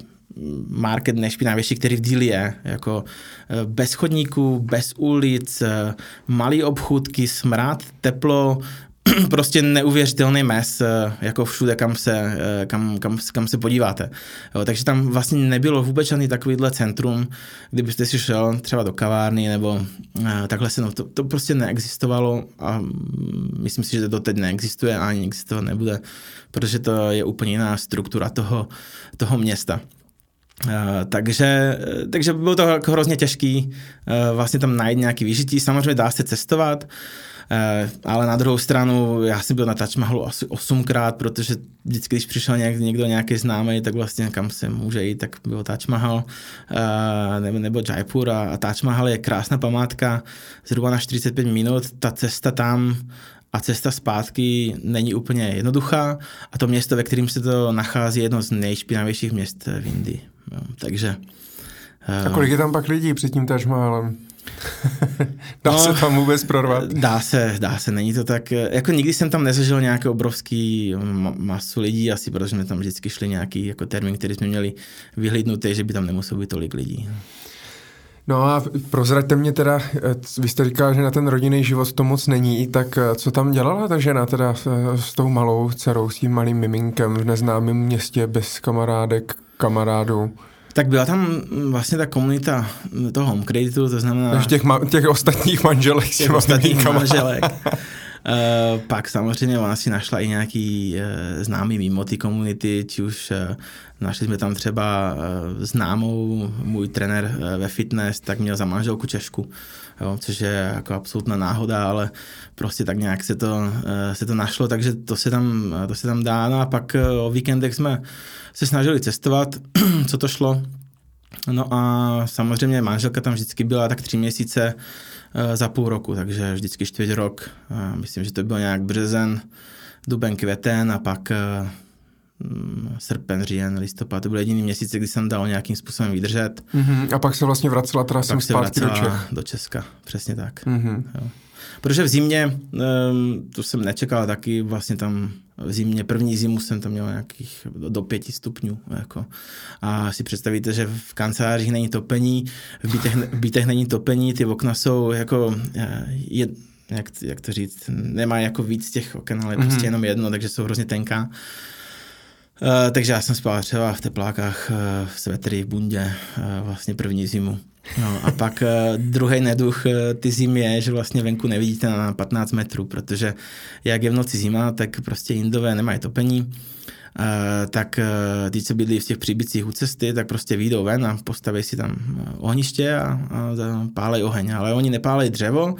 market nejšpinavější, který v díli je. Jako bez chodníků, bez ulic, malý obchůdky, smrad, teplo, prostě neuvěřitelný mes, eh, jako všude, kam se, eh, kam, kam, kam se podíváte. Jo, takže tam vlastně nebylo vůbec žádný takovýhle centrum, kdybyste si šel třeba do kavárny nebo eh, takhle se, no, to, to prostě neexistovalo a mm, myslím si, že to teď neexistuje a ani existovat nebude, protože to je úplně jiná struktura toho, toho města. Uh, takže, takže bylo to jako hrozně těžký uh, vlastně tam najít nějaký vyžití. Samozřejmě dá se cestovat, ale na druhou stranu, já jsem byl na Taj Mahalu asi osmkrát, protože vždycky, když přišel někdo nějaký známý, tak vlastně kam se může jít, tak byl Taj Mahal eh, nebo, nebo Jaipur a, a Taj Mahal je krásná památka, zhruba na 45 minut, ta cesta tam a cesta zpátky není úplně jednoduchá a to město, ve kterém se to nachází, je jedno z nejšpinavějších měst v Indii. Jo, takže... A kolik je tam pak lidí před tím Taj Mahalem? dá no, se tam vůbec prorvat? Dá se, dá se, není to tak, jako nikdy jsem tam nezažil nějaké obrovský masu lidí, asi protože jsme tam vždycky šli nějaký jako termín, který jsme měli vyhlídnutý, že by tam nemuselo být tolik lidí. No a prozraďte mě teda, vy jste říkal, že na ten rodinný život to moc není, tak eh, co tam dělala ta žena teda s tou malou dcerou, s tím malým miminkem v neznámém městě bez kamarádek, kamarádů? Tak byla tam vlastně ta komunita toho home creditu, to znamená... těch, ma- těch ostatních manželek. Těch ostatních manželek. Uh, pak samozřejmě ona si našla i nějaký uh, známý mimo ty komunity, či už uh, našli jsme tam třeba uh, známou, můj trenér uh, ve fitness, tak měl za manželku Češku, jo, což je jako absolutná náhoda, ale prostě tak nějak se to, uh, se to našlo, takže to se tam, to se tam dá. No a pak uh, o víkendech jsme se snažili cestovat, co to šlo. No a samozřejmě manželka tam vždycky byla tak tři měsíce eh, za půl roku, takže vždycky čtvrt rok. Myslím, že to byl nějak březen, duben, květen a pak eh, srpen, říjen, listopad. To byly jediný měsíce, kdy jsem dal nějakým způsobem vydržet. Mm-hmm. A pak se vlastně vracela teda jsem zpátky do Čech. do Česka, přesně tak. Mm-hmm. Jo. Protože v zimě, to jsem nečekal taky, vlastně tam v zimě, první zimu jsem tam měl nějakých do pěti stupňů. Jako. A si představíte, že v kancelářích není topení, v bytech, v bytech není topení, ty okna jsou jako, eh, je, jak, jak to říct, nemá jako víc těch oken, ale mm-hmm. prostě jenom jedno, takže jsou hrozně tenká. Uh, takže já jsem spal třeba v teplákách, uh, v svetry, v bundě, uh, vlastně první zimu. No a pak uh, druhý neduch ty zimy je, že vlastně venku nevidíte na 15 metrů, protože jak je v noci zima, tak prostě Indové nemají topení. Uh, tak ty, co bydlí v těch příbycích u cesty, tak prostě výjdou ven a postaví si tam ohniště a, a pálej oheň. Ale oni nepálej dřevo,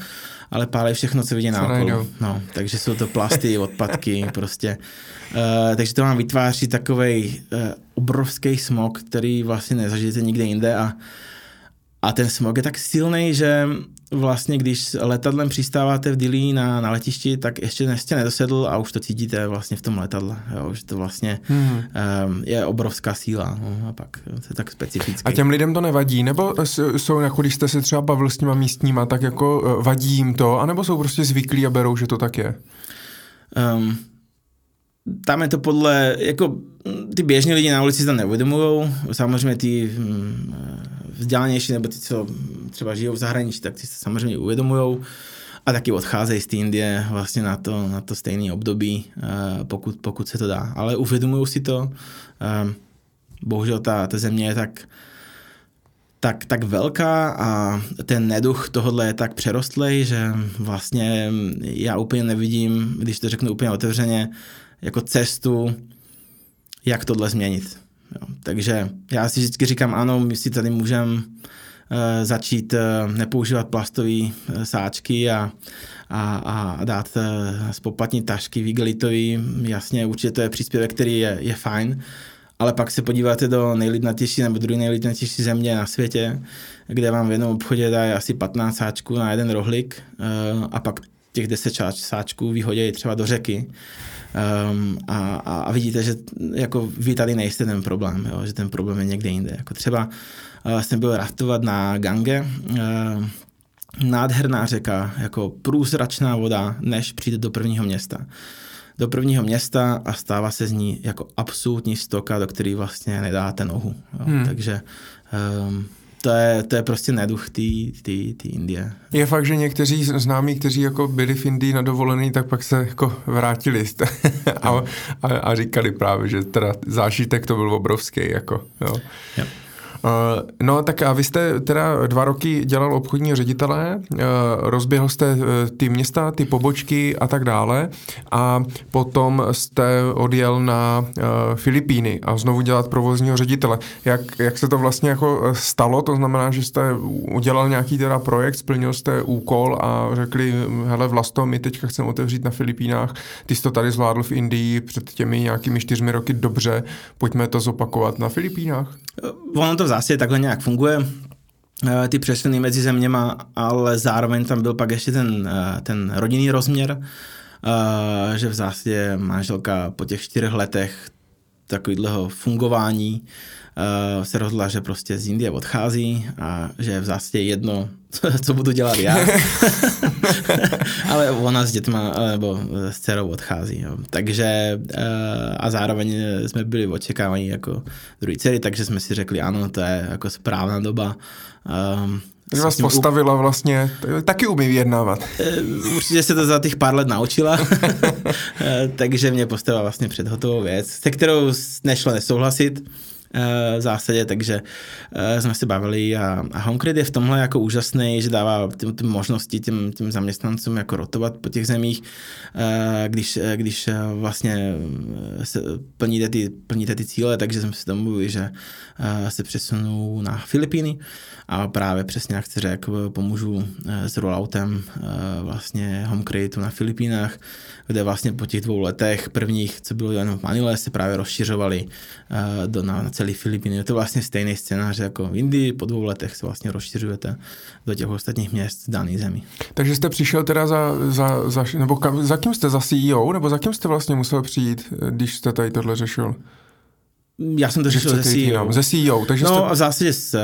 ale pálej všechno, co vidí na okolo. No, takže jsou to plasty, odpadky, prostě. Uh, takže to vám vytváří takový uh, obrovský smog, který vlastně nezažijete nikde jinde a a ten smog je tak silný, že vlastně když letadlem přistáváte v Dili na, na letišti, tak ještě jste nedosedl a už to cítíte vlastně v tom letadle. Jo, že to vlastně hmm. um, je obrovská síla. No, a pak je tak specifické. A těm lidem to nevadí? Nebo jsou, jako když jste se třeba bavil s těma místníma, tak jako eh, vadí jim to? anebo jsou prostě zvyklí a berou, že to tak je? Um, tam je to podle, jako ty běžní lidi na ulici to neuvědomují, samozřejmě ty vzdělanější nebo ty, co třeba žijou v zahraničí, tak ty se samozřejmě uvědomují a taky odcházejí z té Indie vlastně na to, na to stejné období, eh, pokud, pokud se to dá. Ale uvědomují si to. Eh, bohužel ta, ta země je tak, tak, tak velká a ten neduch tohohle je tak přerostlej, že vlastně já úplně nevidím, když to řeknu úplně otevřeně, jako cestu, jak tohle změnit. Jo. Takže já si vždycky říkám, ano, my si tady můžeme uh, začít uh, nepoužívat plastové uh, sáčky a, a, a dát spoplatní tašky vigelitový. Jasně, určitě to je příspěvek, který je, je fajn, ale pak se podíváte do nejlidnatější nebo druhé nejlidnatější země na světě, kde vám v jednom obchodě dají asi 15 sáčků na jeden rohlik a pak těch 10 sáčků vyhodí třeba do řeky. Um, a, a vidíte, že jako vy tady nejste ten problém, jo, že ten problém je někde jinde. Jako třeba uh, jsem byl raftovat na Gange, uh, nádherná řeka, jako průzračná voda, než přijde do prvního města. do prvního města a stává se z ní jako absolutní stoka, do který vlastně nedáte nohu. Jo. Hmm. Takže um, to je, to je prostě neduch té Indie. Je fakt, že někteří známí, kteří jako byli v Indii na dovolený, tak pak se jako vrátili a, a, a říkali právě, že teda zážitek to byl obrovský. Jako, jo. Jo. Uh, no tak a vy jste teda dva roky dělal obchodní ředitele, uh, rozběhl jste uh, ty města, ty pobočky a tak dále a potom jste odjel na Filipíny a znovu dělat provozního ředitele. Jak, jak se to vlastně jako stalo? To znamená, že jste udělal nějaký teda projekt, splnil jste úkol a řekli, hele Vlasto, my teďka chceme otevřít na Filipínách, ty jsi to tady zvládl v Indii před těmi nějakými čtyřmi roky dobře, pojďme to zopakovat na Filipínách. Ono to zásadě takhle nějak funguje eh, ty přesuny mezi zeměma, ale zároveň tam byl pak ještě ten, eh, ten rodinný rozměr, eh, že v zásadě manželka po těch čtyřech letech takového fungování uh, se rozhodla, že prostě z Indie odchází a že je v zásadě jedno, co budu dělat já. Ale ona s dětma nebo s dcerou odchází. Jo. Takže uh, a zároveň jsme byli očekávaní jako druhý dcery, takže jsme si řekli, ano, to je jako správná doba. Um, že vás postavila vlastně, taky umí vyjednávat. Určitě se to za těch pár let naučila, takže mě postavila vlastně před hotovou věc, se kterou nešlo nesouhlasit, Eh, v zásadě, takže eh, jsme se bavili a, a Homecred je v tomhle jako úžasný, že dává ty, ty možnosti těm, těm zaměstnancům jako rotovat po těch zemích, eh, když, když vlastně se plníte ty, plníte ty cíle, takže jsme si domluvili, že se přesunu na Filipíny. A právě přesně jak jste řekl, pomůžu s rolloutem vlastně Homecredu na Filipínách, kde vlastně po těch dvou letech prvních, co bylo jen v Manile, se právě rozšiřovali do, na, na celý Filipíny. Je to vlastně stejný scénář jako v Indii, po dvou letech se vlastně rozšiřujete do těch ostatních měst v dané zemi. Takže jste přišel teda za, za, za nebo kam, za kým jste, za CEO, nebo za kým jste vlastně musel přijít, když jste tady tohle řešil? Já jsem to řešil ze CEO. Ze CEO, takže No jste... v zásadě s,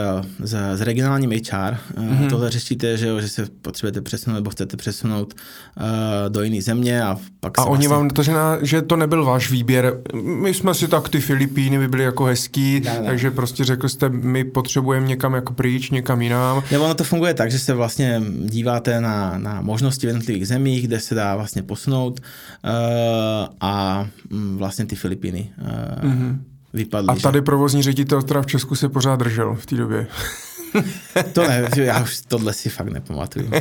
s, s regionálním HR. Mm-hmm. Tohle řešíte, že, jo, že se potřebujete přesunout nebo chcete přesunout uh, do jiné země a pak A oni vlastně... vám to, že, na, že to nebyl váš výběr. My jsme si tak ty Filipíny by byly jako hezký, ne, ne. takže prostě řekl jste, my potřebujeme někam jako pryč, někam jinam. Nebo ono to funguje tak, že se vlastně díváte na, na možnosti v jednotlivých zemích, kde se dá vlastně posunout uh, a um, vlastně ty Filipíny. Uh, mm-hmm vypadly. A tady že... provozní ředitel teda v Česku se pořád držel v té době. to ne, já už tohle si fakt nepamatuju. uh,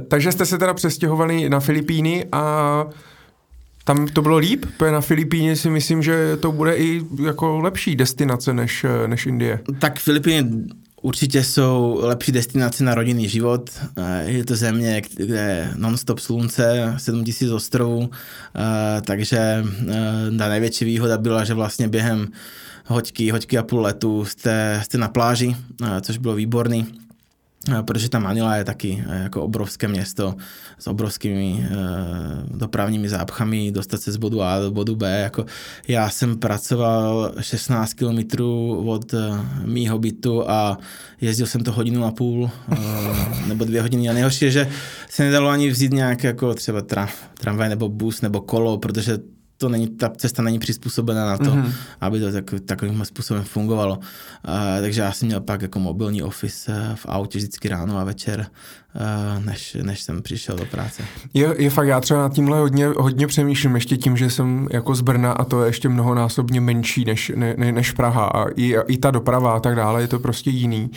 takže jste se teda přestěhovali na Filipíny a tam to bylo líp, protože na Filipíně si myslím, že to bude i jako lepší destinace než, než Indie. Tak Filipíny Určitě jsou lepší destinace na rodinný život. Eh, je to země, kde je non-stop slunce, 7000 ostrovů, eh, takže eh, ta největší výhoda byla, že vlastně během hoďky, hoďky a půl letu jste, jste na pláži, což bylo výborný protože ta Manila je taky jako obrovské město s obrovskými dopravními zápchami, dostat se z bodu A do bodu B. Jako já jsem pracoval 16 kilometrů od mýho bytu a jezdil jsem to hodinu a půl nebo dvě hodiny a nejhorší je, že se nedalo ani vzít nějak jako třeba tra, tramvaj nebo bus nebo kolo, protože to není, ta cesta není přizpůsobena na to, mm-hmm. aby to tak, takovým způsobem fungovalo. Uh, takže já jsem měl pak jako mobilní office v autě vždycky ráno a večer než, než jsem přišel do práce. Je, je fakt, já třeba nad tímhle hodně, hodně přemýšlím, ještě tím, že jsem jako z Brna a to je ještě mnohonásobně menší než, ne, ne, než Praha a i, i ta doprava a tak dále je to prostě jiný,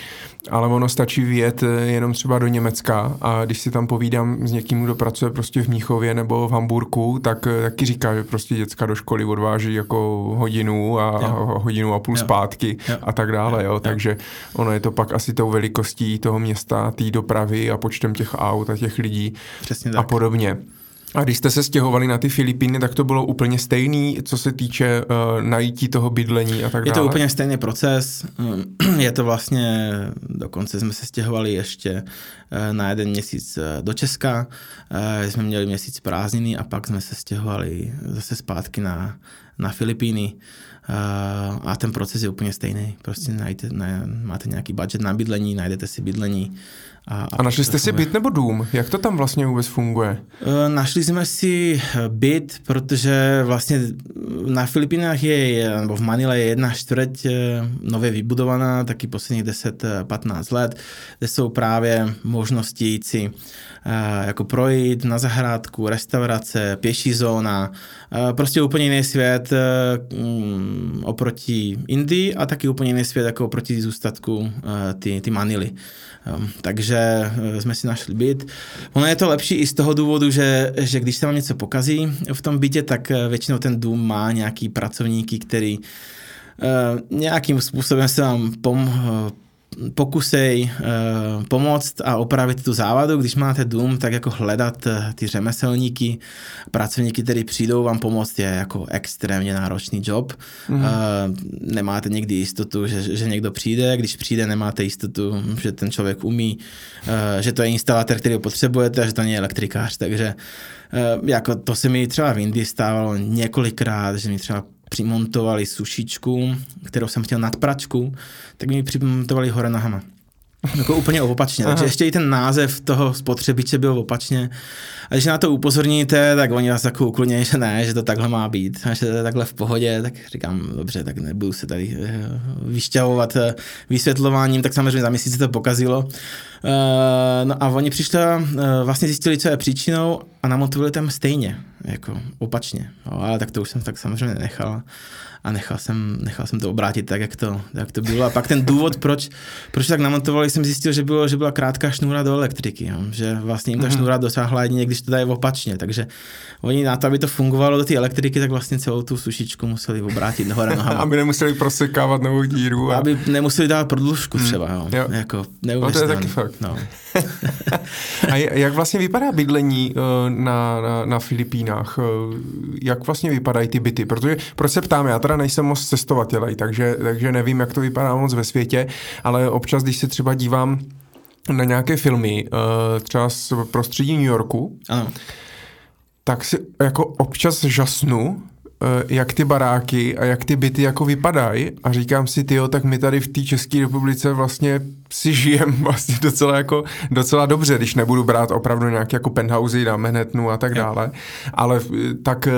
ale ono stačí vyjet eh, jenom třeba do Německa a když si tam povídám s někým, kdo pracuje prostě v Míchově nebo v Hamburku, tak eh, taky říká, že prostě děcka do školy odváží jako hodinu a, a hodinu a půl jo. zpátky jo. a tak dále, jo. jo. takže ono je to pak asi tou velikostí toho města, té dopravy a počtem těch aut a těch lidí Přesně tak. a podobně. A když jste se stěhovali na ty Filipíny, tak to bylo úplně stejný, co se týče uh, najítí toho bydlení a tak dále? Je to úplně stejný proces. Je to vlastně, dokonce jsme se stěhovali ještě uh, na jeden měsíc uh, do Česka. Jsme měli měsíc prázdniny a pak jsme se stěhovali zase zpátky na, na Filipíny. A ten proces je úplně stejný. Prostě najde, ne, máte nějaký budget na bydlení, najdete si bydlení A, a našli jste si byt nebo dům? Jak to tam vlastně vůbec funguje? Našli jsme si byt, protože vlastně na Filipínách je, nebo v Manile je jedna čtvrť nově vybudovaná, taky posledních 10-15 let, kde jsou právě možnosti jít si jako projít na zahrádku, restaurace, pěší zóna, prostě úplně jiný svět mm, oproti Indii a taky úplně jiný svět jako oproti zůstatku ty, ty Manily. Um, takže eh, jsme si našli byt. Ono je to lepší i z toho důvodu, že, že když se vám něco pokazí v tom bytě, tak eh, většinou ten dům má nějaký pracovníky, který nějakým způsobem se vám pom, pokusej uh, pomoct a opravit tu závadu. Když máte dům, tak jako hledat uh, ty řemeslníky, pracovníky, kteří přijdou vám pomoct, je jako extrémně náročný job. Mm. Uh, nemáte nikdy jistotu, že, že někdo přijde, když přijde, nemáte jistotu, že ten člověk umí, že to je instalatér, který ho potřebujete a že to není elektrikář, takže jako to se mi třeba v Indii stávalo několikrát, že mi třeba přimontovali sušičku, kterou jsem chtěl nad pračku, tak mi přimontovali hore nohama. Jako úplně opačně. Takže ještě i ten název toho spotřebiče byl opačně. A když na to upozorníte, tak oni vás jako uklonějí, že ne, že to takhle má být. A že to je takhle v pohodě, tak říkám, dobře, tak nebudu se tady eh, vyšťavovat eh, vysvětlováním, tak samozřejmě za měsíc se to pokazilo. Eh, no a oni přišli, vlastně zjistili, co je příčinou a namontovali tam stejně, jako opačně. No, ale tak to už jsem tak samozřejmě nechal a nechal jsem, nechal jsem to obrátit tak, jak to, jak to bylo. A pak ten důvod, proč, proč tak namontovali, jsem zjistil, že, bylo, že byla krátká šnůra do elektriky. Jo? Že vlastně jim ta mm-hmm. šnůra dosáhla jedině, když to dají opačně. Takže oni na to, aby to fungovalo do té elektriky, tak vlastně celou tu sušičku museli obrátit hore nohama. aby nemuseli prosekávat novou díru. A... Aby nemuseli dát prodlužku mm. třeba. Jo? Jo. Jako, no, to je taky fakt. No. a jak vlastně vypadá bydlení eh, na, na, na Filipínách? Eh, jak vlastně vypadají ty byty? Protože proč se ptám, já teda nejsem moc cestovatelý, takže, takže nevím, jak to vypadá moc ve světě, ale občas, když se třeba dívám na nějaké filmy, eh, třeba z prostředí New Yorku, ano. tak si jako občas žasnu, Eh, jak ty baráky a jak ty byty jako vypadají a říkám si, tyjo, tak my tady v té České republice vlastně si žijem vlastně docela jako docela dobře, když nebudu brát opravdu nějaké jako penthousey na Manhattanu a tak dále, ale eh, tak eh,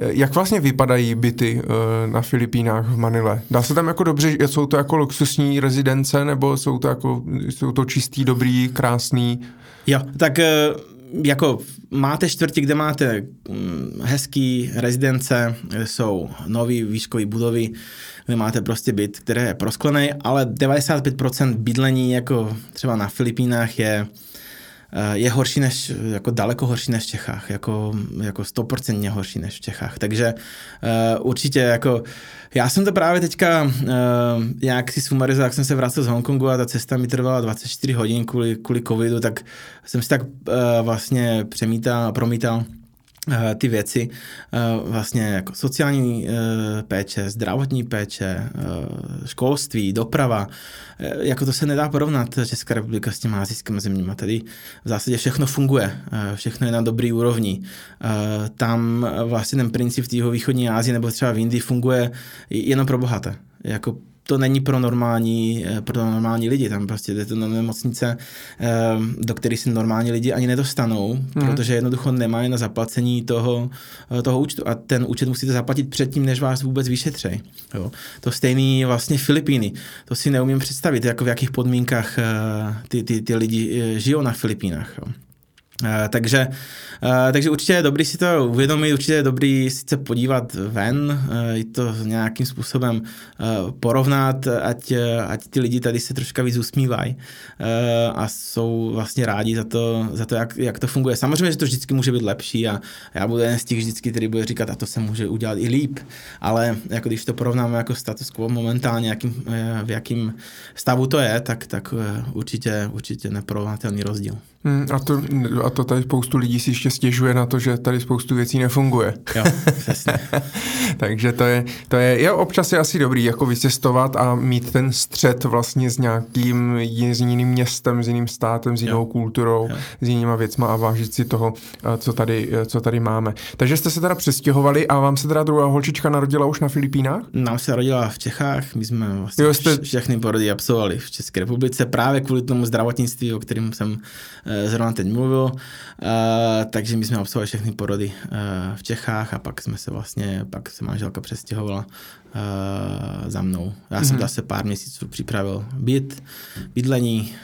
jak vlastně vypadají byty na Filipínách v Manile? Dá se tam jako dobře, jsou to jako luxusní rezidence nebo jsou to jako, jsou to čistý, dobrý, krásný? Jo, tak jako máte čtvrti, kde máte mm, hezký rezidence, jsou nový výškový budovy, kde máte prostě byt, který je prosklený, ale 95% bydlení jako třeba na Filipínách je je horší než, jako daleko horší než v Čechách, jako, jako 100% horší než v Čechách. Takže uh, určitě jako, já jsem to právě teďka uh, nějak si sumarizoval, jak jsem se vracel z Hongkongu a ta cesta mi trvala 24 hodin kvůli, kvůli covidu, tak jsem si tak uh, vlastně přemítal, promítal Eh, ty věci, eh, vlastně jako sociální eh, péče, zdravotní péče, školství, doprava, jako to se nedá porovnat Česká republika s těmi azijskými zeměmi. Tady v zásadě všechno funguje, všechno je na dobrý úrovni. Tam vlastně ten princip v východní Asii nebo třeba v Indii funguje jenom pro bohaté. Jako to není pro normální, eh, pro normální lidi. Tam prostě je to na nemocnice, eh, do kterých se normální lidi ani nedostanou, hmm. protože jednoducho nemají na zaplacení toho, eh, toho účtu. A ten účet musíte zaplatit předtím, než vás vůbec vyšetřej. Jo. To stejný vlastně Filipíny. To si neumím představit, jako v jakých podmínkách ty, ty, ty lidi žijou na Filipínách. Jo. Uh, takže, uh, takže určitě je dobrý si to uvědomit, určitě je dobrý si se podívat ven, uh, to nějakým způsobem porovnat, ať, ať ty lidi tady se troška víc usmívají a jsou vlastně rádi za to, za to jak, jak to funguje. Samozřejmě, že to vždycky může být lepší a já budu jeden z těch vždycky, který bude říkat, a to se může udělat i líp, ale jako když to porovnáme jako status quo momentálně, jakým, v jakém stavu to je, tak, tak určitě, určitě neporovnatelný rozdíl. Hmm, a, to, a to tady spoustu lidí si ještě stěžuje na to, že tady spoustu věcí nefunguje. Jo, přesně. Takže to je, to je, je občas je asi dobrý jako vycestovat a mít ten střed vlastně s nějakým s jiným městem, s jiným státem, s jinou jo. kulturou, jo. s jinýma věcma a vážit si toho, co tady, co tady máme. Takže jste se teda přestěhovali a vám se teda druhá holčička narodila už na Filipínách? Nám se narodila v Čechách, my jsme vlastně jo, jste... všechny porody absolvovali v České republice právě kvůli tomu zdravotnictví, o kterém jsem Eh, zrovna teď mluvil, eh, takže my jsme absolvovali všechny porody eh, v Čechách a pak jsme se vlastně, pak se manželka přestěhovala za mnou. Já mm-hmm. jsem mhm. zase pár měsíců připravil byt, bydlení,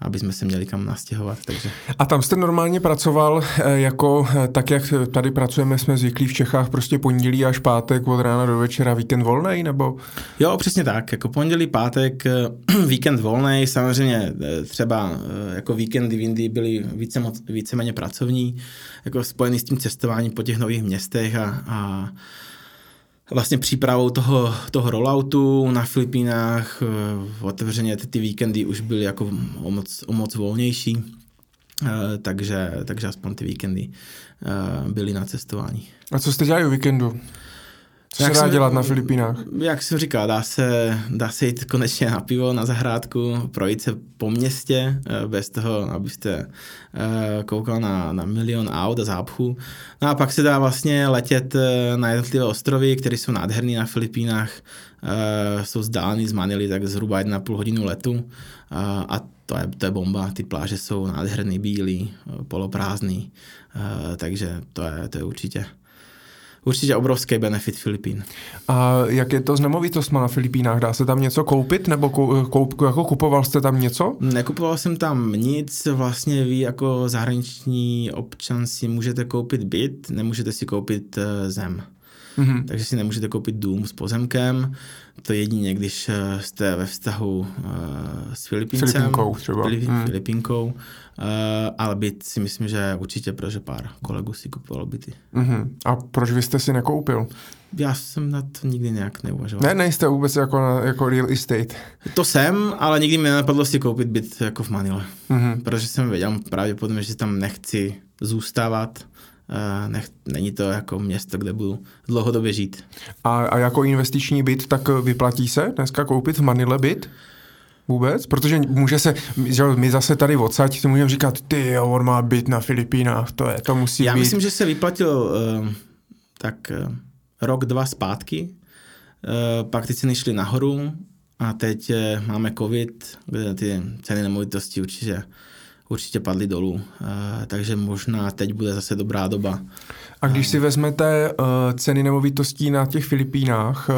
aby jsme se měli kam nastěhovat. Takže. A tam jste normálně pracoval jako, tak jak tady pracujeme, jsme zvyklí v Čechách, prostě pondělí až pátek od rána do večera, víkend volný, nebo? Jo, přesně tak, jako pondělí, pátek, víkend volný, samozřejmě třeba jako víkendy v Indii byly více, víceméně pracovní, jako spojený s tím cestováním po těch nových městech a, a vlastně přípravou toho, toho rolloutu na Filipínách. Eh, otevřeně ty víkendy už byly jako o moc, o moc volnější, eh, takže, takže aspoň ty víkendy eh, byly na cestování. A co jste dělali o víkendu? Co jak se dá jsem, dělat na Filipínách? Jak jsem říkal, dá se, dá se jít konečně na pivo, na zahrádku, projít se po městě, eh, bez toho, abyste eh, koukal na, na milion aut a zápchu. No a pak se dá vlastně letět eh, na jednotlivé ostrovy, které jsou nádherné na Filipínách. Jsou vzdálený z Manily tak zhruba 1,5 hodinu letu a to je, to je bomba. Ty pláže jsou nádherný, bílý, poloprázdný, takže to je, to je určitě určitě obrovský benefit Filipín. A jak je to s nemovitostmi na Filipínách? Dá se tam něco koupit nebo koup, jako kupoval jste tam něco? Nekupoval jsem tam nic. Vlastně vy jako zahraniční občan si můžete koupit byt, nemůžete si koupit eh, zem. Mm-hmm. Takže si nemůžete koupit dům s pozemkem. To jedině, když eh, jste ve vztahu uh, s Filipincem. Filipinkou třeba. Filip, mm. Filipinkou. Uh, ale byt si myslím, že určitě, protože pár kolegů si kupovalo byty. Mm-hmm. A proč vy jste si nekoupil? Já jsem na to nikdy nějak neuvažoval. Ne, nejste vůbec jako, na, jako real estate. To jsem, ale nikdy mi nenapadlo si koupit byt jako v Manile. Mm-hmm. Protože jsem věděl pravděpodobně, že tam nechci zůstávat nech, není to jako město, kde budu dlouhodobě žít. A, a jako investiční byt, tak vyplatí se dneska koupit v Manile byt? Vůbec? Protože může se, že my zase tady odsaď si můžeme říkat, ty jo, on má byt na Filipínách, to je, to musí Já být. myslím, že se vyplatil uh, tak uh, rok, dva zpátky, uh, pak ty ceny šly nahoru a teď uh, máme covid, kde ty ceny nemovitosti určitě určitě padly dolů. Uh, takže možná teď bude zase dobrá doba. A když si vezmete uh, ceny nemovitostí na těch Filipínách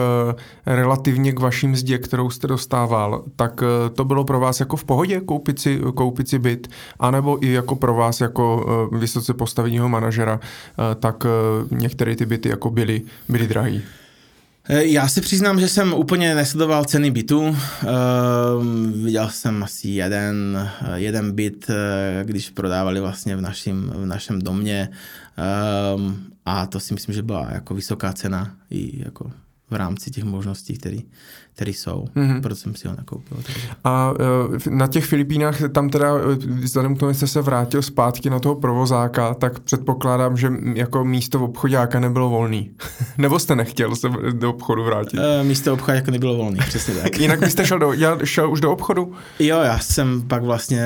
relativně k vaším mzdě, kterou jste dostával, tak to bylo pro vás jako v pohodě koupit si, koupit si byt, anebo i jako pro vás jako vysoce postaveného manažera, tak některé ty byty jako byly, byly drahý. Eh, já si přiznám, že jsem úplně nesledoval ceny bytu. Uh, viděl jsem asi jeden, eh, jeden byt, když prodávali vlastně v našem, v našem domě uh, a to si myslím, že byla jako vysoká cena i jako v rámci těch možností, které které jsou. Mm-hmm. Proto jsem si ho nakoupil. Takže. A uh, na těch Filipínách, tam teda, e, vzhledem k tomu, že jste se vrátil zpátky na toho provozáka, tak předpokládám, že jako místo v obchodáka nebylo volný. Nebo jste nechtěl se do obchodu vrátit? Uh, místo obchodáka nebylo volný, přesně tak. Jinak byste šel, do, já šel už do obchodu? Jo, já jsem pak vlastně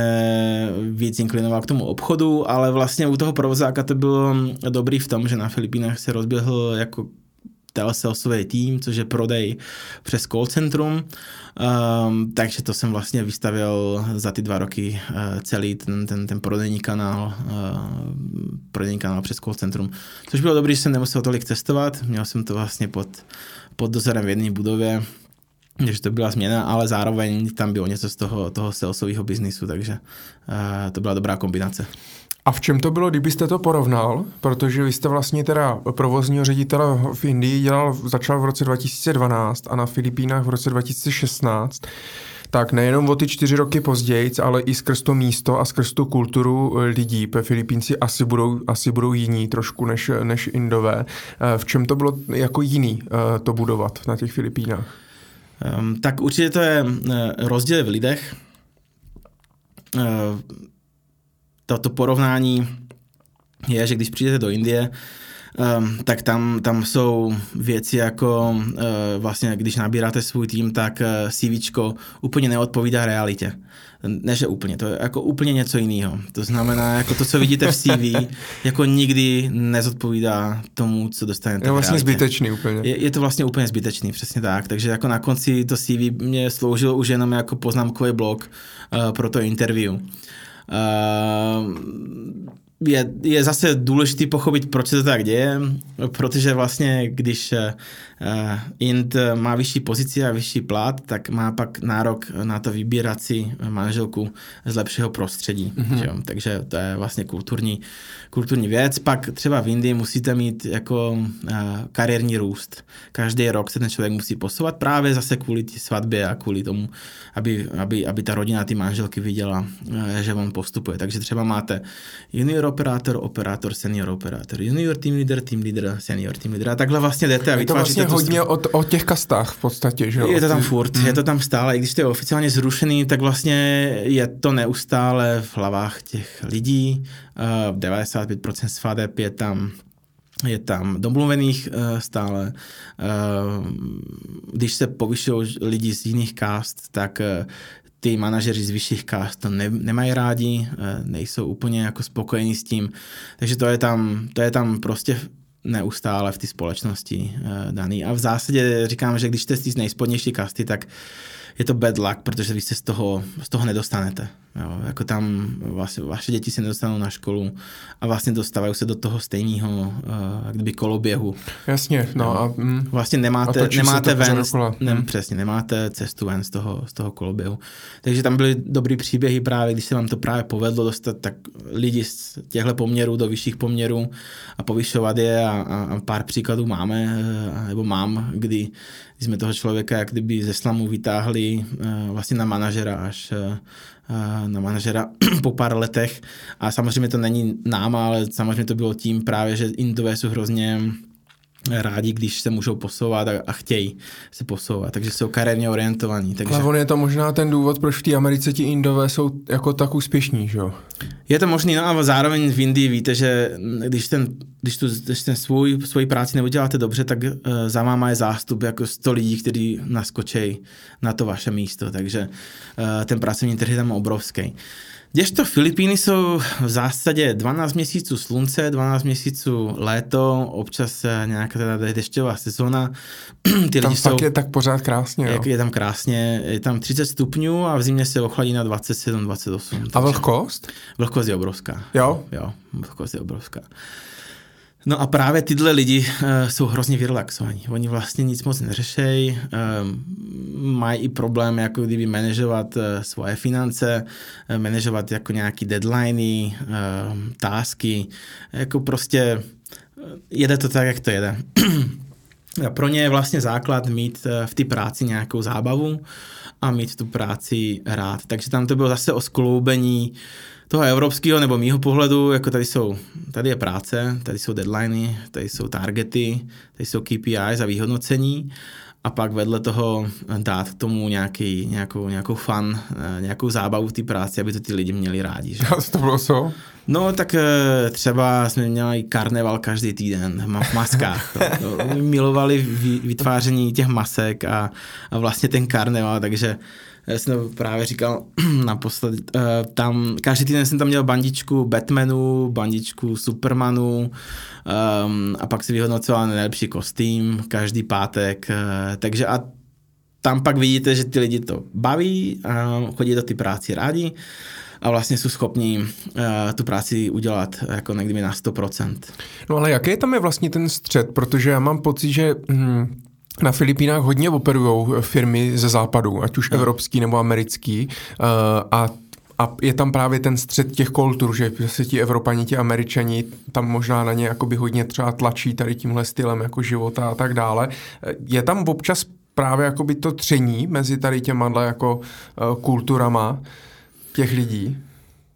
víc inklinoval k tomu obchodu, ale vlastně u toho provozáka to bylo dobrý v tom, že na Filipínách se rozběhl jako telesalesový tým, což je prodej přes call centrum. Um, takže to jsem vlastně vystavil za ty dva roky uh, celý ten, ten, ten prodejní kanál, uh, prodejní kanál přes call centrum, což bylo dobré, že jsem nemusel tolik cestovat, měl jsem to vlastně pod, pod dozorem v jedné budově, takže to byla změna, ale zároveň tam bylo něco z toho, toho salesového biznisu, takže uh, to byla dobrá kombinace. A v čem to bylo, kdybyste to porovnal? Protože vy jste vlastně teda provozního ředitele v Indii dělal, začal v roce 2012 a na Filipínách v roce 2016. Tak nejenom o ty čtyři roky později, ale i skrz to místo a skrz tu kulturu lidí. Pe Filipínci asi budou, asi budou jiní trošku než, než Indové. V čem to bylo jako jiný eh, to budovat na těch Filipínách? Um, tak určitě to je eh, rozdíl v lidech. Toto porovnání je, že když přijdete do Indie, um, tak tam, tam jsou věci jako uh, vlastně, když nabíráte svůj tým, tak uh, eh, CVčko úplně neodpovídá realitě. Ne, že úplně, to je jako úplně něco jiného. To znamená, jako to, co vidíte v CV, jako nikdy nezodpovídá tomu, co dostanete Je vlastně zbytečný úplně. Je, je, to vlastně úplně zbytečný, přesně tak. Takže jako na konci to CV mě sloužilo už jenom jako poznámkový blok uh, pro to interview. Uh, je, je zase důležité pochopit, proč se to tak děje, protože vlastně, když uh, Int má vyšší pozici a vyšší plat, tak má pak nárok na to vybírat si manželku z lepšího prostředí. Mm-hmm. Že? Takže to je vlastně kulturní, kulturní věc. Pak třeba v Indii musíte mít jako uh, kariérní růst. Každý rok se ten člověk musí posouvat právě zase kvůli té svatbě a kvůli tomu, aby, aby, aby ta rodina, ty manželky viděla, uh, že on postupuje. Takže třeba máte junior operátor, operátor, senior operátor, junior team leader, team leader, senior team leader. A takhle vlastně jdete a vytváříte to. Vlastně hodně o, o těch kastách v podstatě, že jo? Je to tam furt, hmm. je to tam stále, i když to je oficiálně zrušený, tak vlastně je to neustále v hlavách těch lidí. Uh, 95% svadeb je tam je tam domluvených uh, stále. Uh, když se povyšují lidi z jiných cast, tak uh, ty manažeři z vyšších kást to ne, nemají rádi, eh, nejsou úplně jako spokojení s tím, takže to je tam, to je tam prostě neustále v té společnosti eh, daný. A v zásadě říkám, že když jste z nejspodnější kasty, tak je to bad luck, protože vy se z toho, z toho nedostanete. Jo, jako tam vlastně vaše děti se nedostanou na školu a vlastně dostávají se do toho stejného uh, kdyby koloběhu. Jasně, no a, mm, vlastně nemáte, a nemáte ven, ne, mm. přesně, nemáte cestu ven z toho, z toho koloběhu. Takže tam byly dobrý příběhy právě, když se vám to právě povedlo dostat tak lidi z těchto poměrů do vyšších poměrů a povyšovat je a, a, pár příkladů máme, eh, nebo mám, kdy, kdy jsme toho člověka jak kdyby ze slamu vytáhli uh, vlastně na manažera až uh, na manažera po pár letech. A samozřejmě to není náma, ale samozřejmě to bylo tím právě, že Indové jsou hrozně rádi, když se můžou posouvat a, a chtějí se posouvat, takže jsou kariérně orientovaní. Takže... Ale on je to možná ten důvod, proč v té Americe ti Indové jsou jako tak úspěšní, že jo? Je to možný, no a zároveň v Indii víte, že když ten, když tu, když ten svůj, svoji práci neuděláte dobře, tak uh, za váma je zástup jako 100 lidí, kteří naskočí na to vaše místo, takže uh, ten pracovní trh je tam obrovský. Uh, Kdežto Filipíny jsou v zásadě 12 měsíců slunce, 12 měsíců léto, občas nějaká teda dešťová sezóna. Ty tam jsou, je tak pořád krásně. Jo. Je tam krásně, je tam 30 stupňů a v zimě se ochladí na 27-28. A vlhkost? Vlhkost je obrovská. Jo? Jo, vlhkost je obrovská. No a právě tyhle lidi uh, jsou hrozně vyrelaxovaní. Oni vlastně nic moc neřešejí, uh, mají i problém jako kdyby manažovat uh, svoje finance, uh, manažovat jako nějaký deadliny, uh, tásky, jako prostě jede to tak, jak to jede. pro ně je vlastně základ mít uh, v té práci nějakou zábavu a mít tu práci rád. Takže tam to bylo zase o skloubení toho evropského nebo mýho pohledu, jako tady jsou, tady je práce, tady jsou deadliny, tady jsou targety, tady jsou KPIs a výhodnocení a pak vedle toho dát k tomu nějaký, nějakou, nějakou fun, eh, nějakou zábavu v té práci, aby to ty lidi měli rádi. Že? A to bylo co? No tak eh, třeba jsme měli karneval každý týden v maskách. Milovali vytváření těch masek a, a vlastně ten karneval, takže já jsem právě říkal naposled, uh, tam, každý týden jsem tam měl bandičku Batmanu, bandičku Supermanu um, a pak si vyhodnocoval nejlepší kostým každý pátek, takže a tam pak vidíte, že ty lidi to baví, a chodí do ty práci rádi a vlastně jsou schopni uh, tu práci udělat jako někdy na 100%. No ale jaký tam je vlastně ten střed, protože já mám pocit, že hm, na Filipínách hodně operují firmy ze západu, ať už no. evropský nebo americký, uh, a a je tam právě ten střed těch kultur, že se ti Evropani, ti Američani tam možná na ně jakoby hodně třeba tlačí tady tímhle stylem jako života a tak dále. Je tam občas právě jakoby to tření mezi tady těma jako uh, kulturama těch lidí?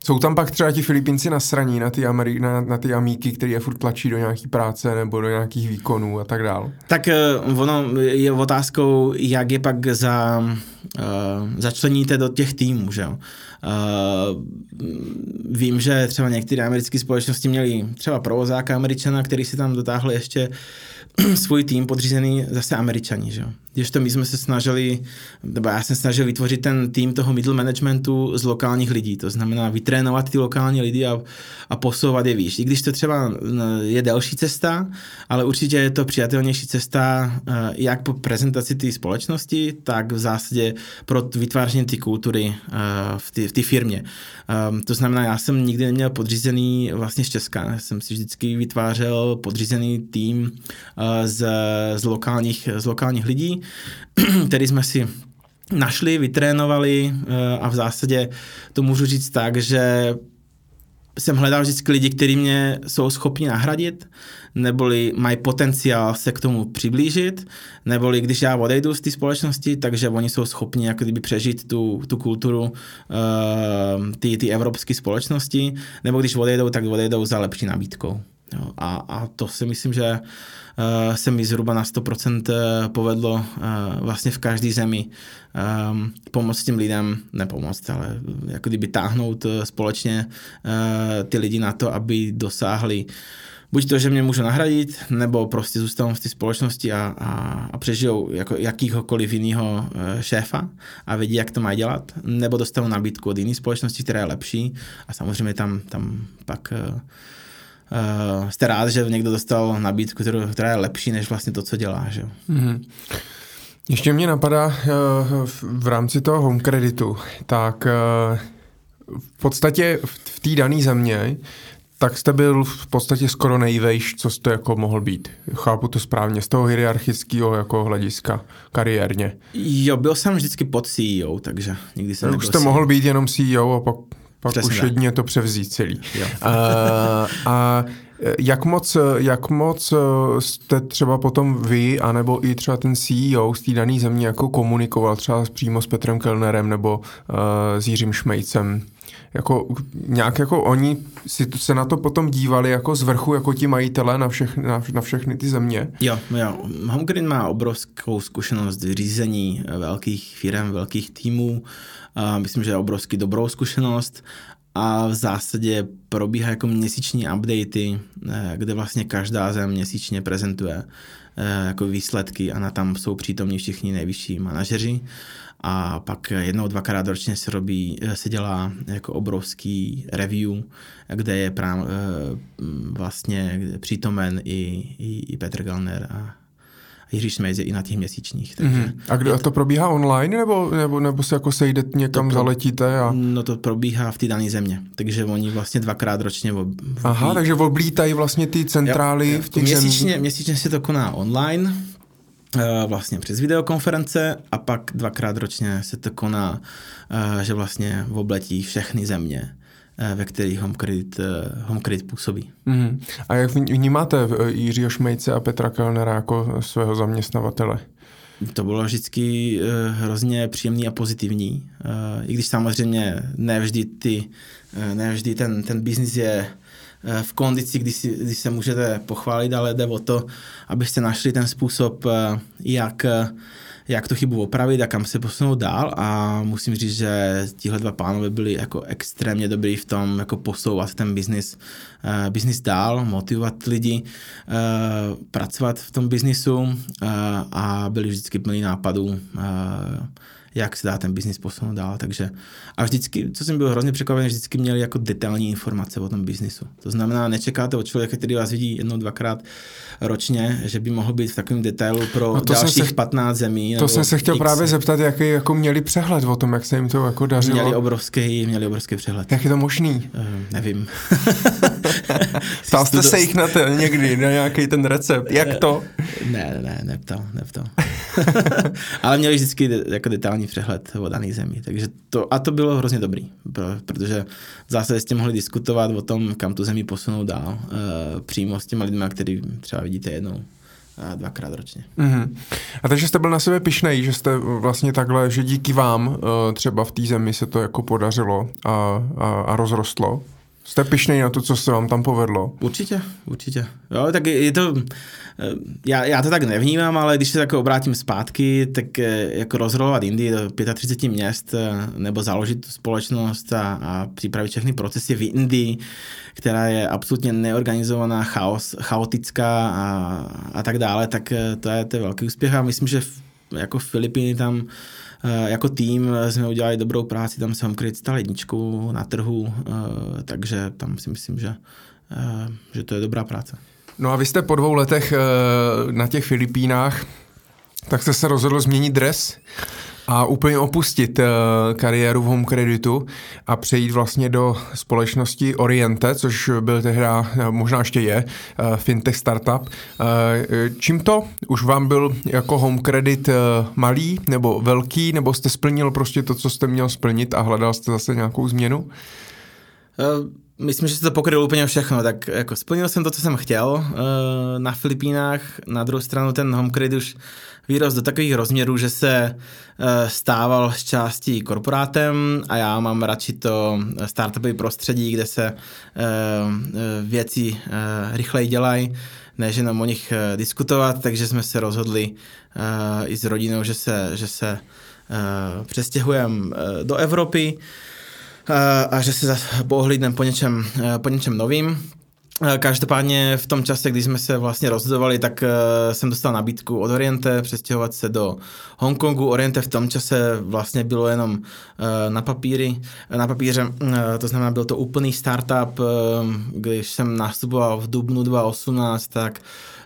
Jsou tam pak třeba ti Filipínci nasraní na ty, Ameri- na, na ty amíky, který je furt tlačí do nějaký práce nebo do nějakých výkonů a tak dál? Tak uh, ono je otázkou, jak je pak za, uh, začleníte do těch týmů, že jo. Uh, vím, že třeba některé americké společnosti měly třeba provozáka američana, který si tam dotáhl ještě svůj tým podřízený zase američani, že. Když to my jsme se snažili, nebo já jsem snažil vytvořit ten tým toho middle managementu z lokálních lidí, to znamená vytrénovat ty lokální lidi a, a posouvat je výš. I když to třeba je delší cesta, ale určitě je to přijatelnější cesta eh, jak po prezentaci té společnosti, tak v zásadě pro vytváření té kultury eh, v té firmě. Ehm, to znamená, já jsem nikdy neměl podřízený vlastně z Česka, já jsem si vždycky vytvářel podřízený tým eh, z, z, lokálních, z lokálních lidí, který jsme si našli, vytrénovali eh, a v zásadě to můžu říct tak, že jsem hledal vždycky lidi, kteří mě jsou schopni nahradit, neboli mají potenciál se k tomu přiblížit, neboli když já odejdu z té společnosti, takže oni jsou schopni jako kdyby přežít tu, tu kulturu uh, ty, ty evropské společnosti, nebo když odejdou, tak odejdou za lepší nabídkou. Jo, a, a to si myslím, že uh, se mi zhruba na 100% eh, povedlo uh, vlastně v každé zemi um, pomoct těm lidem, nepomoct, ale jako kdyby táhnout společně uh, ty lidi na to, aby dosáhli buď to, že mě můžu nahradit, nebo prostě zůstanou v té společnosti a, a, a přežijou jako jakýhokoliv jiného šéfa a vědí, jak to mají dělat, nebo dostanou nabídku od jiné společnosti, která je lepší a samozřejmě tam, tam pak uh, jste rád, že někdo dostal nabídku, kterou, která je lepší než vlastně to, co dělá. Že? Mm-hmm. Ještě mě napadá uh, v rámci toho home kreditu, tak uh, v podstatě v té dané země tak jste byl v podstatě skoro nejvejš, co jste jako mohl být. Chápu to správně, z toho hierarchického jako hlediska kariérně. Jo, byl jsem vždycky pod CEO, takže nikdy jsem Už jste CEO. mohl být jenom CEO a pak pak Přesně už jedně to převzít celý. Jo. A, a jak moc, jak moc jste třeba potom vy, anebo i třeba ten CEO z té dané země jako komunikoval třeba přímo s Petrem Kellnerem nebo uh, s Jiřím Šmejcem? Jako nějak jako oni si se na to potom dívali jako z vrchu, jako ti majitelé na, všechny, na, na všechny ty země? Jo, jo. Homegrid má obrovskou zkušenost v řízení velkých firm, velkých týmů. A myslím, že je obrovský dobrou zkušenost a v zásadě probíhá jako měsíční updaty, eh, kde vlastně každá zem měsíčně prezentuje eh, jako výsledky a na tam jsou přítomní všichni nejvyšší manažeři. A pak jednou, dvakrát ročně se robí, eh, se dělá jako obrovský review, kde je prám, vlastně přítomen i, i, i Petr Galner a Jiří Šmejc je i na těch měsíčních. Takže mm-hmm. A kde to probíhá online, nebo, nebo, nebo se jako sejde někam pro, zaletíte? A... No to probíhá v té dané země, takže oni vlastně dvakrát ročně ob, Aha, takže oblítají vlastně ty centrály jo, v těch měsíčně. Měsíčně se to koná online, eh, vlastně přes videokonference a pak dvakrát ročně se to koná, eh, že vlastně obletí všechny země ve kterých Home Credit, eh, Home Credit působí. Mm. A jak vnímáte eh, Jiřího Šmejce a Petra Kellnera jako svého zaměstnavatele? To bylo vždycky hrozně příjemný a pozitivní. I když samozřejmě nevždy, ty, nevždy ten, ten biznis je v kondici, kdy, si, kdy se můžete pochválit, ale jde o to, abyste našli ten způsob, jak jak tu chybu opravit a kam se posunout dál. A musím říct, že tihle dva pánové byli jako extrémně dobrý v tom jako posouvat ten biznis, uh, biznis dál, motivovat lidi, uh, pracovat v tom biznisu uh, a byli vždycky plný nápadů uh, jak se dá ten biznis posunout dál. Takže a vždycky, co jsem byl hrozně překvapený, vždycky měli jako detailní informace o tom biznisu. To znamená, nečekáte od člověka, který vás vidí jednou, dvakrát ročně, že by mohl být v takovém detailu pro no to dalších se, 15 zemí. To jsem se chtěl X. právě zeptat, jaký jako měli přehled o tom, jak se jim to jako dařilo. Měli obrovský, měli obrovský přehled. Jak je to možný? Uh, nevím. Ptal jste se jich na to někdy, na nějaký ten recept. Jak to? Ne, ne, neptal, neptal. Ale měli vždycky jako detailní přehled o dané zemi. Takže to, a to bylo hrozně dobrý, protože v zásadě jste mohli diskutovat o tom, kam tu zemi posunout dál, uh, přímo s těma lidmi, který třeba vidíte jednou dvakrát ročně. Mm-hmm. A takže jste byl na sebe pišnej, že jste vlastně takhle, že díky vám třeba v té zemi se to jako podařilo a, a, a rozrostlo? Jste pišnej na to, co se vám tam povedlo? Určitě, určitě. Jo, tak je to, eh, já, já to tak nevnímám, ale když se tak obrátím zpátky, tak eh, jako rozrolovat Indii do 35 měst eh, nebo založit tu společnost a, a připravit všechny procesy v Indii, která je absolutně neorganizovaná, chaos, chaotická a, a tak dále, tak to je, to je velký úspěch a myslím, že v, jako Filipíny tam jako tým jsme udělali dobrou práci, tam se Homecrate stal jedničkou na trhu, eh, takže tam si myslím, že, eh, že to je dobrá práce. No a vy jste po dvou letech na těch Filipínách, tak jste se rozhodl změnit dres a úplně opustit uh, kariéru v home kreditu a přejít vlastně do společnosti Oriente, což byl tehda, eh, možná ještě je, uh, fintech startup. Čím to? Už vám byl jako home credit malý nebo velký, nebo jste splnil prostě to, co jste měl splnit a hledal jste zase nějakou změnu? Uh myslím, že se to pokrylo úplně všechno, tak jako splnil jsem to, co jsem chtěl uh, na Filipínách, na druhou stranu ten home credit už výrost do takových rozměrů, že se uh, stával z částí korporátem a já mám radši to startupové prostředí, kde se věci rychleji dělají, než jenom o nich diskutovat, takže jsme se rozhodli i s rodinou, že se, že se přestěhujeme do Evropy a že se pohlídneme po něčem, po něčem novým. Každopádně v tom čase, když jsme se vlastně rozhodovali, tak jsem dostal nabídku od Oriente přestěhovat se do Hongkongu. Oriente v tom čase vlastně bylo jenom na papíry, na papíře, to znamená, byl to úplný startup, když jsem nastupoval v dubnu 2018, tak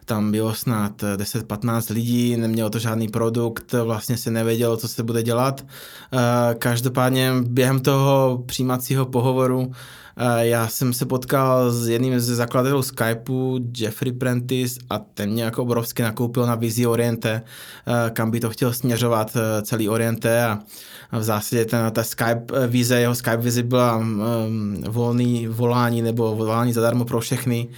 tam bylo snad 10-15 lidí, nemělo to žádný produkt, vlastně se nevědělo, co se bude dělat. Eh, každopádně během toho přijímacího pohovoru eh, já jsem se potkal s jedním ze zakladatelů Skypeu, Jeffrey Prentice, a ten mě jako obrovsky nakoupil na vizi Oriente, eh, kam by to chtěl směřovat celý Oriente a v zásadě ten, ta Skype vize, jeho Skype vize byla um, volný volání nebo volání zadarmo pro všechny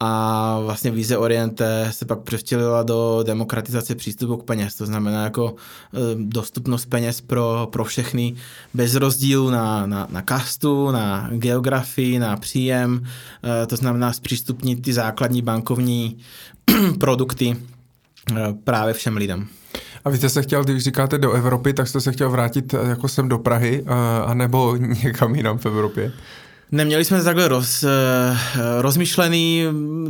a vlastně Vize Oriente se pak převtělila do demokratizace přístupu k peněz, to znamená jako e, dostupnost peněz pro, pro všechny bez rozdílu na, na, na kastu, na geografii, na příjem, e, to znamená zpřístupnit ty základní bankovní produkty e, právě všem lidem. A vy jste se chtěl, když říkáte do Evropy, tak jste se chtěl vrátit jako sem do Prahy, anebo někam jinam v Evropě? Neměli jsme to takhle roz, eh, rozmyšlený,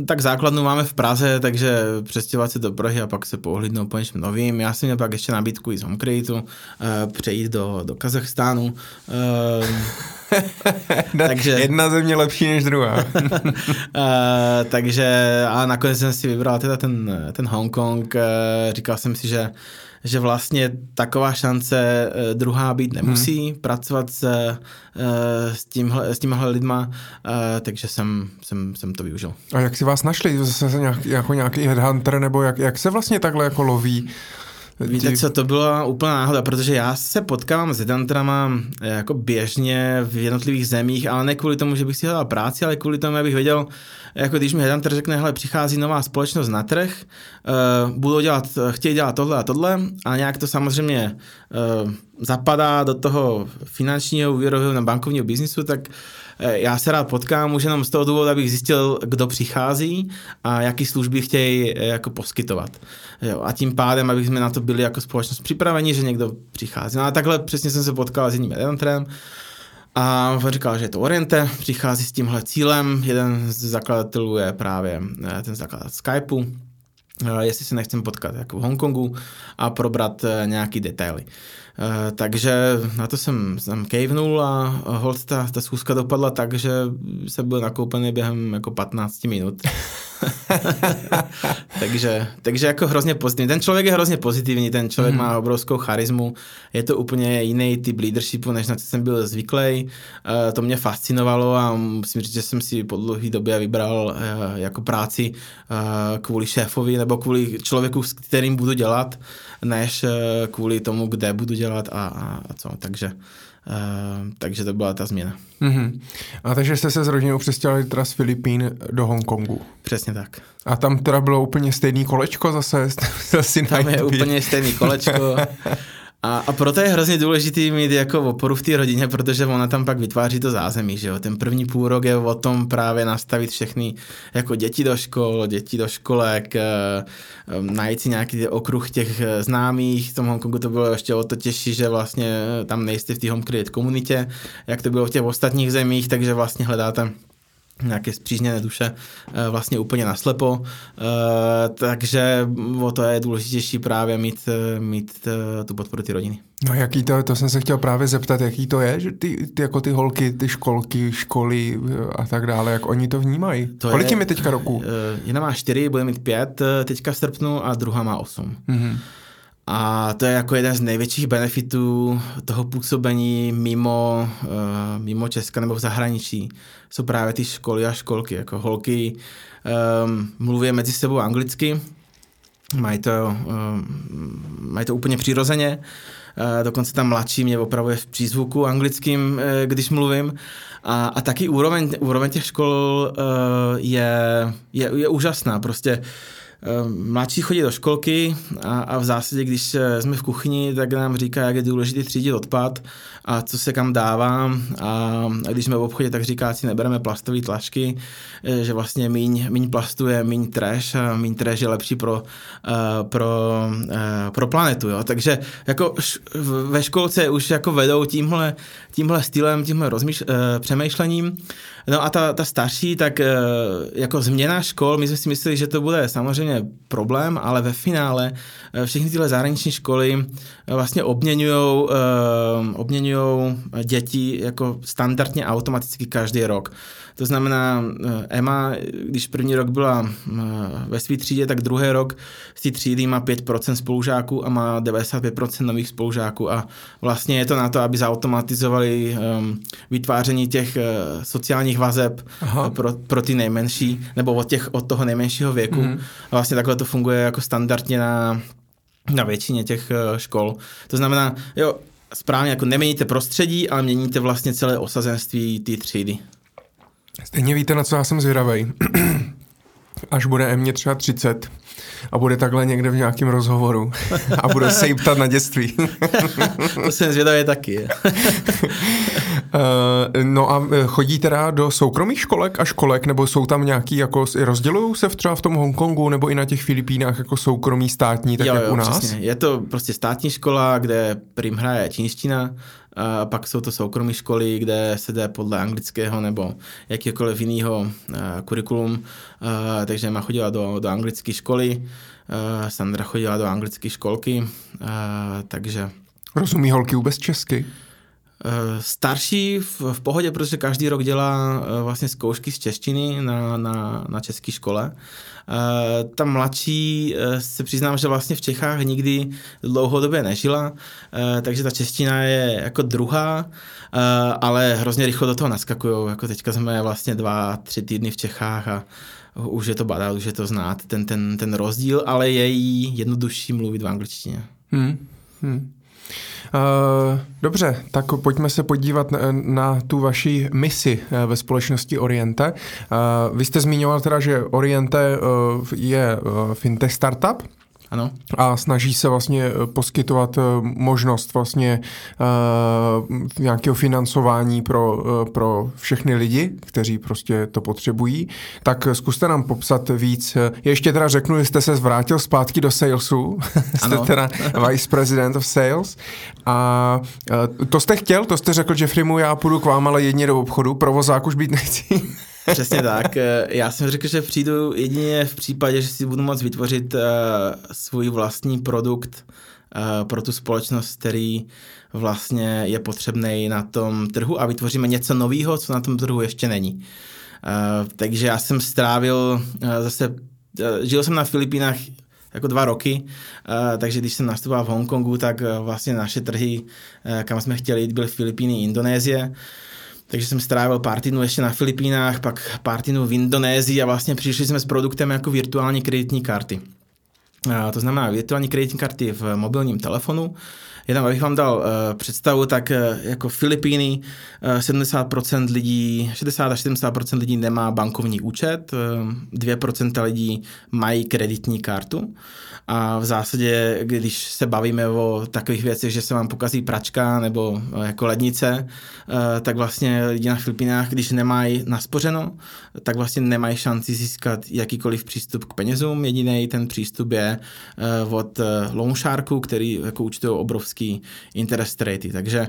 tak základnu máme v Praze, takže přestěhovat se do Prahy a pak se pohlídnout po něčem novým. Já jsem měl pak ještě nabídku i z Homecreateu, eh, přejít do, do Kazachstánu. Eh, takže, Jedna země lepší než druhá. takže a nakonec jsem si vybral teda ten, ten Hongkong. Říkal jsem si, že že vlastně taková šance eh, druhá být nemusí, hmm. pracovat s, eh, s, tímhle, s tímhle lidma, eh, takže jsem, jsem, jsem to využil. A jak si vás našli? Zase nějak, jako nějaký headhunter, nebo jak, jak se vlastně takhle jako loví Víte co, to byla úplná náhoda, protože já se potkávám s headhunterama jako běžně v jednotlivých zemích, ale ne kvůli tomu, že bych si hledal práci, ale kvůli tomu, abych věděl, jako když mi headhunter řekne, hele, přichází nová společnost na trh, uh, budou dělat, chtějí dělat tohle a tohle a nějak to samozřejmě uh, zapadá do toho finančního, úvěrového na bankovního biznisu, tak já se rád potkám už jenom z toho důvodu, abych zjistil, kdo přichází a jaký služby chtějí jako poskytovat. Jo, a tím pádem, abych jsme na to byli jako společnost připraveni, že někdo přichází. No a takhle přesně jsem se potkal s jedním headhunterem, a on říkal, že je to Oriente, přichází s tímhle cílem, jeden z zakladatelů je právě eh, ten zakladatel Skypeu, eh, jestli se nechcem potkat jako v Hongkongu a probrat eh, nějaký detaily. Takže na to jsem, jsem kejvnul a hold ta, ta schůzka dopadla tak, že se byl nakoupený během jako 15 minut. takže, takže jako hrozně pozitivní. Ten člověk je hrozně pozitivní, ten člověk mm. má obrovskou charismu, je to úplně jiný typ leadershipu, než na co jsem byl zvyklý. Uh, to mě fascinovalo a musím říct, že jsem si po dlouhé době vybral uh, jako práci uh, kvůli šéfovi nebo kvůli člověku, s kterým budu dělat, než uh, kvůli tomu, kde budu dělat a, a, a co. Takže takže to byla ta změna. Mm-hmm. A takže jste se s rodinou přestěhovali teda z Filipín do Hongkongu. Přesně tak. A tam teda bylo úplně stejný kolečko zase? zase tam je úplně stejný kolečko. A, a proto je hrozně důležitý mít jako oporu v té rodině, protože ona tam pak vytváří to zázemí, že jo. Ten první půl rok je o tom právě nastavit všechny jako děti do škol, děti do školek, e, najít si nějaký okruh těch eh, známých. V tom Hongkongu to bylo ještě o to těžší, že vlastně tam nejste v té home komunitě, jak to bylo v těch ostatních zemích, takže vlastně hledáte nějaké zpřízněné duše eh, vlastně úplně naslepo, eh, takže o to je důležitější právě mít, eh, mít tu podporu ty rodiny. No jaký to, to jsem se chtěl právě zeptat, jaký to je, že ty, ty jako ty holky, ty školky, školy a tak dále, jak oni to vnímají? To Kolik je, mi teďka roku? Jedna má čtyři, bude mít pět teďka v srpnu a druhá má osm. Mm-hmm. A to je jako jeden z největších benefitů toho působení mimo, uh, mimo Česka nebo v zahraničí. Jsou právě ty školy a školky, jako holky um, mluví mezi sebou anglicky, mají to, um, mají to úplně přirozeně, uh, dokonce tam mladší mě opravuje v přízvuku anglickým, uh, když mluvím. A, a taky úroveň, úroveň těch škol je, je, je úžasná, prostě uh, Ehm, mladší chodí do školky a, a v zásadě, když eh, jsme v kuchyni, tak nám říká, jak je důležité třídit odpad a co se kam dává a, a když jsme v obchodě, tak říká, si nebereme plastové tlačky, eh, že vlastně míň, míň plastu je míň trash a míň trash je lepší pro, uh, pro, pro planetu, jo. Takže jako ve školce už jako vedou tímhle, tímhle stylem, tímhle rozmýš, přemýšlením. No a ta, ta starší, tak uh, jako změna škol, my jsme si mysleli, že to bude samozřejmě problém, ale ve finále uh, všechny tyhle zahraniční školy uh, vlastně obměňují obměňujou děti jako standardně automaticky každý rok. To znamená, eh, Emma, když první rok byla eh, ve své třídě, tak druhý rok z té třídy má 5% spolužáků a má 95% nových spolužáků a vlastně je to na to, aby zautomatizovali um, vytváření těch uh, sociálních vazeb pro, pro ty nejmenší, nebo od, těch, od toho nejmenšího věku. Mm-hmm. A vlastně takhle to funguje jako standardně na na většině těch škol. To znamená, jo, správně jako neměníte prostředí, ale měníte vlastně celé osazenství té třídy. Stejně víte, na co já jsem zvědavý. Až bude mě třeba 30 a bude takhle někde v nějakém rozhovoru a bude se jí ptat na dětství. to jsem zvědavý taky. Uh, no a eh, chodí teda do soukromých školek a školek, nebo jsou tam nějaký, jako rozdělují se v třeba v tom Hongkongu nebo i na těch Filipínách jako soukromí státní, tak jo, jak jo, u nás? Přesně. Je to prostě státní škola, kde prim hraje čínština, a pak jsou to soukromé školy, kde se jde podle anglického nebo jakýkoliv jiného uh, kurikulum. Takže má chodila do, do anglické školy, Sandra chodila do anglické školky, takže... Rozumí holky vůbec česky? Eh, starší v, v pohodě, protože každý rok dělá eh, vlastně zkoušky z češtiny na, na, na české škole. Eh, ta mladší se přiznám, že vlastně v Čechách nikdy dlouhodobě nežila, takže ta čeština je jako druhá, ale hrozně rychle do toho naskakují. Jako teďka jsme vlastně dva, tři týdny v Čechách a už je to badat, už je to znát, ten, ten, ten rozdíl, ale je jí jednodušší mluvit v angličtině. Hmm. Hmm. Uh, dobře, tak pojďme se podívat na, tu vaši misi eh, ve společnosti Oriente. Uh, vy jste zmiňoval teda, že Oriente je fintech startup, ano. A snaží se vlastně eh, poskytovat eh, možnost vlastně uh, nějakého financování pro, uh, pro všechny lidi, kteří prostě to potřebují. Tak zkuste nám popsat víc. Ještě teda řeknu, že jste se zvrátil zpátky do salesu. jste teda vice president of sales. A uh, to jste chtěl? To jste řekl, že Frimu, já půjdu k vám, ale jedně do obchodu. Provozák už být nechci. Přesně tak. Eh, já jsem řekl, že přijdu jedině v případě, že si budu moct vytvořit uh, svůj vlastní produkt uh, pro tu společnost, který vlastně je potřebný na tom trhu a vytvoříme něco nového, co na tom trhu ještě není. Uh, takže já jsem strávil uh, zase, uh, žil jsem na Filipínách jako dva roky, takže když jsem nastupoval v Hongkongu, tak vlastně naše trhy, kam jsme chtěli jít, byly Filipíny, Indonésie. Takže jsem strávil pár týdnů ještě na Filipínách, pak pár týdnů v Indonésii a vlastně přišli jsme s produktem jako virtuální kreditní karty. to znamená virtuální kreditní karty v mobilním telefonu. Jenom abych vám dal uh, představu, tak uh, jako Filipíny uh, 70% lidí, 60 až 70% lidí nemá bankovní účet, uh, 2% lidí mají kreditní kartu a v zásadě, když se bavíme o takových věcech, že se vám pokazí pračka nebo jako lednice, tak vlastně lidi na Filipínách, když nemají naspořeno, tak vlastně nemají šanci získat jakýkoliv přístup k penězům. Jediný ten přístup je od loan sharku, který jako účtují obrovský interest ratey. Takže,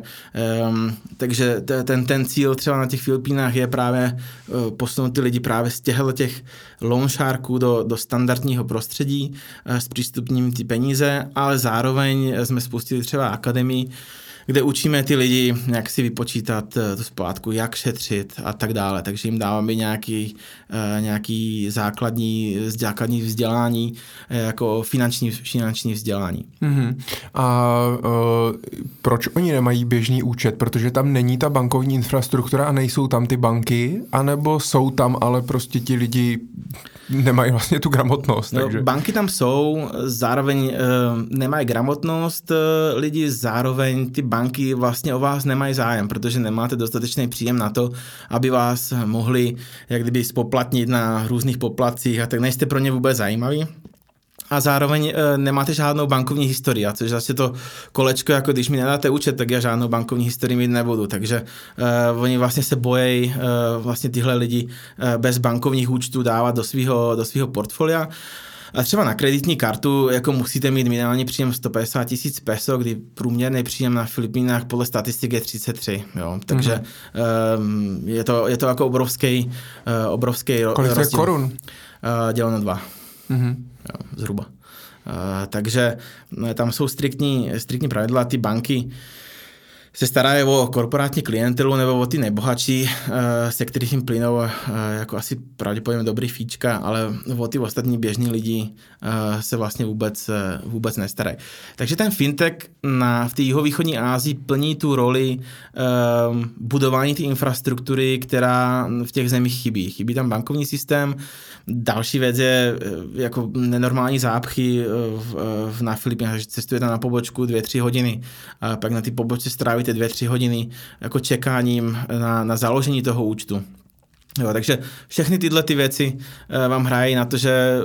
um, takže ten, ten cíl třeba na těch Filipínách je právě uh, posunout ty lidi právě z těchto těch loan sharků do, do standardního prostředí uh, s přístupním ty peníze, ale zároveň jsme spustili třeba akademii, kde učíme ty lidi, jak si vypočítat eh, tu splátku, jak šetřit a tak dále. Takže jim dáváme nějaký, eh, nějaký základní, základní vzdělání, eh, jako finanční, finanční vzdělání. Mm-hmm. A uh, proč oni nemají běžný účet? Protože tam není ta bankovní infrastruktura a nejsou tam ty banky, anebo jsou tam, ale prostě ti lidi nemají vlastně tu gramotnost. No, takže... Banky tam jsou, zároveň uh, nemají gramotnost uh, lidi, zároveň ty banky vlastně o vás nemají zájem, protože nemáte dostatečný příjem na to, aby vás mohli jak kdyby spoplatnit na různých poplacích a tak nejste pro ně vůbec zajímaví a zároveň e, nemáte žádnou bankovní historii, a což zase to kolečko, jako když mi nedáte účet, tak já žádnou bankovní historii mít nebudu, takže e, oni vlastně se bojí e, vlastně tyhle lidi e, bez bankovních účtů dávat do svého do svýho portfolia. A třeba na kreditní kartu jako musíte mít minimální příjem 150 tisíc peso, kdy průměrný příjem na Filipínách podle statistik je 33. Jo? Takže mm-hmm. um, je, to, je to jako obrovský, uh, obrovský Kolik to je korun? Uh, děleno dva. Mm-hmm. Zhruba. Uh, takže tam jsou striktní, striktní pravidla, ty banky se starají o korporátní klientelu nebo o ty nejbohatší, eh, se kterých jim plynou eh, jako asi pravděpodobně dobrý fíčka, ale o ty ostatní běžní lidi eh, se vlastně vůbec, vůbec nestarají. Takže ten fintech na, v té jihovýchodní Asii plní tu roli budování té infrastruktury, která v těch zemích chybí. Chybí tam bankovní systém, další věc je jako nenormální zápchy v, v, na Filipínách, že cestujete na pobočku dvě, tři hodiny, a pak na ty pobočce strávíte trávíte dvě, tři hodiny jako čekáním na, na založení toho účtu. Jo, takže všechny tyhle ty věci uh, vám hrají na to, že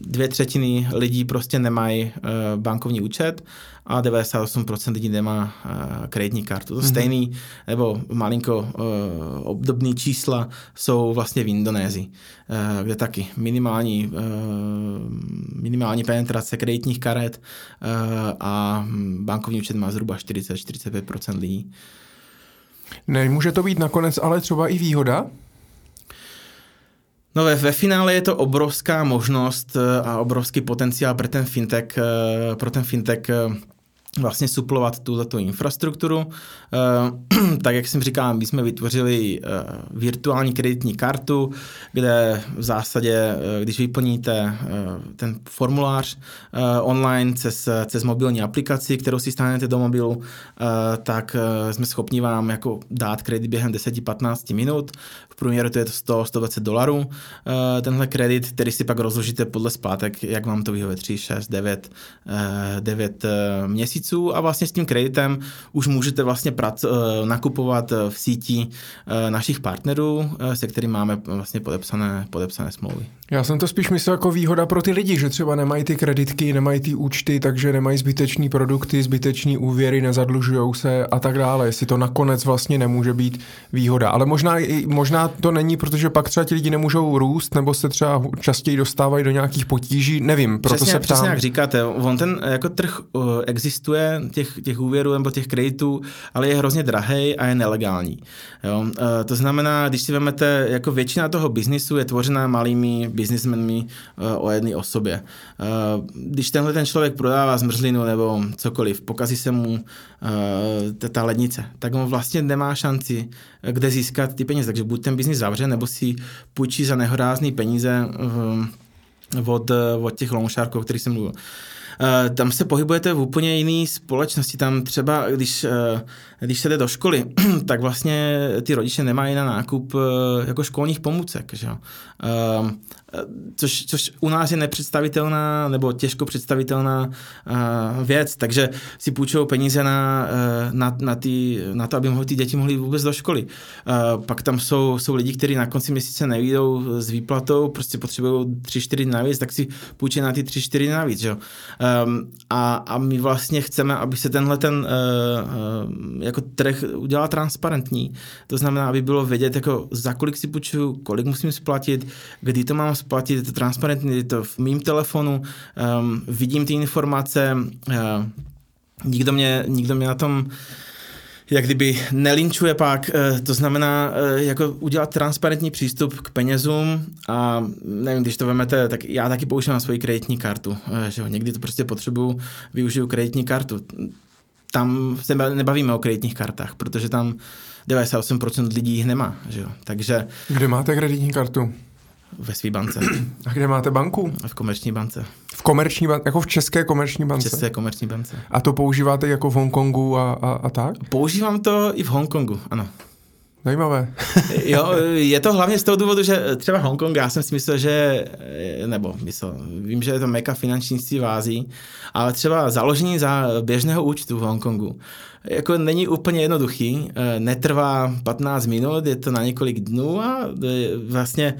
dvě třetiny lidí prostě nemají uh, bankovní účet a 98% lidí nemá uh, kreditní kartu. To mm-hmm. stejný, nebo malinko obdobný čísla jsou vlastně v Indonésii, kde taky minimální, minimální penetrace kreditních karet a bankovní účet má zhruba 40-45% lidí. Nemůže to být nakonec ale třeba i výhoda? No ve, ve finále je to obrovská možnost a obrovský potenciál pro ten fintech, pro ten fintech vlastně suplovat tuto infrastrukturu. Eh, tak jak jsem říkal, my jsme vytvořili eh, virtuální kreditní kartu, kde v zásadě, eh, když vyplníte ten formulář online přes, přes mobilní aplikaci, kterou si stanete do mobilu, tak jsme schopni vám jako dát kredit během 10-15 minut. V průměru to je to 100-120 dolarů. Tenhle kredit, který si pak rozložíte podle splátek, jak vám to vyhovuje 3, 6, 9, 9 měsíců a vlastně s tím kreditem už můžete vlastně prac, eh, nakupovat eh, v síti eh, našich partnerů, se kterými máme vlastně podepsané, podepsané smlouvy. Já jsem to spíš myslel jako výhoda pro ty lidi, že třeba nemají ty kreditky, nemají ty účty, takže nemají zbytečný produkty, zbytečný úvěry, nezadlužují se a tak dále. Jestli to nakonec vlastně nemůže být výhoda. Ale možná, možná to není, protože pak třeba ti lidi nemůžou růst, nebo se třeba častěji dostávají do nějakých potíží, nevím, proto přesně, se ptám. Přesně jak říkáte, on ten jako trh uh, existuje, těch, těch úvěrů nebo těch kreditů, ale je hrozně drahý a je nelegální. Jo? Uh, to znamená, když si vezmete, jako většina toho biznisu je tvořená malými biznismenmi uh, o jedné osobě. Uh, když tenhle ten člověk prodává zmrzlinu nebo cokoliv, pokazí se mu uh, ta lednice, tak on vlastně nemá šanci, kde získat ty peníze. Takže buď ten biznis zavře, nebo si půjčí za nehorázný peníze uh, od, od těch longsharků, o kterých jsem mluvil. Uh, tam se pohybujete v úplně jiné společnosti. Tam třeba, když, když se jde do školy, tak vlastně ty rodiče nemají na nákup uh, jako školních pomůcek. Že? Uh, což, což u nás je nepředstavitelná nebo těžko představitelná uh, věc, takže si půjčují peníze na, na, na, ty, na to, aby mohli ty děti mohly vůbec do školy. Pak tam jsou, jsou lidi, kteří na konci měsíce nevídou s výplatou, prostě potřebují 3-4 navíc, tak si půjčí na ty 3-4 navíc. Že? Um, a, a my vlastně chceme, aby se tenhle ten jako trh udělal transparentní. To znamená, aby bylo vědět, jako za kolik si půjčuju, kolik musím splatit, kdy to mám splatit, je to transparentní, je to v mým telefonu, um, vidím ty informace, uh, nikdo, mě, nikdo mě na tom jak kdyby nelinčuje pak, to znamená jako udělat transparentní přístup k penězům a nevím, když to vemete, tak já taky používám svoji kreditní kartu, že jo, někdy to prostě potřebuju, využiju kreditní kartu. Tam se nebavíme o kreditních kartách, protože tam 98% lidí jich nemá, že jo, takže... Kde máte kreditní kartu? ve své bance. A kde máte banku? V komerční bance. V komerční bance, jako v české komerční bance? V české komerční bance. A to používáte jako v Hongkongu a, a, a tak? Používám to i v Hongkongu, ano. Zajímavé. jo, je to hlavně z toho důvodu, že třeba Hongkong, já jsem si myslel, že, nebo myslel, vím, že je to meka finančnictví v Ázii, ale třeba založení za běžného účtu v Hongkongu jako není úplně jednoduchý, netrvá 15 minut, je to na několik dnů a vlastně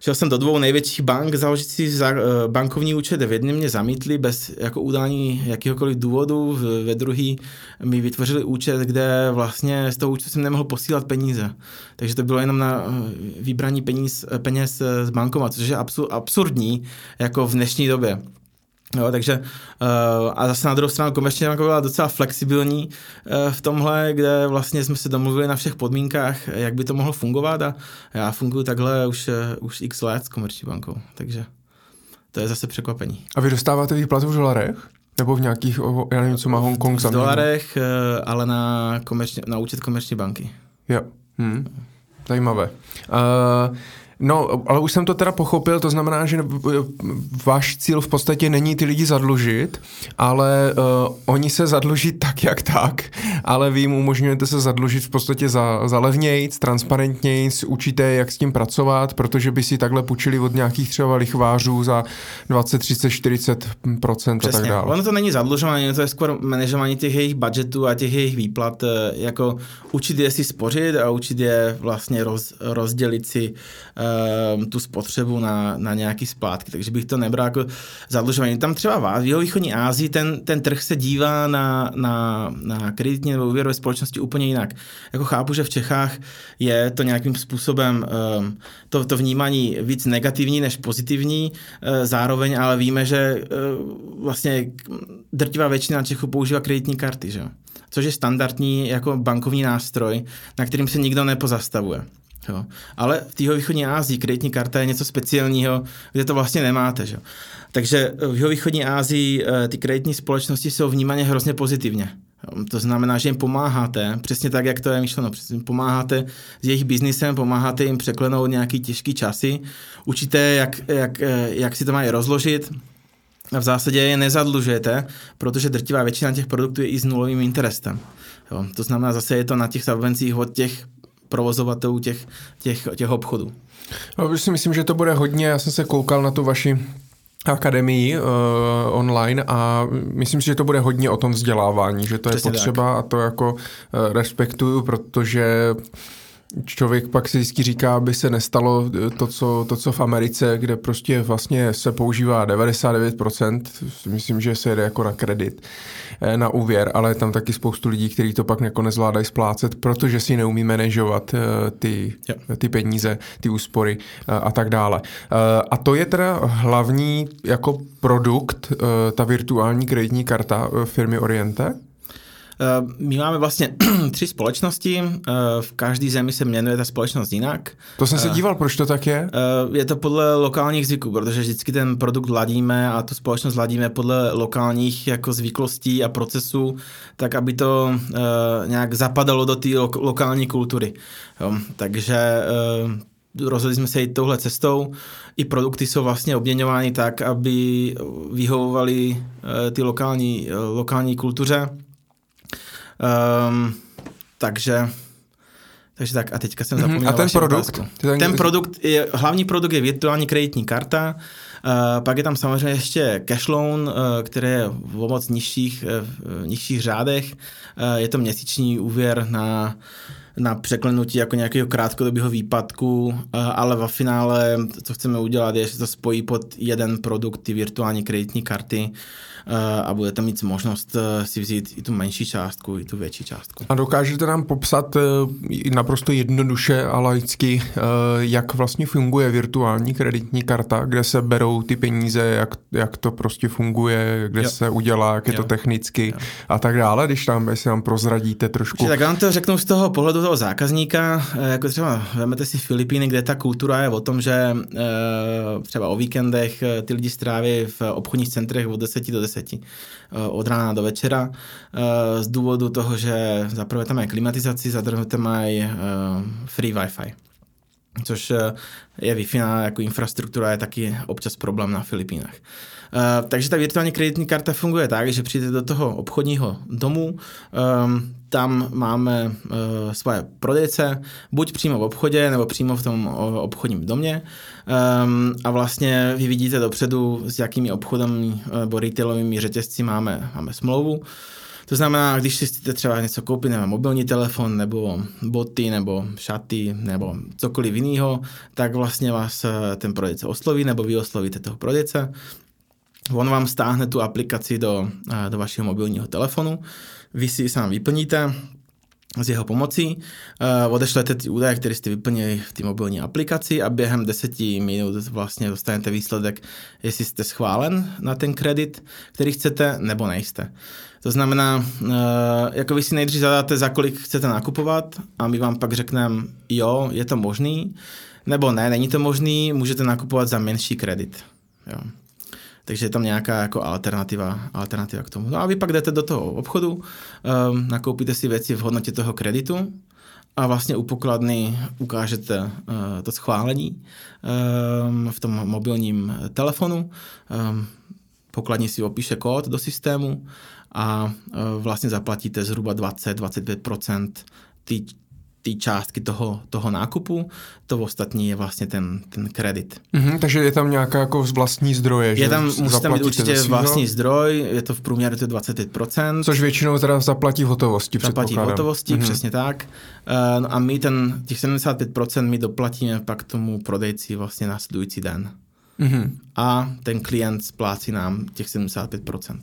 šel jsem do dvou největších bank, založit si za, uh, bankovní účet. V jedné mě zamítli bez jako udání jakéhokoliv důvodu, ve druhý mi vytvořili účet, kde vlastně z toho účtu jsem nemohl posílat peníze. Takže to bylo jenom na uh, vybraní peníz, peněz z bankoma, což je absur, absurdní jako v dnešní době. Jo, takže uh, a zase na druhou stranu komerční banka byla docela flexibilní uh, v tomhle, kde vlastně jsme se domluvili na všech podmínkách, jak by to mohlo fungovat a já funguji takhle už, uh, už x let s komerční bankou, takže to je zase překvapení. A vy dostáváte výplatu v dolarech? Nebo v nějakých, já nevím, co má Hongkong V dolarech, uh, ale na, komerční, na účet komerční banky. Jo. Hmm. Zajímavé. Uh, No, ale už jsem to teda pochopil, to znamená, že váš cíl v podstatě není ty lidi zadlužit, ale uh, oni se zadluží tak, jak tak, ale vy jim umožňujete se zadlužit v podstatě za, za levnějc, transparentnějc, učíte, jak s tím pracovat, protože by si takhle půjčili od nějakých třeba lichvářů za 20, 30, 40% a tak dále. Ono to není zadlužování, to je skoro manažování těch jejich budgetů a těch jejich výplat, eh, jako učit je si spořit a učit je vlastně roz, rozdělit si uh, tu spotřebu na, na nějaký splátky, takže bych to nebral jako zadlužování. Tam třeba v východní Ázii ten, ten trh se dívá na, na, na kreditní nebo úvěrové společnosti úplně jinak. Jako chápu, že v Čechách je to nějakým způsobem um, to, to vnímání víc negativní než pozitivní, uh, zároveň ale víme, že uh, vlastně drtivá většina Čechů používá kreditní karty, že? což je standardní jako bankovní nástroj, na kterým se nikdo nepozastavuje. Jo. Ale v té východní Ázii kreditní karta je něco speciálního, kde to vlastně nemáte. Že? Takže v východní Ázii eh, ty kreditní společnosti jsou vnímané hrozně pozitivně. To znamená, že jim pomáháte, přesně tak, jak to je myšleno, přesně pomáháte s jejich biznisem, pomáháte jim překlenout nějaký těžký časy, učíte, jak, jak, eh, jak si to mají rozložit, a v zásadě je nezadlužujete, protože drtivá většina těch produktů je i s nulovým interesem. Jo, to znamená, zase je to na těch subvencích od těch provozovatelů těch, těch, těch obchodů. No, si myslím, že to bude hodně, já jsem se koukal na tu vaši akademii uh, online a myslím si, že to bude hodně o tom vzdělávání, že to Přesně je potřeba tak. a to jako uh, respektuju, protože člověk pak si vždycky říká, aby se nestalo to co, to, co v Americe, kde prostě vlastně se používá 99%, myslím, že se jede jako na kredit, eh, na úvěr, ale je tam taky spoustu lidí, kteří to pak jako nezvládají splácet, protože si neumí manažovat eh, ty, ty peníze, ty úspory eh, a tak dále. A to je teda hlavní jako produkt, ta virtuální kreditní karta firmy Oriente? Eh, my máme vlastně tři společnosti, eh, v každé zemi se jmenuje ta společnost jinak. To jsem se eh, díval, proč to tak je? Je to podle lokálních zvyků, protože vždycky ten produkt ladíme a tu společnost ladíme podle lokálních jako zvyklostí a procesů, tak aby to nějak zapadalo do té lokální kultury. Jo, takže rozhodli jsme se jít touhle cestou. I produkty jsou vlastně obměňovány tak, aby vyhovovaly ty lokální, lokální kultuře. Um, takže takže tak a teďka jsem zapomněl. A ten produkt? Ten, ten produkt, je, hlavní produkt je virtuální kreditní karta, uh, pak je tam samozřejmě ještě cash loan, uh, které je v moc nižších, uh, nižších řádech. Uh, je to měsíční úvěr na na překlenutí jako nějakého krátkodobého výpadku, ale ve finále, co chceme udělat, je, že to spojí pod jeden produkt, ty virtuální kreditní karty, Eh, a budete mít možnost eh, si vzít i tu menší částku, i tu větší částku. A dokážete nám popsat eh, naprosto jednoduše a laicky, jak vlastně funguje virtuální kreditní karta, kde se berou ty peníze, jak, jak to prostě funguje, kde jo. se udělá, jak je jo. to technicky jo. a tak dále, když tam, jestli nám prozradíte trošku. Čiže tak vám to řeknu z toho pohledu toho zákazníka, jako třeba vezmete si Filipíny, kde ta kultura je o tom, že třeba o víkendech ty lidi stráví v obchodních centrech od 10 do 10 10 eh, od rána do večera eh, z důvodu toho, že zaprvé tam mají klimatizaci, za druhé tam mají eh, free Wi-Fi což je Wi-Fi jako infrastruktura je taky občas problém na Filipínách. Takže ta virtuální kreditní karta funguje tak, že přijdete do toho obchodního domu, um, tam máme uh, svoje prodejce, buď přímo v obchodě, nebo přímo v tom obchodním domě um, a vlastně vy vidíte dopředu, s jakými obchodem nebo retailovými řetězci máme, máme smlouvu. To znamená, když si chcete třeba něco koupit, nebo mobilní telefon, nebo boty, nebo šaty, nebo cokoliv jiného, tak vlastně vás eh, ten prodejce osloví, nebo vy oslovíte toho prodejce. On vám stáhne tu aplikaci do, eh, do vašeho mobilního telefonu, vy si sám vyplníte, s jeho pomocí. Uh, odešlete ty údaje, které jste vyplnili v té mobilní aplikaci a během deseti minut vlastně dostanete výsledek, jestli jste schválen na ten kredit, který chcete, nebo nejste. To znamená, uh, jako vy si nejdřív zadáte, za kolik chcete nakupovat a my vám pak řekneme, jo, je to možný, nebo ne, není to možný, můžete nakupovat za menší kredit. Jo. Takže je tam nějaká jako alternativa, alternativa k tomu. No a vy pak jdete do toho obchodu, um, nakoupíte si věci v hodnotě toho kreditu a vlastně u pokladny ukážete uh, to schválení um, v tom mobilním telefonu. Um, pokladní si opíše kód do systému a uh, vlastně zaplatíte zhruba 20-25% ty té částky toho, toho nákupu, to ostatní je vlastně ten, ten kredit. Mm-hmm, takže je tam nějaká jako vlastní zdroje, je že tam, musíte mít určitě vlastní zdroj, je to v průměru to 25%. Což většinou teda zaplatí v hotovosti, Zaplatí v hotovosti, mm-hmm. přesně tak. Uh, no a my ten, těch 75% my doplatíme pak tomu prodejci vlastně následující den. Mm-hmm. A ten klient splácí nám těch 75%.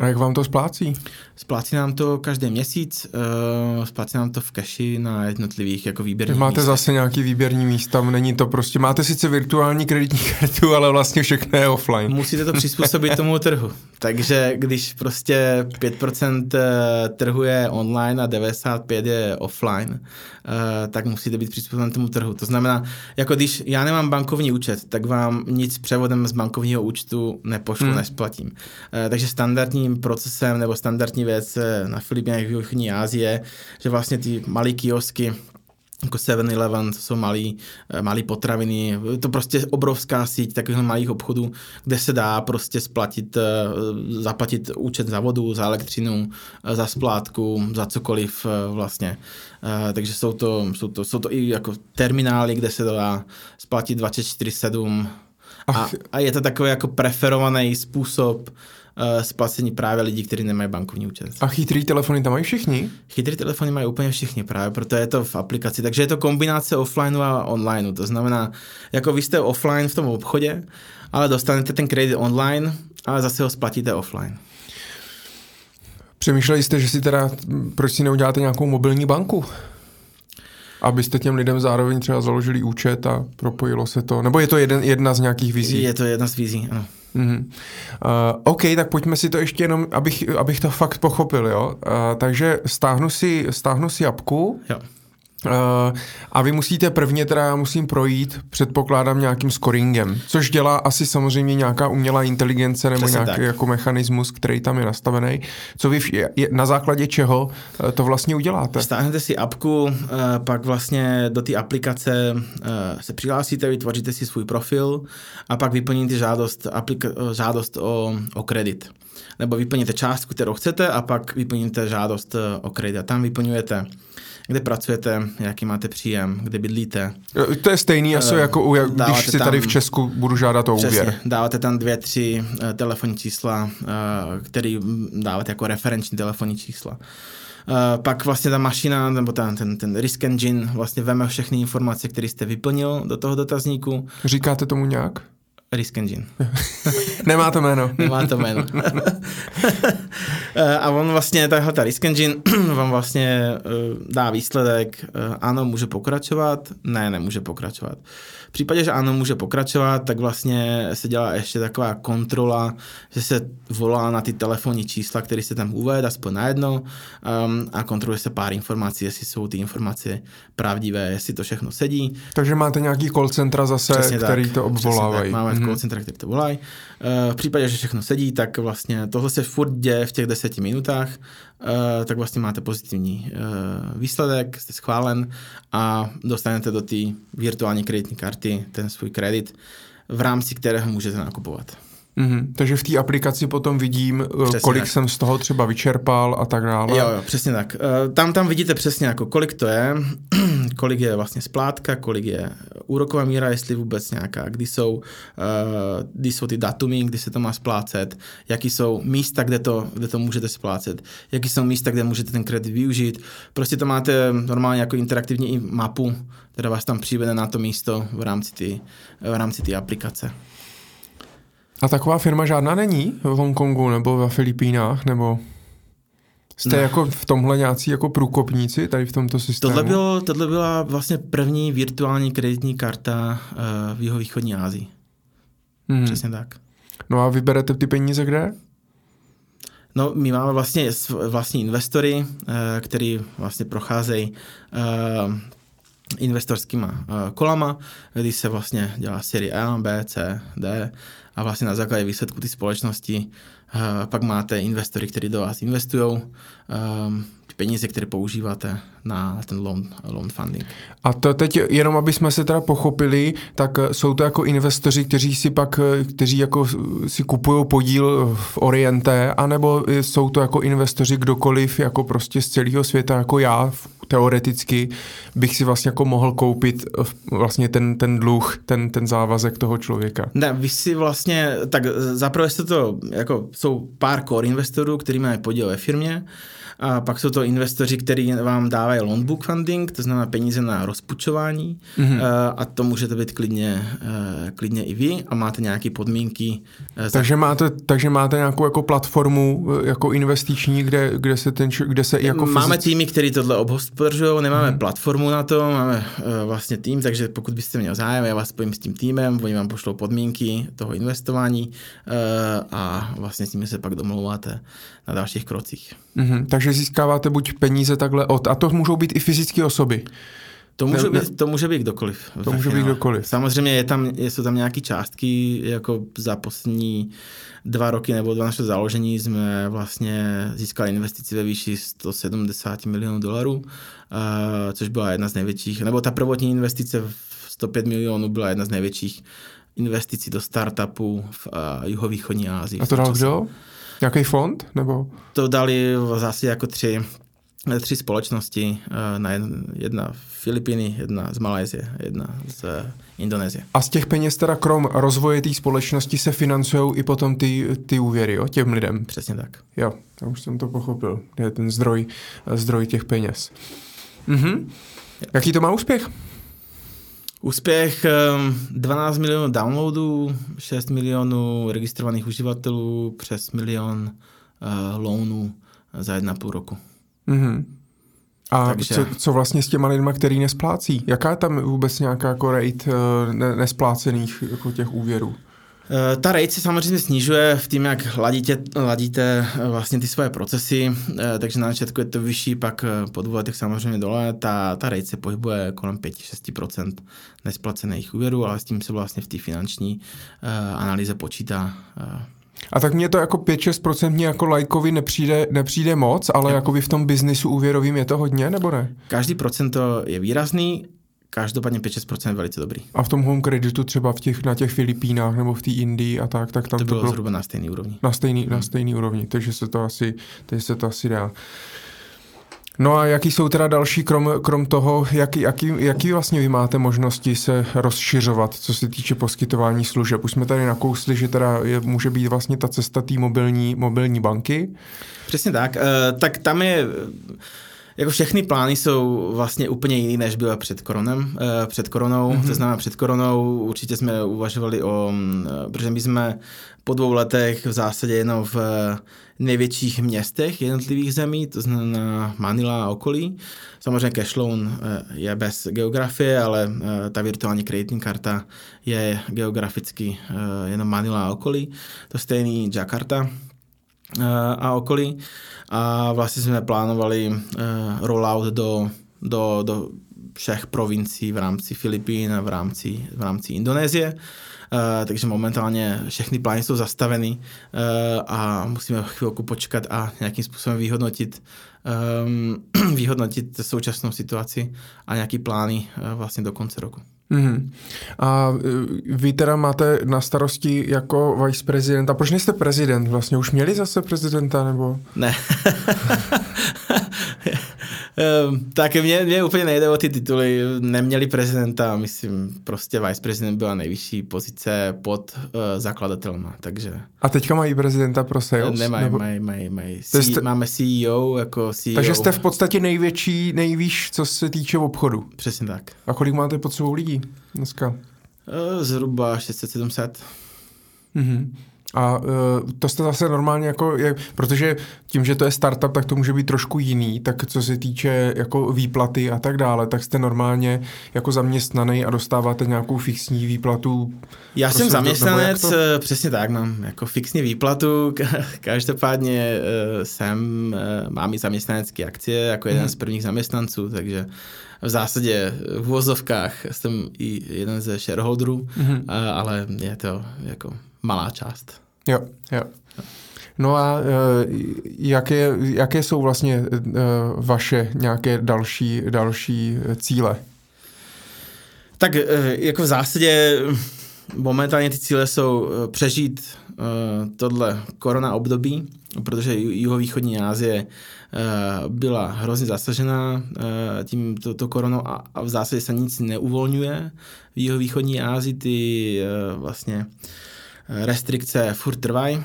A jak vám to splácí? Splácí nám to každý měsíc, uh, splácí nám to v cashi na jednotlivých jako výběrních Máte místech. zase nějaký výběrní místa, není to prostě, máte sice virtuální kreditní kartu, ale vlastně všechno je offline. Musíte to přizpůsobit tomu trhu. Takže když prostě 5% eh, trhu je online a 95% je offline, uh, tak musíte být přizpůsoben tomu trhu. To znamená, jako když já nemám bankovní účet, tak vám nic převodem z bankovního účtu nepošlu, hmm. nesplatím. Uh, takže standardním procesem nebo standardní věc na Filipínách v Jižní Asie, že vlastně ty malé kiosky jako 7-Eleven, to jsou malý, eh, malý potraviny, je to prostě obrovská síť takových malých obchodů, kde se dá prostě splatit, eh, zaplatit účet za vodu, za elektřinu, eh, za splátku, za cokoliv vlastně. Takže jsou to, jsou to, jsou to i jako terminály, kde se dá splatit 24-7 a, a je to takový jako preferovaný způsob uh, splacení právě lidí, kteří nemají bankovní účet. A chytrý telefony tam mají všichni? Chytrý telefony mají úplně všichni právě, proto je to v aplikaci. Takže je to kombinace offline a online. To znamená, jako vy jste offline v tom obchodě, ale dostanete ten kredit online, ale zase ho splatíte offline. Přemýšleli jste, že si teda, proč si neuděláte nějakou mobilní banku? Abyste těm lidem zároveň třeba založili účet a propojilo se to. Nebo je to jeden, jedna z nějakých vizí? Je to jedna z vizí, ano. Mm-hmm. Uh, OK, tak pojďme si to ještě jenom, abych, abych to fakt pochopil, jo. Uh, takže stáhnu si, stáhnu si apku. Jo. Uh, a vy musíte prvně, teda já musím projít, předpokládám nějakým scoringem, což dělá asi samozřejmě nějaká umělá inteligence nebo Přesně nějaký tak. jako mechanismus, který tam je nastavený. Co vy, vš- je, na základě čeho eh, to vlastně uděláte? Stáhnete si apku, eh, pak vlastně do té aplikace eh, se přihlásíte, vytvoříte si svůj profil a pak vyplníte žádost, aplika- eh, žádost o, o kredit. Nebo vyplníte částku, kterou chcete a pak vyplníte žádost eh, o kredit. A tam vyplňujete, kde pracujete, jaký máte příjem, kde bydlíte. To je stejný asi Eh, jako u, jak- když si tady v tam- Česku budu žádat o úvěr. Přesně, dáváte tam dvě, tři eh, telefonní čísla, eh, který dáváte jako referenční telefonní čísla. Uh, pak vlastně ta mašina, nebo ten, ten, ten risk engine vlastně veme všechny informace, které jste vyplnil do toho dotazníku. Říkáte tomu nějak? Risk engine. Nemá to jméno. Nemá to jméno. Eh, a on vlastně, tahle ta risk engine vám vlastně eh, dá výsledek, eh, ano, může pokračovat, ne, nemůže pokračovat. V případě, že ano, může pokračovat, tak vlastně se dělá ještě taková kontrola, že se volá na ty telefonní čísla, které se tam uvede, aspoň na jedno, um, a kontroluje se pár informací, jestli jsou ty informace pravdivé, jestli to všechno sedí. Takže máte nějaký call centra zase, Přesně který tak, to obvolávají. Tak, máme Mhm. mm-hmm. call centra, který to volají. Eh, V případě, že všechno sedí, tak vlastně tohle se furt děje v těch deseti minutách, tak vlastně máte pozitivní eh, výsledek, jste schválen a dostanete do té virtuální kreditní karty ten svůj kredit, v rámci kterého můžete nakupovat. Mhm. Takže v té aplikaci potom vidím, eh, Přesně kolik tak. jsem z toho třeba vyčerpal a tak dále. Jo, jo, přesně tak. Eh, Tam, tam vidíte přesně, jako kolik to je, kolik je vlastně splátka, kolik je úroková míra, jestli vůbec nějaká, kdy jsou, eh, kdy jsou ty datumy, kdy se to má splácet, jaký jsou místa, kde to, kde to můžete splácet, jaký jsou místa, kde můžete ten kredit využít. Prostě to máte normálně jako interaktivní mapu, která vás tam přivede na to místo v rámci ty, v rámci ty aplikace. A taková firma žádná není v Hongkongu nebo ve Filipínách, nebo jste Ne. jako v tomhle nějací jako průkopníci tady v tomto systému? Tohle, bylo, tohle byla vlastně první virtuální kreditní karta eh, v jihovýchodní Asii. Mhm. Přesně tak. No a vyberete ty peníze kde? No, my máme vlastně vlastní investory, eh, který vlastně procházejí eh, investorskýma eh, kolama, kdy se vlastně dělá série A, B, C, D a vlastně na základě výsledku ty společnosti eh, pak máte investory, kteří do vás investují, ty peníze, které používáte na ten loan, loan funding. A to teď jenom, aby jsme se teda pochopili, tak eh, jsou to jako investoři, kteří si pak, eh, kteří jako si kupují podíl v Oriente, anebo eh, jsou to jako investoři kdokoliv, jako prostě z celého světa, jako já, teoreticky bych si vlastně jako mohl koupit vlastně ten, ten dluh, ten, ten závazek toho člověka. Ne, vy si vlastně, tak zaprvé jste to, jako jsou pár core investorů, který mají podíl ve firmě, a pak jsou to investoři, kteří vám dávají loan book funding, to znamená peníze na rozpučování mm-hmm. a to můžete být klidně, eh, klidně i vy a máte nějaké podmínky. za- Takže máte, takže máte nějakou jako platformu eh, jako investiční, kde, kde se ten, kde se i jako máme fyzic- týmy, který tohle obhospodařují, nemáme hmm. platformu na to, máme vlastně tým, takže pokud byste měl zájem, já vás spojím s tím týmem, oni vám pošlou podmínky toho investování a vlastně s nimi se pak domlouváte na dalších krocích. Mhm, takže získáváte buď peníze takhle od, a to můžou být i fyzické osoby. To může, Ne- být, to může být kdokoliv. To může být kdokoliv. Samozřejmě je tam, jsou tam nějaké částky, jako za poslední dva roky nebo dva naše založení jsme vlastně získali investici ve výši 170 milionů dolarů, eh, což byla jedna z největších, nebo ta prvotní investice v 105 milionů byla jedna z největších investicí do startupů v uh, jihovýchodní Asii. A to dal kdo? Nějaký fond? Nebo? To dali zase jako tři, tři společnosti, eh, na jedna, Filipíny, jedna z Malajzie, jedna z Indonésie. A z těch peněz teda krom rozvoje té společnosti se financují i potom ty, ty úvěry, jo, těm lidem. Přesně tak. Jo, já už jsem to pochopil. Je ten zdroj, zdroj těch peněz. Mhm. Jaký to má úspěch? Úspěch eh, 12 milionů downloadů, 6 milionů registrovaných uživatelů, přes milion uh, loanů za jedna půl roku. Mhm. A Takže- co, co vlastně s těma lidma, který nesplácí? Jaká je tam vůbec nějaká jako rate ne, nesplácených jako těch úvěrů? Eh, ta rate se samozřejmě snižuje v tím, jak ladíte, ladíte eh, vlastně ty svoje procesy, eh, takže na začátku je to vyšší, pak po dvou letech samozřejmě dole. Ta, ta rate se pohybuje kolem 5-6% nesplacených úvěrů, ale s tím se vlastně v té finanční analýze počítá a tak mně to jako 5-6% mě jako lajkovi nepřijde, nepřijde moc, ale jako by v tom biznisu úvěrovým je to hodně, nebo ne? Každý procento je výrazný, Každopádně 5-6% je velice dobrý. A v tom home kreditu třeba v těch, na těch Filipínách nebo v té Indii a tak, tak tam to bylo, to bylo zhruba na stejný úrovni. Na stejný, hmm. na stejný úrovni, takže se to asi, takže se to asi dá. No a jaký jsou teda další, krom, krom toho, jaký, jaký, jaký vlastně vy máte možnosti se rozšiřovat, co se týče poskytování služeb? Už jsme tady nakousli, že teda je, může být vlastně ta cesta té mobilní, mobilní banky. Přesně tak. Uh, tak tam je jako všechny plány jsou vlastně úplně jiný, než bylo před koronem, eh, před koronou, mm-hmm. to znamená před koronou určitě jsme uvažovali o, mm, protože my jsme po dvou letech v zásadě jenom v největších městech jednotlivých zemí, to znamená Manila a okolí. Samozřejmě cashloan eh, je bez geografie, ale eh, ta virtuální kreditní karta je geograficky jenom Manila a okolí. To stejný Jakarta, a okolí. A vlastně jsme plánovali rollout do, do, do všech provincií v rámci Filipín a v rámci, v rámci Indonésie. Uh, takže momentálně všechny plány jsou zastaveny uh, a musíme chvilku počkat a nějakým způsobem vyhodnotit, um, vyhodnotit současnou situaci a nějaký plány uh, vlastně do konce roku. Mm-hmm. A e, vy teda máte na starosti jako vice prezidenta. Proč nejste prezident? Vlastně už měli zase prezidenta, nebo? Ne. Um, tak mě, mě úplně nejde o ty tituly. Neměli prezidenta, myslím, prostě vice prezident byla nejvyšší pozice pod uh, zakladatelma, takže... A teďka mají prezidenta pro sales? Nemají, nebo... mají, mají, mají. C- jste... Máme CEO jako CEO. Takže jste v podstatě největší, nejvýš, co se týče obchodu. Přesně tak. A kolik máte pod sebou lidí dneska? Uh, zhruba 600-700. Mhm. A uh, to jste zase normálně jako, je, protože tím, že to je startup, tak to může být trošku jiný, tak co se týče jako výplaty a tak dále, tak jste normálně jako zaměstnaný a dostáváte nějakou fixní výplatu. Já jsem zaměstnanec, to, eh, přesně tak, mám jako fixní výplatu, každopádně uh, jsem, uh, mám i zaměstnanecké akcie jako jeden hmm. z prvních zaměstnanců, takže v zásadě v vozovkách jsem i jeden ze shareholderů, mm-hmm. ale je to jako malá část. Jo, jo. No a eh, jaké, jaké jsou vlastně eh, vaše nějaké další, další cíle? Tak eh, jako v zásadě momentálně ty cíle jsou přežít tohle korona období, protože jihovýchodní Asie byla hrozně zasažená tím to, to koronou a, a v zásadě se nic neuvolňuje. V jihovýchodní Asii ty vlastně restrikce furt trvají,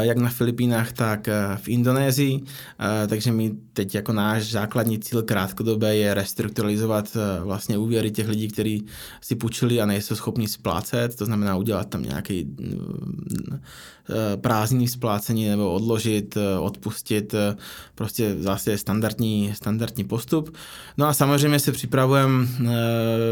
jak na Filipínách, tak eh, v Indonésii. Eh, takže my teď jako náš základní cíl krátkodobé je restrukturalizovat vlastně úvěry těch lidí, kteří si půjčili a nejsou schopni splácet, to znamená udělat tam nějaký mm, prázdný splácení nebo odložit, odpustit, prostě zase standardní, standardní postup. No a samozřejmě se připravujeme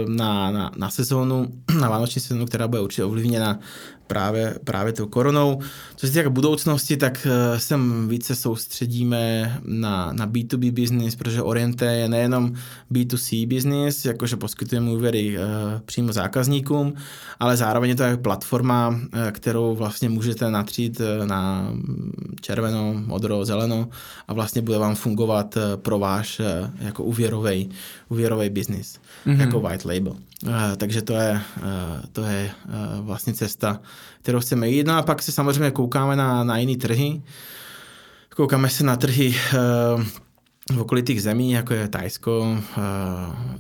na, na, na sezónu, na vánoční sezónu, která bude určitě ovlivněna právě, právě tou koronou. Co se týká budoucnosti, tak eh, se více soustředíme na, na B2B business, protože Oriente je nejenom B2C business, jakože poskytujeme úvěry uh, přímo zákazníkům, ale zároveň je to jako platforma, uh, kterou vlastně můžete natřít na červeno, modro, zeleno a vlastně bude vám fungovat pro váš jako úvěrový, úvěrový business, mm-hmm. jako white label. Uh, takže to je, uh, to je uh, vlastně cesta, kterou chceme jít. No a pak se samozřejmě koukáme na, na jiné trhy. Koukáme se na trhy uh, v okolitých zemí, jako je Tajsko, uh,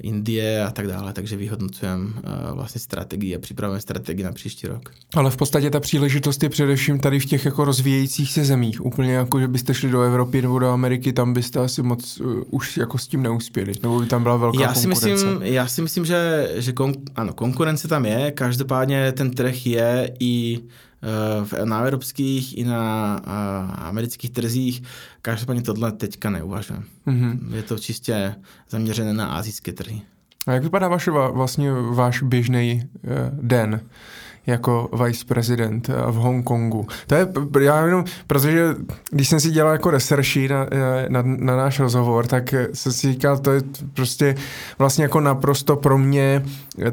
Indie a tak dále, takže vyhodnocujeme uh, vlastně strategii a připravujeme strategii na příští rok. Ale v podstatě ta příležitost je především tady v těch jako rozvíjejících se zemích. Úplně jako, že byste šli do Evropy nebo do Ameriky, tam byste asi moc uh, už jako s tím neuspěli, nebo by tam byla velká já si konkurence. Myslím, já si myslím, že, že kon, ano, konkurence tam je, každopádně ten trh je i Eh, na evropských i na amerických trzích. Každopádně tohle teďka neuvažujeme. Mm-hmm. Je to čistě zaměřené na azijské trhy. A jak vypadá vaše, vlastně váš běžný uh, den? Jako vice prezident v Hongkongu. To je, já jenom, protože když jsem si dělal jako researchi na, na, na náš rozhovor, tak jsem si říkal, to je prostě vlastně jako naprosto pro mě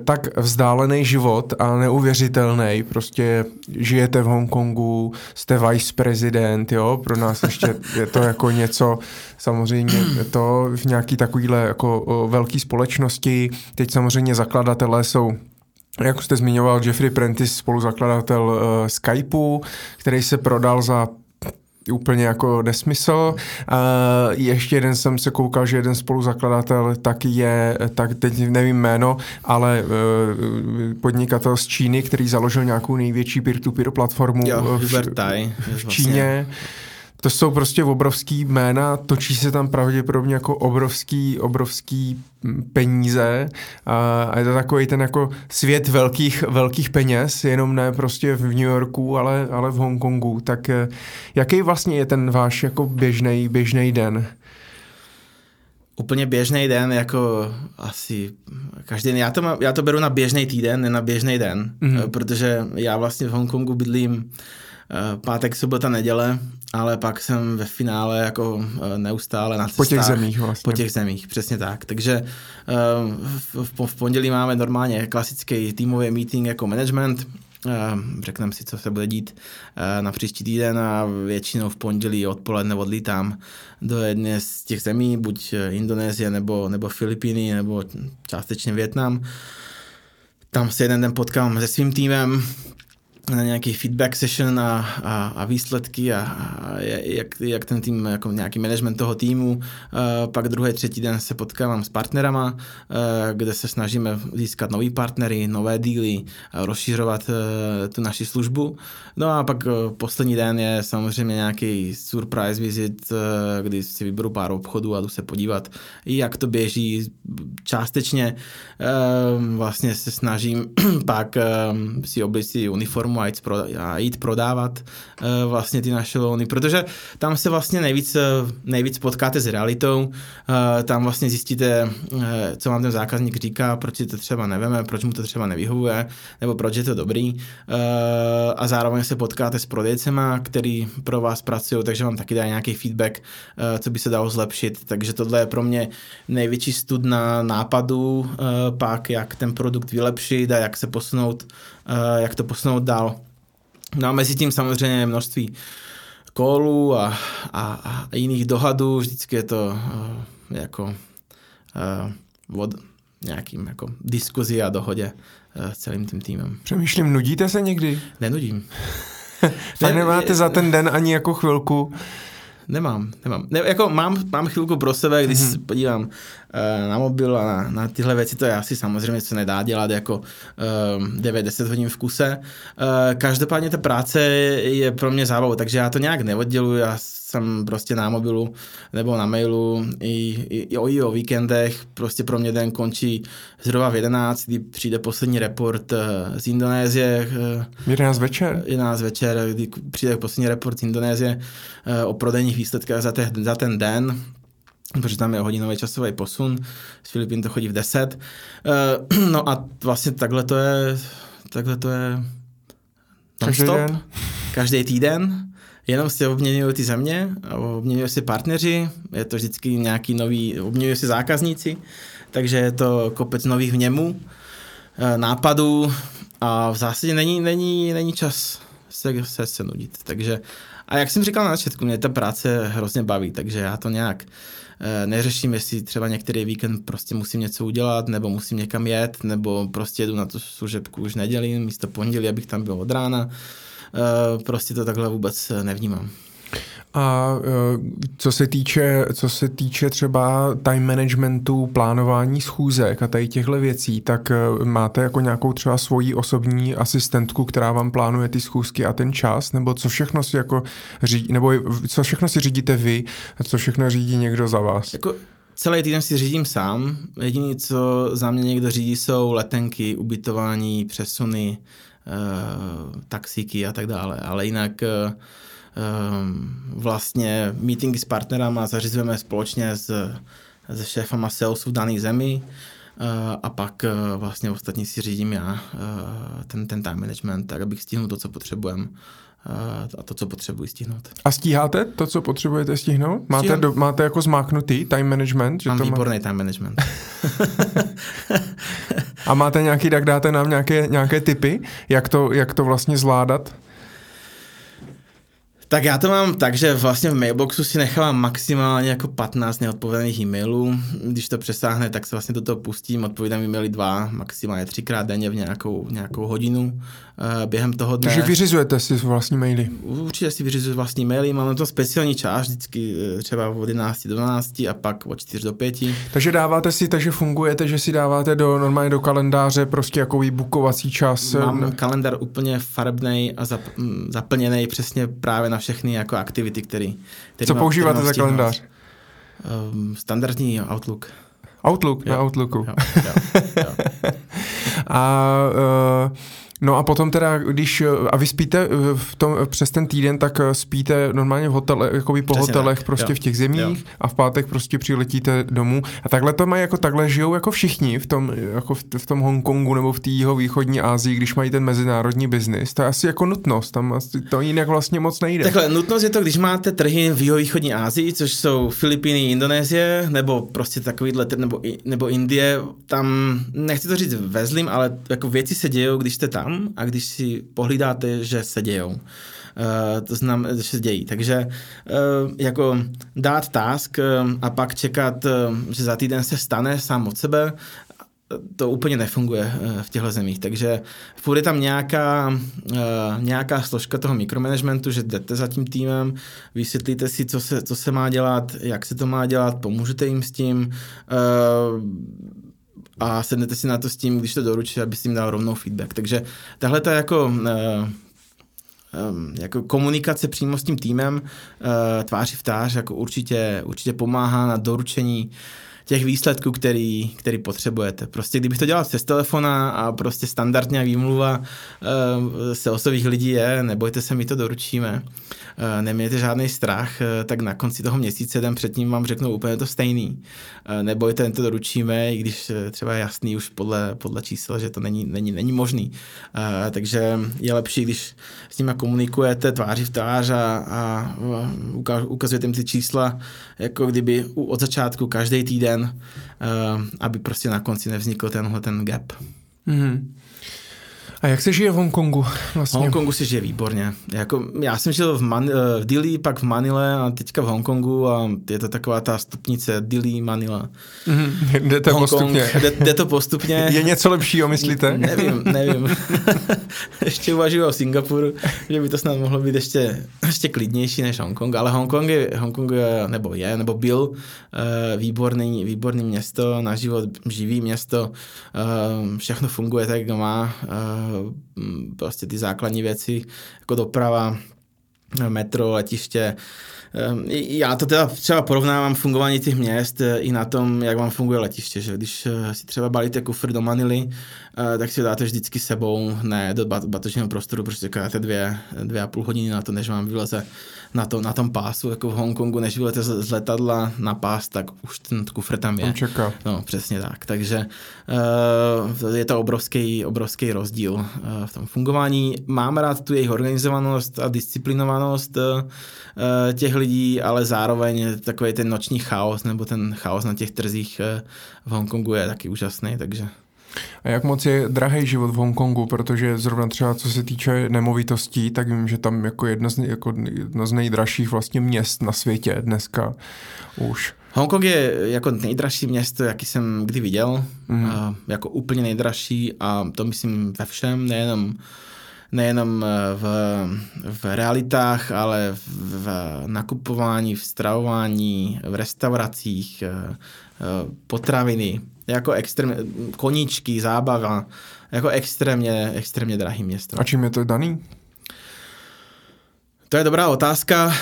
tak vzdálený život a neuvěřitelný. Prostě žijete v Hongkongu, jste vice prezident, jo, pro nás ještě je to jako něco, samozřejmě to v nějaký takovýhle jako velký společnosti. Teď samozřejmě zakladatelé jsou jak jste zmiňoval, Jeffrey Prentice, spoluzakladatel uh, Skypeu, který se prodal za úplně jako nesmysl. Uh, ještě jeden jsem se koukal, že jeden spoluzakladatel tak je, tak teď nevím jméno, ale uh, podnikatel z Číny, který založil nějakou největší peer-to-peer platformu jo, v, v Číně. Vlastně to jsou prostě obrovský jména, točí se tam pravděpodobně jako obrovský, obrovský peníze a, a je to takový ten jako svět velkých, velkých peněz, jenom ne prostě v New Yorku, ale, ale v Hongkongu. Tak eh, jaký vlastně je ten váš jako běžný běžný den? Úplně běžný den, jako asi každý den. Já to, mám, já to beru na běžný týden, ne na běžný den, mm-hmm. protože já vlastně v Hongkongu bydlím Eh, pátek, sobota, neděle, ale pak jsem ve finále jako eh, neustále na cestách. Po těch zemích vlastně. Po těch zemích, přesně tak. Takže eh, v, v pondělí máme normálně klasický týmový meeting jako management, řekneme si, co se bude dít na příští týden a většinou v pondělí odpoledne odlítám do jedné z těch zemí, buď Indonésie nebo, nebo Filipíny nebo částečně Větnam. Tam se jeden den potkám se svým týmem, na nějaký feedback session a, a, a výsledky a, a jak, jak ten tým, jako nějaký management toho týmu. A pak druhý, třetí den se potkávám s partnerama, kde se snažíme získat nový partnery, nové díly, rozšířovat e, tu naši službu. No a pak e, poslední den je samozřejmě nějaký surprise visit, e, kdy si vyberu pár obchodů a jdu se podívat, jak to běží. Částečně vlastně se snažím pak si oblíct uniformu firmu a jít, proda- a jít prodávat uh, vlastně ty naše loany, protože tam se vlastně nejvíc, uh, nejvíc potkáte s realitou, uh, tam vlastně zjistíte, uh, co vám ten zákazník říká, proč si to třeba neveme, proč mu to třeba nevyhovuje, nebo proč je to dobrý uh, a zároveň se potkáte s prodejcema, který pro vás pracují, takže vám taky dá nějaký feedback, uh, co by se dalo zlepšit, takže tohle je pro mě největší stud na nápadu, uh, pak jak ten produkt vylepšit a jak se posunout Eh, jak to posunout dál. No a mezi tím samozřejmě množství kolů a, a, a jiných dohadů, vždycky je to uh, jako uh, od nějakým jako diskuzi a dohodě uh, s celým tím týmem. Přemýšlím, nudíte se někdy? Nenudím. ne, nemáte za ten den ani jako chvilku Nemám, nemám. Ne, jako mám, mám chvilku pro sebe, když mm-hmm. se podívám na mobil a na, na tyhle věci, to je asi samozřejmě se nedá dělat jako uh, eh, 9-10 hodin v kuse. Uh, každopádně ta práce je pro mě zábavou, takže já to nějak neodděluji, já jsem prostě na mobilu nebo na mailu i, i, i, o, i o víkendech, prostě pro mě den končí zhruba v 11, kdy přijde poslední report z Indonésie. Uh, 11 večer? 11 večer, kdy přijde poslední report z Indonésie uh, o prodejních výsledkách za, te, za ten den, protože tam je hodinový časový posun, z Filipín to chodí v 10. Uh, no a vlastně takhle to je, takhle to je Každý den? Každý týden jenom se obměňují ty země, obměňují se partneři, je to vždycky nějaký nový, obměňují se zákazníci, takže je to kopec nových vněmů, eh, nápadů a v zásadě není, není, není čas se, se, se nudit. Takže, a jak jsem říkal na začátku, mě ta práce hrozně baví, takže já to nějak eh, neřeším, jestli třeba některý víkend prostě musím něco udělat, nebo musím někam jet, nebo prostě jedu na tu služebku už neděli, místo pondělí, abych tam byl od rána. Eh, prostě to takhle vůbec eh, nevnímám. A eh, co se týče, co se týče třeba time managementu, plánování schůzek a tady těchto věcí, tak máte jako nějakou třeba svoji osobní asistentku, která vám plánuje ty schůzky a ten čas, nebo co všechno si jako řídí, nebo co všechno si řídíte vy a co všechno řídí někdo za vás? Jako celý týden si řídím sám. Jediné, co za mě někdo řídí, jsou letenky, ubytování, přesuny, Eh, taxíky a tak dále. Ale jinak vlastně meetingy s partnerama zařizujeme společně s, se šéfama salesu v dané zemi a pak vlastně ostatní si řídím já ten, ten time management, tak abych stihnul to, co potřebujeme a to, co potřebuji stihnout. A stíháte to, co potřebujete stihnout? Máte, do, máte jako zmáknutý time management? Že Mám to výborný má... time management. a máte nějaký, tak dáte nám nějaké, nějaké typy, jak to, jak to vlastně zvládat? Tak já to mám tak, že vlastně v mailboxu si nechávám maximálně jako 15 neodpovědaných e-mailů. Když to přesáhne, tak se vlastně do toho pustím, odpovídám e-maily dva, maximálně třikrát denně v nějakou, nějakou hodinu uh, během toho dne. Takže vyřizujete si vlastní maily? Určitě si vyřizuji vlastní maily, mám to speciální čas, vždycky eh, třeba od 11 do 12 a pak od 4 do 5. Takže dáváte si, takže fungujete, že si dáváte do normálně do kalendáře prostě jako bukovací čas? Mám kalendár úplně farebný a zap, zaplněný přesně právě na všechny jako aktivity, které... Co používáte za kalendář? Um, standardní Outlook. Outlook, jo. na Outlooku. Jo, jo, jo. a uh, No a potom teda, když, a vy spíte eh, v tom, přes ten týden, tak eh, spíte normálně v hotele, jako po Přesně hotelech tak. prostě jo. v těch zemích jo. a v pátek prostě přiletíte domů. A takhle to mají jako takhle žijou jako všichni v tom, jako v, v tom Hongkongu nebo v té jeho východní Asii, když mají ten mezinárodní biznis. To je asi jako nutnost, tam asi to jinak vlastně moc nejde. Takhle, nutnost je to, když máte trhy v jeho východní Asii, což jsou Filipíny, Indonésie, nebo prostě takovýhle, nebo, nebo Indie, tam, nechci to říct vezlím, ale jako věci se dějou, když jste tam tam a když si pohlídáte, že se dějou. Uh, to znamená, že se dějí. Takže uh, jako dát task uh, a pak čekat, že za týden se stane sám od sebe, to úplně nefunguje v těchto zemích. Takže bude tam nějaká, nějaká složka toho mikromanagementu, že jdete za tím týmem, vysvětlíte si, co se, co se má dělat, jak se to má dělat, pomůžete jim s tím, a sednete si na to s tím, když to doručí, aby si jim dal rovnou feedback. Takže tahle ta jako, uh, um, jako komunikace přímo s tím týmem uh, tváří v tář jako určitě, určitě pomáhá na doručení těch výsledků, který, který potřebujete. Prostě kdybych to dělal přes telefona a prostě standardně výmluva uh, se osových lidí je, nebojte se, my to doručíme, uh, nemějte žádný strach, uh, tak na konci toho měsíce, den předtím vám řeknou úplně to stejný. Uh, nebojte, to doručíme, i když třeba je jasný už podle, podle čísel, že to není, není, není možný. Uh, takže je lepší, když s nimi komunikujete tváří v tvář a, a ukazujete jim ty čísla, jako kdyby od začátku každý týden den, uh, aby prostě na konci nevznikl tenhle ten gap. Mm-hmm. A jak se žije v Hongkongu vlastně? V Hongkongu se žije výborně. Jako, já jsem žil v, Man- eh, v Dili, pak v Manile a teďka v Hongkongu a je to taková ta stupnice Dili, Manila. Mm, jde to Hongkong, postupně. Jde, jde to postupně. Je něco lepšího, myslíte? nevím, nevím. ještě uvažuji o Singapuru, že by to snad mohlo být ještě, ještě klidnější než Hongkong, ale Hongkong je, Hongkong je, nebo je, nebo byl uh, výborný, výborný město, na život živý město, uh, všechno funguje tak, jak má. Uh, prostě ty základní věci, jako doprava, metro, letiště. Ehm, já to teda třeba porovnávám fungování těch měst eh, i na tom, jak vám funguje letiště, že když eh, si třeba balíte kufr do Manily, eh, tak si ho dáte vždycky sebou, ne do batožního prostoru, protože čekáte dvě, dvě a půl hodiny na to, než vám vyleze na, to, na tom pásu, jako v Hongkongu, než vylete z, z letadla na pás, tak už ten kufr tam je. Tam čeká. No, přesně tak. Takže uh, je to obrovský, obrovský rozdíl uh, v tom fungování. Mám rád tu jejich organizovanost a disciplinovanost uh, těch lidí, ale zároveň takový ten noční chaos nebo ten chaos na těch trzích uh, v Hongkongu je taky úžasný, takže a jak moc je drahý život v Hongkongu, protože zrovna třeba co se týče nemovitostí, tak vím, že tam jako jedno z, jako jedno z nejdražších vlastně měst na světě dneska už. Hongkong je jako nejdražší město, jaký jsem kdy viděl, mm. a jako úplně nejdražší a to myslím ve všem, nejenom nejenom v, v realitách, ale v, v nakupování, v stravování, v restauracích, potraviny, jako extrém, koníčky, zábava, jako extrémně, extrémně drahý město. A čím je to daný? To je dobrá otázka.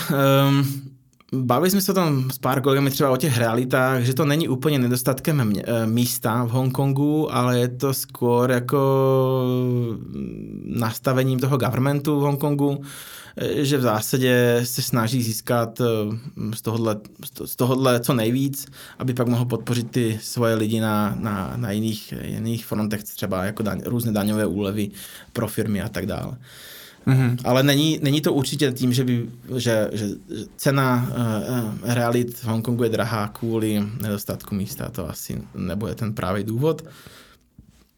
Um, Bavili jsme se o tom s pár kolegami třeba o těch realitách, že to není úplně nedostatkem mě, eh, místa v Hongkongu, ale je to skôr jako nastavením toho governmentu v Hongkongu, že v zásadě se snaží získat eh, z tohohle, z tohohle co nejvíc, aby pak mohl podpořit ty svoje lidi na, na, na jiných, jiných frontech, třeba jako daň, různé daňové úlevy pro firmy a tak dále. Mm-hmm. Ale není, není to určitě tím, že, by, že, že cena uh, realit v Hongkongu je drahá kvůli nedostatku místa. To asi nebude ten právý důvod.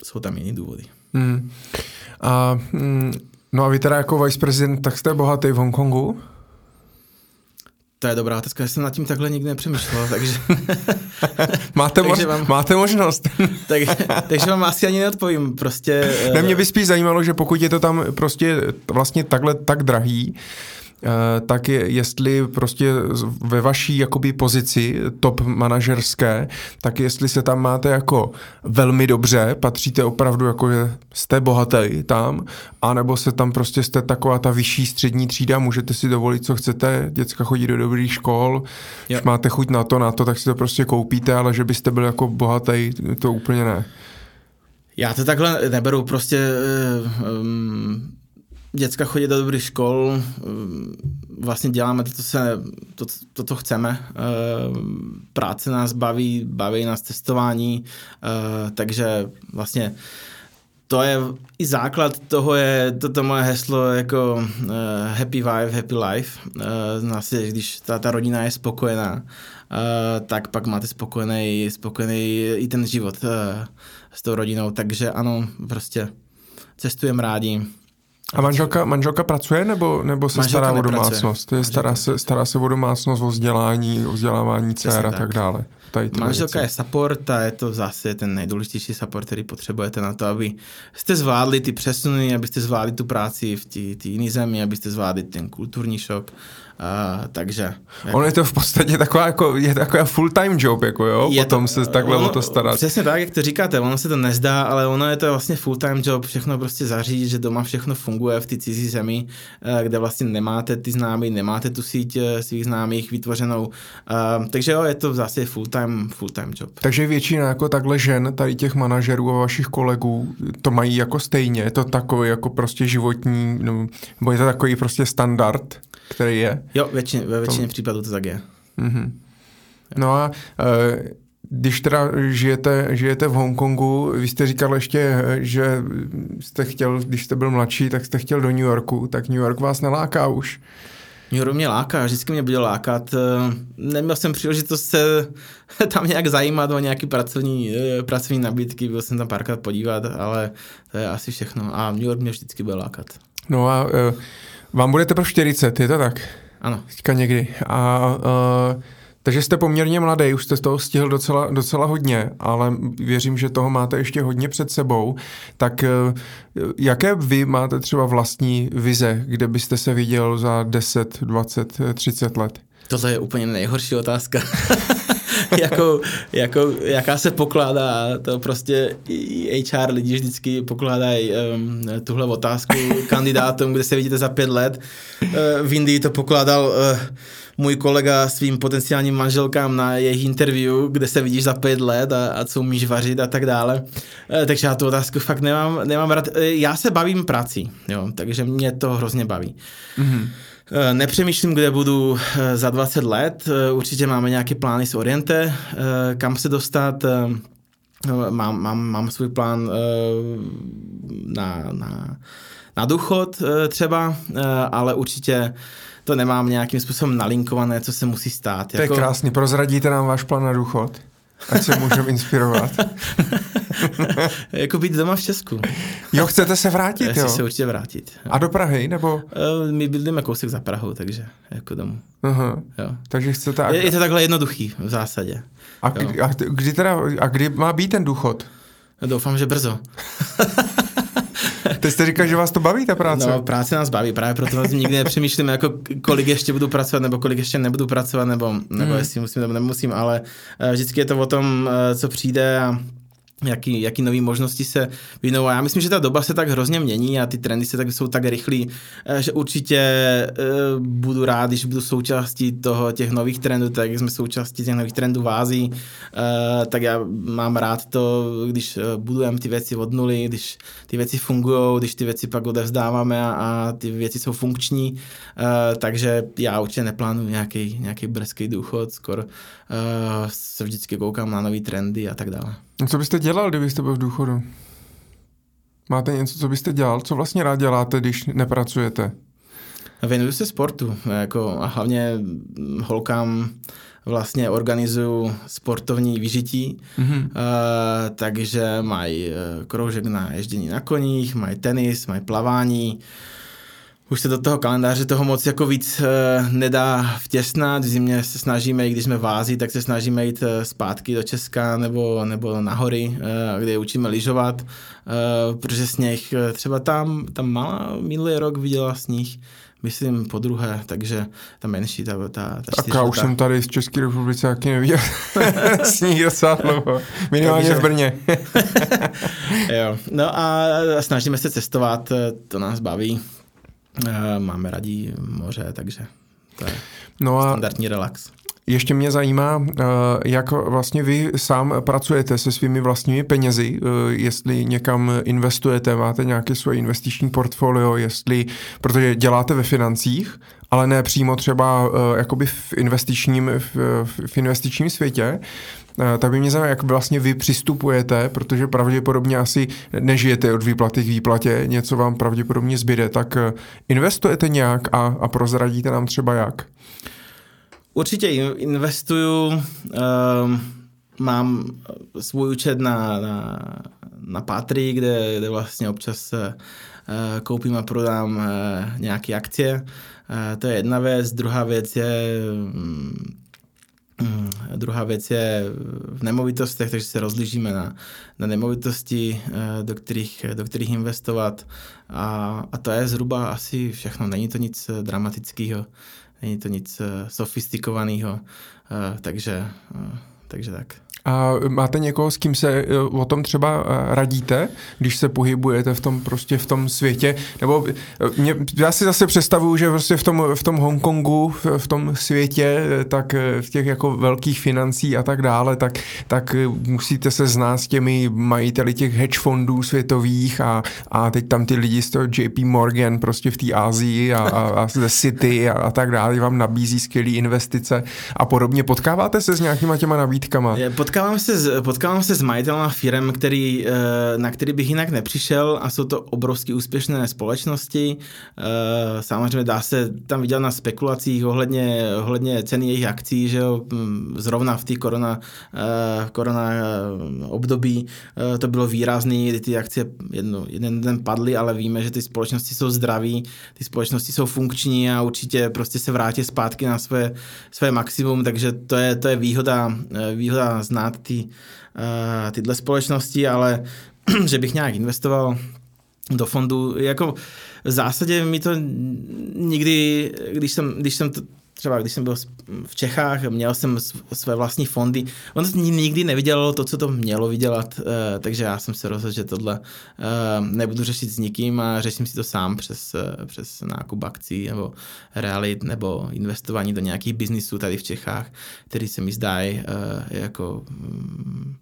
Jsou tam jiný důvody. Mm. A, mm, no a vy teda jako viceprezident, tak jste bohatý v Hongkongu? To je dobrá otázka, já jsem nad tím takhle nikdy nepřemýšlel, takže... máte, mož, takže vám, máte možnost. tak, takže vám asi ani neodpovím, prostě... Ne, mě by spíš zajímalo, že pokud je to tam prostě vlastně takhle tak drahý, Eh, tak je, jestli prostě ve vaší jakoby pozici top manažerské, tak jestli se tam máte jako velmi dobře, patříte opravdu jako, že jste bohatý tam, anebo se tam prostě jste taková ta vyšší střední třída, můžete si dovolit, co chcete, děcka chodí do dobrých škol, když máte chuť na to, na to, tak si to prostě koupíte, ale že byste byl jako bohatý, to úplně ne. Já to takhle neberu, prostě um, děcka chodí do dobrých škol, eh, vlastně děláme to, co, se, to, to, co chceme. Eh, práce nás baví, baví nás testování, eh, takže vlastně to je i základ toho je toto moje heslo jako happy wife, happy life. Vlastně, když ta, ta rodina je spokojená, tak pak máte spokojený, spokojený i ten život s tou rodinou. Takže ano, prostě cestujeme rádi, a manželka, manželka pracuje nebo, nebo se manželka stará nepracuje. o domácnost? Je stará, se, stará se o domácnost, o vzdělání, o vzdělávání dcer a tak, tak dále. Tady manželka věci. je support a je to zase ten nejdůležitější support, který potřebujete na to, aby jste zvládli ty přesuny, abyste zvládli tu práci v té jiné zemi, abyste zvládli ten kulturní šok Uh, takže... Jako... Ono je to v podstatě taková, jako, je taková full-time job, jako jo? Je Potom to, se takhle ono, o to starat. Přesně tak, jak to říkáte, ono se to nezdá, ale ono je to vlastně full-time job, všechno prostě zařídit, že doma všechno funguje v té cizí zemi, uh, kde vlastně nemáte ty známí, nemáte tu síť uh, svých známých vytvořenou. Uh, takže jo, je to zase full-time, full-time job. Takže většina jako takhle žen, tady těch manažerů a vašich kolegů, to mají jako stejně, je to takový jako prostě životní, no, nebo je to takový prostě standard? Který je. Jo, většině, ve většině to... případů to tak je. Mm-hmm. No a e, když teda žijete, žijete v Hongkongu, vy jste říkal ještě, že jste chtěl, když jste byl mladší, tak jste chtěl do New Yorku, tak New York vás neláká už. New York mě láká, vždycky mě bude lákat. E, neměl jsem příležitost se tam nějak zajímat o nějaké pracovní, e, pracovní nabídky, byl jsem tam párkrát podívat, ale to je asi všechno. A New York mě vždycky bude lákat. No a vám bude teprve 40, je to tak? Ano. Teďka někdy. A, uh, takže jste poměrně mladý, už jste z toho stihl docela, docela hodně, ale věřím, že toho máte ještě hodně před sebou. Tak uh, jaké vy máte třeba vlastní vize, kde byste se viděl za 10, 20, 30 let? Tohle je úplně nejhorší otázka. jako, jako, jaká se pokládá, to prostě HR lidi vždycky pokládají um, tuhle otázku kandidátům, kde se vidíte za pět let. Uh, v Indii to pokládal uh, můj kolega svým potenciálním manželkám na jejich interview, kde se vidíš za pět let a, a co umíš vařit a tak dále. Uh, takže já tu otázku fakt nemám, nemám rád. Uh, já se bavím prací, jo, takže mě to hrozně baví. Mm-hmm. Eh, nepřemýšlím, kde budu eh, za 20 let. Eh, určitě máme nějaké plány s Oriente, kam se dostat. Mám, mám, mám svůj plán na, na, na důchod třeba, ale určitě to nemám nějakým způsobem nalinkované, co se musí stát. To jako... je krásný. Prozradíte nám váš plán na důchod? Ať se můžeme inspirovat. jako být doma v Česku. Jo, chcete se vrátit, Chci jo? se určitě vrátit. Jo. A do Prahy, nebo? Uh, my bydlíme kousek za Prahou, takže jako domů. Aha. Jo. Takže chcete... Je, je to takhle jednoduchý v zásadě. A, kdy, a kdy teda, a kdy má být ten důchod? Doufám, že brzo. Teď jste říkal, že vás to baví, ta práce? No, práce nás baví, právě proto vás nikdy nepřemýšlím, jako kolik ještě budu pracovat, nebo kolik ještě nebudu pracovat, nebo, nebo hmm. jestli musím, nebo nemusím, ale eh, vždycky je to o tom, eh, co přijde a jaký, jaký nové možnosti se vynou. A já myslím, že ta doba se tak hrozně mění a ty trendy se tak, jsou tak rychlí, eh, že určitě uh, budu rád, když budu součástí toho, těch nových trendů, tak jak jsme součástí těch nových trendů v Ázii, uh, tak já mám rád to, když budujeme ty věci od nuly, když ty věci fungují, když ty věci pak odevzdáváme a, a ty věci jsou funkční, uh, takže já určitě neplánuji nějaký, nějaký brzký důchod, skoro se vždycky koukám na nové trendy a tak dále. Co byste dělal, kdybyste byl v důchodu? Máte něco, co byste dělal? Co vlastně rád děláte, když nepracujete? Věnuju se sportu jako, a hlavně holkám vlastně organizuju sportovní vyžití, mm-hmm. uh, takže mají eh, kroužek na ježdění na koních, mají tenis, mají plavání, už se do toho kalendáře toho moc jako víc uh, nedá vtěsnat. V zimě se snažíme, i když jsme v Ázii, tak se snažíme jít uh, zpátky do Česka nebo, nebo na hory, uh, kde učíme lyžovat, uh, protože sněh, třeba tam, tam malá minulý rok viděla sníh, myslím po druhé, takže ta menší, ta, ta, ta Tak já už jsem tady z České republice jaký neviděl sníh docela dlouho, minimálně takže... v Brně. jo, no a snažíme se cestovat, to nás baví. Eh, máme radí moře, takže to je no a standardní relax. Ještě mě zajímá, eh, jak vlastně vy sám pracujete se svými vlastními penězi, eh, jestli někam investujete, máte nějaké svoje investiční portfolio, jestli, protože děláte ve financích, ale ne přímo třeba jakoby v investičním, v, v investičním světě, tak by mě zajímalo, jak vlastně vy přistupujete, protože pravděpodobně asi nežijete od výplaty k výplatě, něco vám pravděpodobně zbyde, tak eh, investujete nějak a, a prozradíte nám třeba jak? Určitě investuju, um, mám svůj účet na, na, na Patry, kde, kde vlastně občas uh, koupím a prodám uh, nějaké akcie. Uh, to je jedna věc. Druhá věc je um, Mm, druhá věc je v nemovitostech, takže se rozlížíme na, na nemovitosti, eh, do kterých, do kterých investovat a, a to je zhruba asi všechno. Není to nic eh, dramatického, není to nic eh, sofistikovaného, takže, takže tak. A máte někoho, s kým se eh, o tom třeba eh, radíte, když se pohybujete v tom prostě v tom světě? Nebo eh, mě, já si zase představuju, že prostě v tom, v tom Hongkongu, v, tom světě, tak v těch jako velkých financí a tak dále, tak, tak musíte se znát s těmi majiteli těch hedge fondů světových a, a teď tam ty lidi z toho JP Morgan prostě v té Ázii a, a, a ze City a, a tak dále vám nabízí skvělé investice a podobně. Potkáváte se s nějakýma těma nabídkama? Je, potkávám se, s, potkávám se s majitelem firm, který, eh, na který bych jinak nepřišel a jsou to obrovsky úspěšné společnosti. Eh, samozřejmě dá se tam vidět na spekulacích ohledně, ohledně ceny jejich akcí, že jo, hm, zrovna v té korona, eh, korona období to bylo výrazný, kdy ty akcie jedno, jeden den padly, ale víme, že ty společnosti jsou zdraví, ty společnosti jsou funkční a určitě prostě se vrátí zpátky na své, své maximum, takže to je, to je výhoda, výhoda znát znát ty, uh, tyhle společnosti, ale že bych nějak investoval do fondu, jako v zásadě mi to nikdy, když jsem, když jsem třeba když jsem byl v Čechách, měl jsem své vlastní fondy, on nikdy nevydělalo to, co to mělo vydělat, eh, takže já jsem se rozhodl, že tohle eh, nebudu řešit s nikým a řeším si to sám přes, přes nákup akcí nebo realit nebo investování do nějakých biznisů tady v Čechách, který se mi zdají jako mm,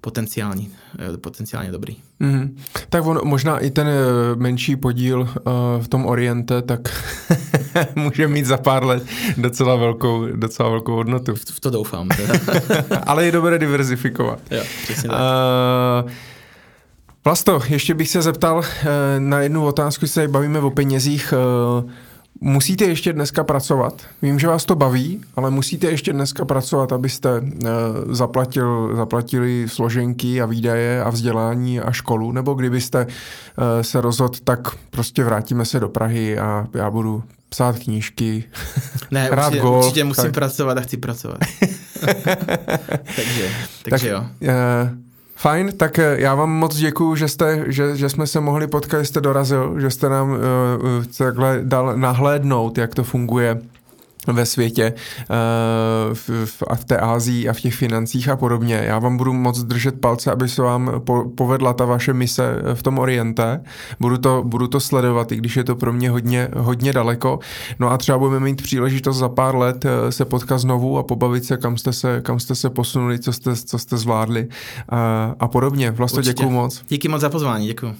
potenciální, eh, potenciálně dobrý. Mm-hmm. Tak on, možná i ten eh, menší podíl uh, v tom Oriente, tak může mít za pár let docela velkou, docela velkou hodnotu. V, v to doufám. Ale je dobré diverzifikovat. Jo, přesně tak. Uh, Vlasto, ještě bych se zeptal uh, na jednu otázku, se bavíme o penězích. Uh, Musíte ještě dneska pracovat. Vím, že vás to baví, ale musíte ještě dneska pracovat, abyste uh, zaplatil, zaplatili složenky a výdaje a vzdělání a školu, nebo kdybyste uh, se rozhodl, tak prostě vrátíme se do Prahy a já budu psát knížky, ne, hrát určitě, golf. určitě musím tak... pracovat a chci pracovat. takže, takže tak, jo. Uh, Fajn, tak eh, já vám moc děkuju, že, jste, že, že jsme se mohli potkat, že jste dorazil, že jste nám uh, takhle dal nahlédnout, jak to funguje ve světě v, v, a v té Ázii a v těch financích a podobně. Já vám budu moc držet palce, aby se vám po, povedla ta vaše mise v tom Oriente. Budu to, budu to sledovat, i když je to pro mě hodně, hodně daleko. No a třeba budeme mít příležitost za pár let se potkat znovu a pobavit se, kam jste se, kam jste se posunuli, co jste, co jste zvládli a, a podobně. Vlastně děkuji moc. Díky moc za pozvání, děkuji.